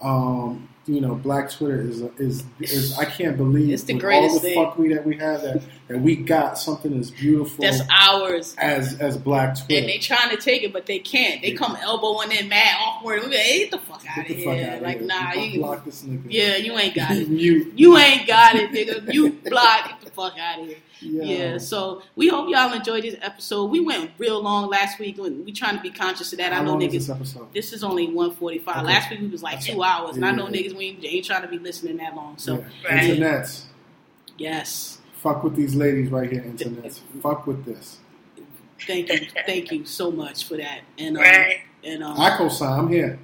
Um, you know, Black Twitter is is is I can't believe It's the greatest all the thing. fuckery that we have that that we got something as beautiful that's ours. as as Black Twitter. And they trying to take it, but they can't. They come elbowing in mad awkward. We be like, hey, get the fuck out of here! out like, here. nah, You you, block this nigga. yeah, you ain't got [laughs] it. you, You ain't got it, nigga. You block. Get the fuck out of here. Yeah. Yeah. So we hope y'all enjoyed this episode. We went real long last week. and We trying to be conscious of that. I know long is niggas. this episode? This is only 145. Okay. Last week we was like two right. hours, and I know Yeah. niggas we ain't, ain't trying to be listening that long. So yeah. Right. Internets. yes, Fuck with these ladies right here, internets. [laughs] Fuck with this. thank you, thank you so much for that. And um, Right. and um, I co-sign. I'm here.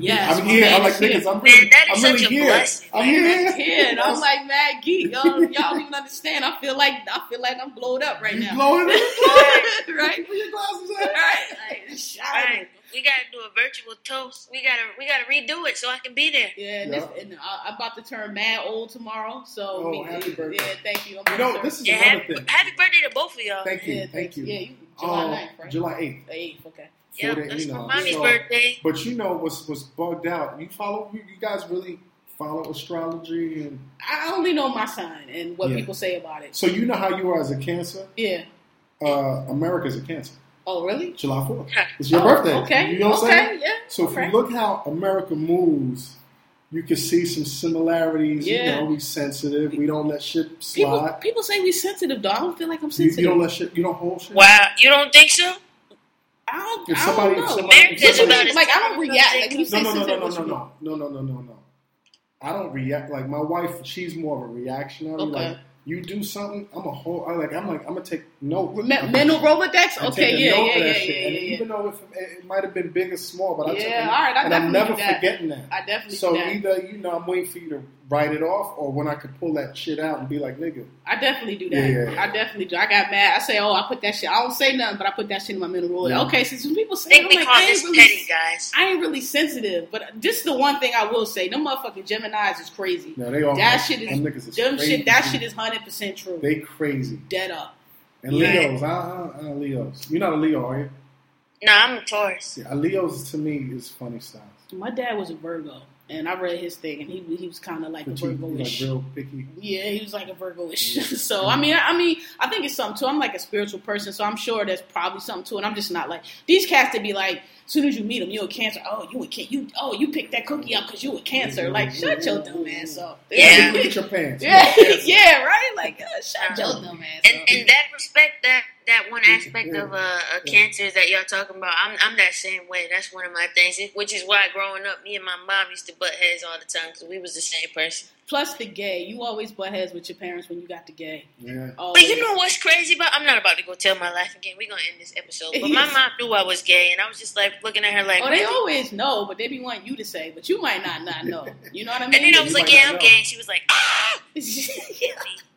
Yes, I'm here. I'm like niggas. I'm really, Man, that is I'm really such a here. blessing. I'm here. here, and I'm like mad geek. [laughs] Y'all, y'all don't even understand. I feel like I feel like I'm blowed up right you now. blowing it? [laughs] right, Where your glasses at? right. Like, shining. Right. We gotta do a virtual toast. We gotta we gotta redo it so I can be there. Yeah, and, Yeah. This, and I, I'm about to turn mad old tomorrow. So Oh, we, happy birthday. Yeah, thank you. I'm You know, turn- this is Yeah, another happy, thing. happy birthday to both of y'all. Thank you. yeah, Thank you. Yeah, you, July Um, 9th, right? July 8th. 8th, okay. Yeah, For the- that's you know, mommy's so- birthday. But you know what's what's bugged out? You follow? You, you guys really follow astrology, and I only know my sign and what Yeah. people say about it. so you know how you are as a Cancer. Yeah. Uh, America's a Cancer. Oh, really? July 4th. It's your Oh, birthday. Okay. You know what I'm okay. saying? Yeah. So if okay. you look how America moves, you can see some similarities. Yeah. You know, we sensitive. We don't let shit slide. people say we sensitive though. I don't feel like I'm You, sensitive. you don't let shit. You don't hold shit. Wow, you don't think so? I don't, If I somebody- don't know. somebody- America's somebody- about as like I don't react. Like you No, say no, no, no, no, no, no, no, no, no, no, no. I don't react like my wife. She's more of a reactionary. Okay. Like you do something, I'm a whole. I like. I'm like. I'm gonna take note. mean? I'm Me- mental Rolodex. I Okay, yeah, yeah, yeah, yeah, shit. yeah, And yeah. even though if it, it might have been big or small, but I took Yeah, it, all right, I and I'm never that. forgetting that. I definitely So that. either you know I'm waiting for you to write it off, or when I could pull that shit out and be like, nigga, I definitely do that. Yeah, yeah, yeah. I definitely do. I got mad. I say, oh, I put that shit. I don't say nothing, but I put that shit in my mental Rolodex. Yeah. Okay, so some people say, think I'm we like, I ain't this really, petty, guys. I ain't really sensitive, but this is the one thing I will say. Them motherfucking Gemini's is crazy. no, they all That shit is, niggas is them crazy. shit. That shit is hundred percent true. They crazy. Dead up. And Yeah. Leos, I, I, I Leos. You're not a Leo, are you? No, I'm a Taurus. Yeah, Leos to me is funny style. My dad was a Virgo, and I read his thing, and he he was kind of like a But you, you Virgo-ish. real picky. Yeah, he was like a Virgo-ish. Yeah. [laughs] so I mean, I mean, I think it's something too. I'm like a spiritual person, so I'm sure there's probably something to it. I'm just not like these cats to be like, as soon as you meet them, you a Cancer. Oh, you a can you? Oh, you picked that cookie up because you a Cancer. Like, shut your dumb ass up. [laughs] Yeah. [laughs] Look at your pants. yeah, You're a Cancer. yeah, right. Like, uh, shut your dumb ass And up. in that respect, that that one aspect of uh, uh, cancer that y'all talking about, I'm I'm that same way. That's one of my things, which is why growing up, me and my mom used to butt heads all the time because we was the same person. Plus the gay. You always butt heads with your parents when you got the gay. Yeah. But you know what's crazy about? I'm not about to go tell my life again. We're gonna end this episode. But my [laughs] mom knew I was gay, and I was just like looking at her like, Oh, they really? always know, but they be wanting you to say, but you might not not know. You know what I mean? And then I was You like, might yeah, I'm know. gay. And she was like, ah. [laughs]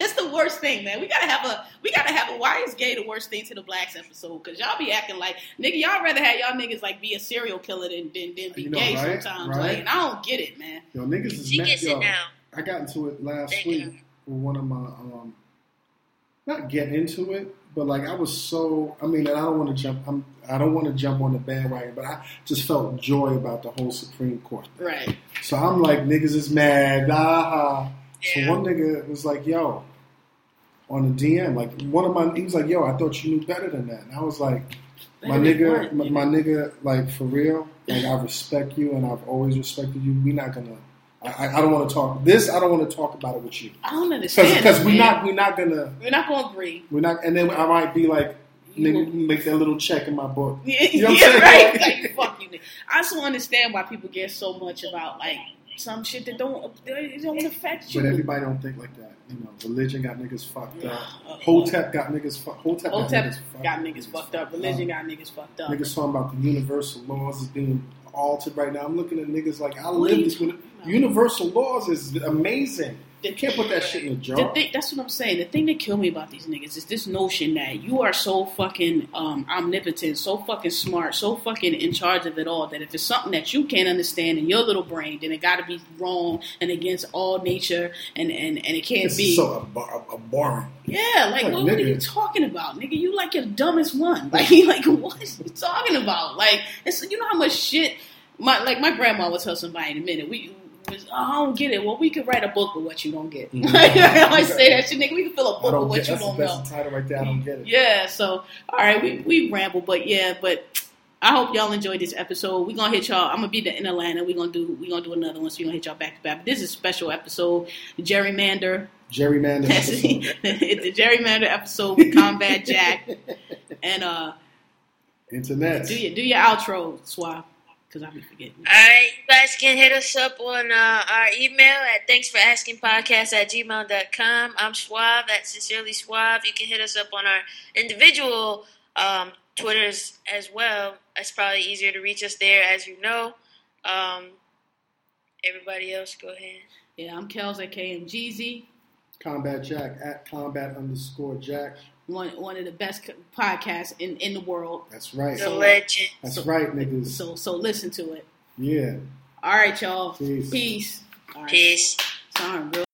it's the worst thing, man. We gotta have a we gotta have a why is gay the worst thing to the blacks episode? Cause y'all be acting like nigga, y'all rather have y'all niggas like be a serial killer than than, than be You know, gay right? sometimes. Right. Like, and I don't get it, man. Yo, niggas is She met, gets yo, it now. I got into it last Thank week you. with one of my um not get into it, but like I was so I mean and I don't want to jump I'm I don't want to jump on the bandwagon, but I just felt joy about the whole Supreme Court. Right. So I'm like niggas is mad, ah. So one nigga was like, yo, on the DM, like one of my he was like, yo, I thought you knew better than that. And I was like, my nigga, my, nigga? my nigga, like for real, like I respect you and I've always respected you. We not gonna I, I don't want to talk this. I don't want to talk about it with you I don't understand. because we're not we're not gonna we're not gonna agree. we're not. And then I might be like, nigga, make that little check in my book. [laughs] You know what I'm yeah, saying? right. Like, [laughs] fuck you. nigga. I just don't understand why people get so much about like some shit that don't they don't affect you. But everybody don't think like that. You know, religion got niggas fucked up. Hotep got niggas fucked. Hotep, Hotep got niggas fucked, got niggas fucked up. Religion got niggas fucked up. Niggas talking about the universal laws is being altered right now. I'm looking at niggas like I live this. about? Universal laws is amazing. You can't put that shit in a The jar. thing, that's what I'm saying. The thing that killed me about these niggas is this notion that you are so fucking um, omnipotent, so fucking smart, so fucking in charge of it all that if it's something that you can't understand in your little brain, then it got to be wrong and against all nature, and and, and it can't This be. is so ab- ab- abhorrent. yeah, like, Like, what, what are you talking about, nigga? You like your dumbest one. [laughs] Like, like what is you talking about? Like, it's you know how much shit. My like my grandma would tell somebody in a minute. We. Oh, I don't get it. Well, we could write a book with what you don't get. [laughs] Mhm. I always say that shit, nigga. We can fill a book with get what you that's, don't know. title right there. I don't get it. Yeah, so all right, we we ramble, but yeah, but I hope y'all enjoyed this episode. We gonna hit y'all. I'm gonna be the in Atlanta. We gonna do we gonna do another one. So we gonna hit y'all back to back. This is a special episode, gerrymander. Gerrymander. It's [laughs] the gerrymander episode with Combat Jack. [laughs] And uh, Internet. do your do your outro, Suave, because I be forgetting. All right, you guys can hit us up on uh, our email at thanks for asking podcast at gmail.com. I'm Suave, that's sincerely Suave. You can hit us up on our individual um, Twitters as well. It's probably easier to reach us there, as you know. Um, everybody else, go ahead. Yeah, I'm Kels at KMGZ. Combat Jack at combat underscore Jack. One one of the best podcasts in, in the world. That's right. The legend. That's so- right, niggas. So so listen to it. Yeah. All right, y'all. Peace. Peace. All right. Peace. Sorry, bro.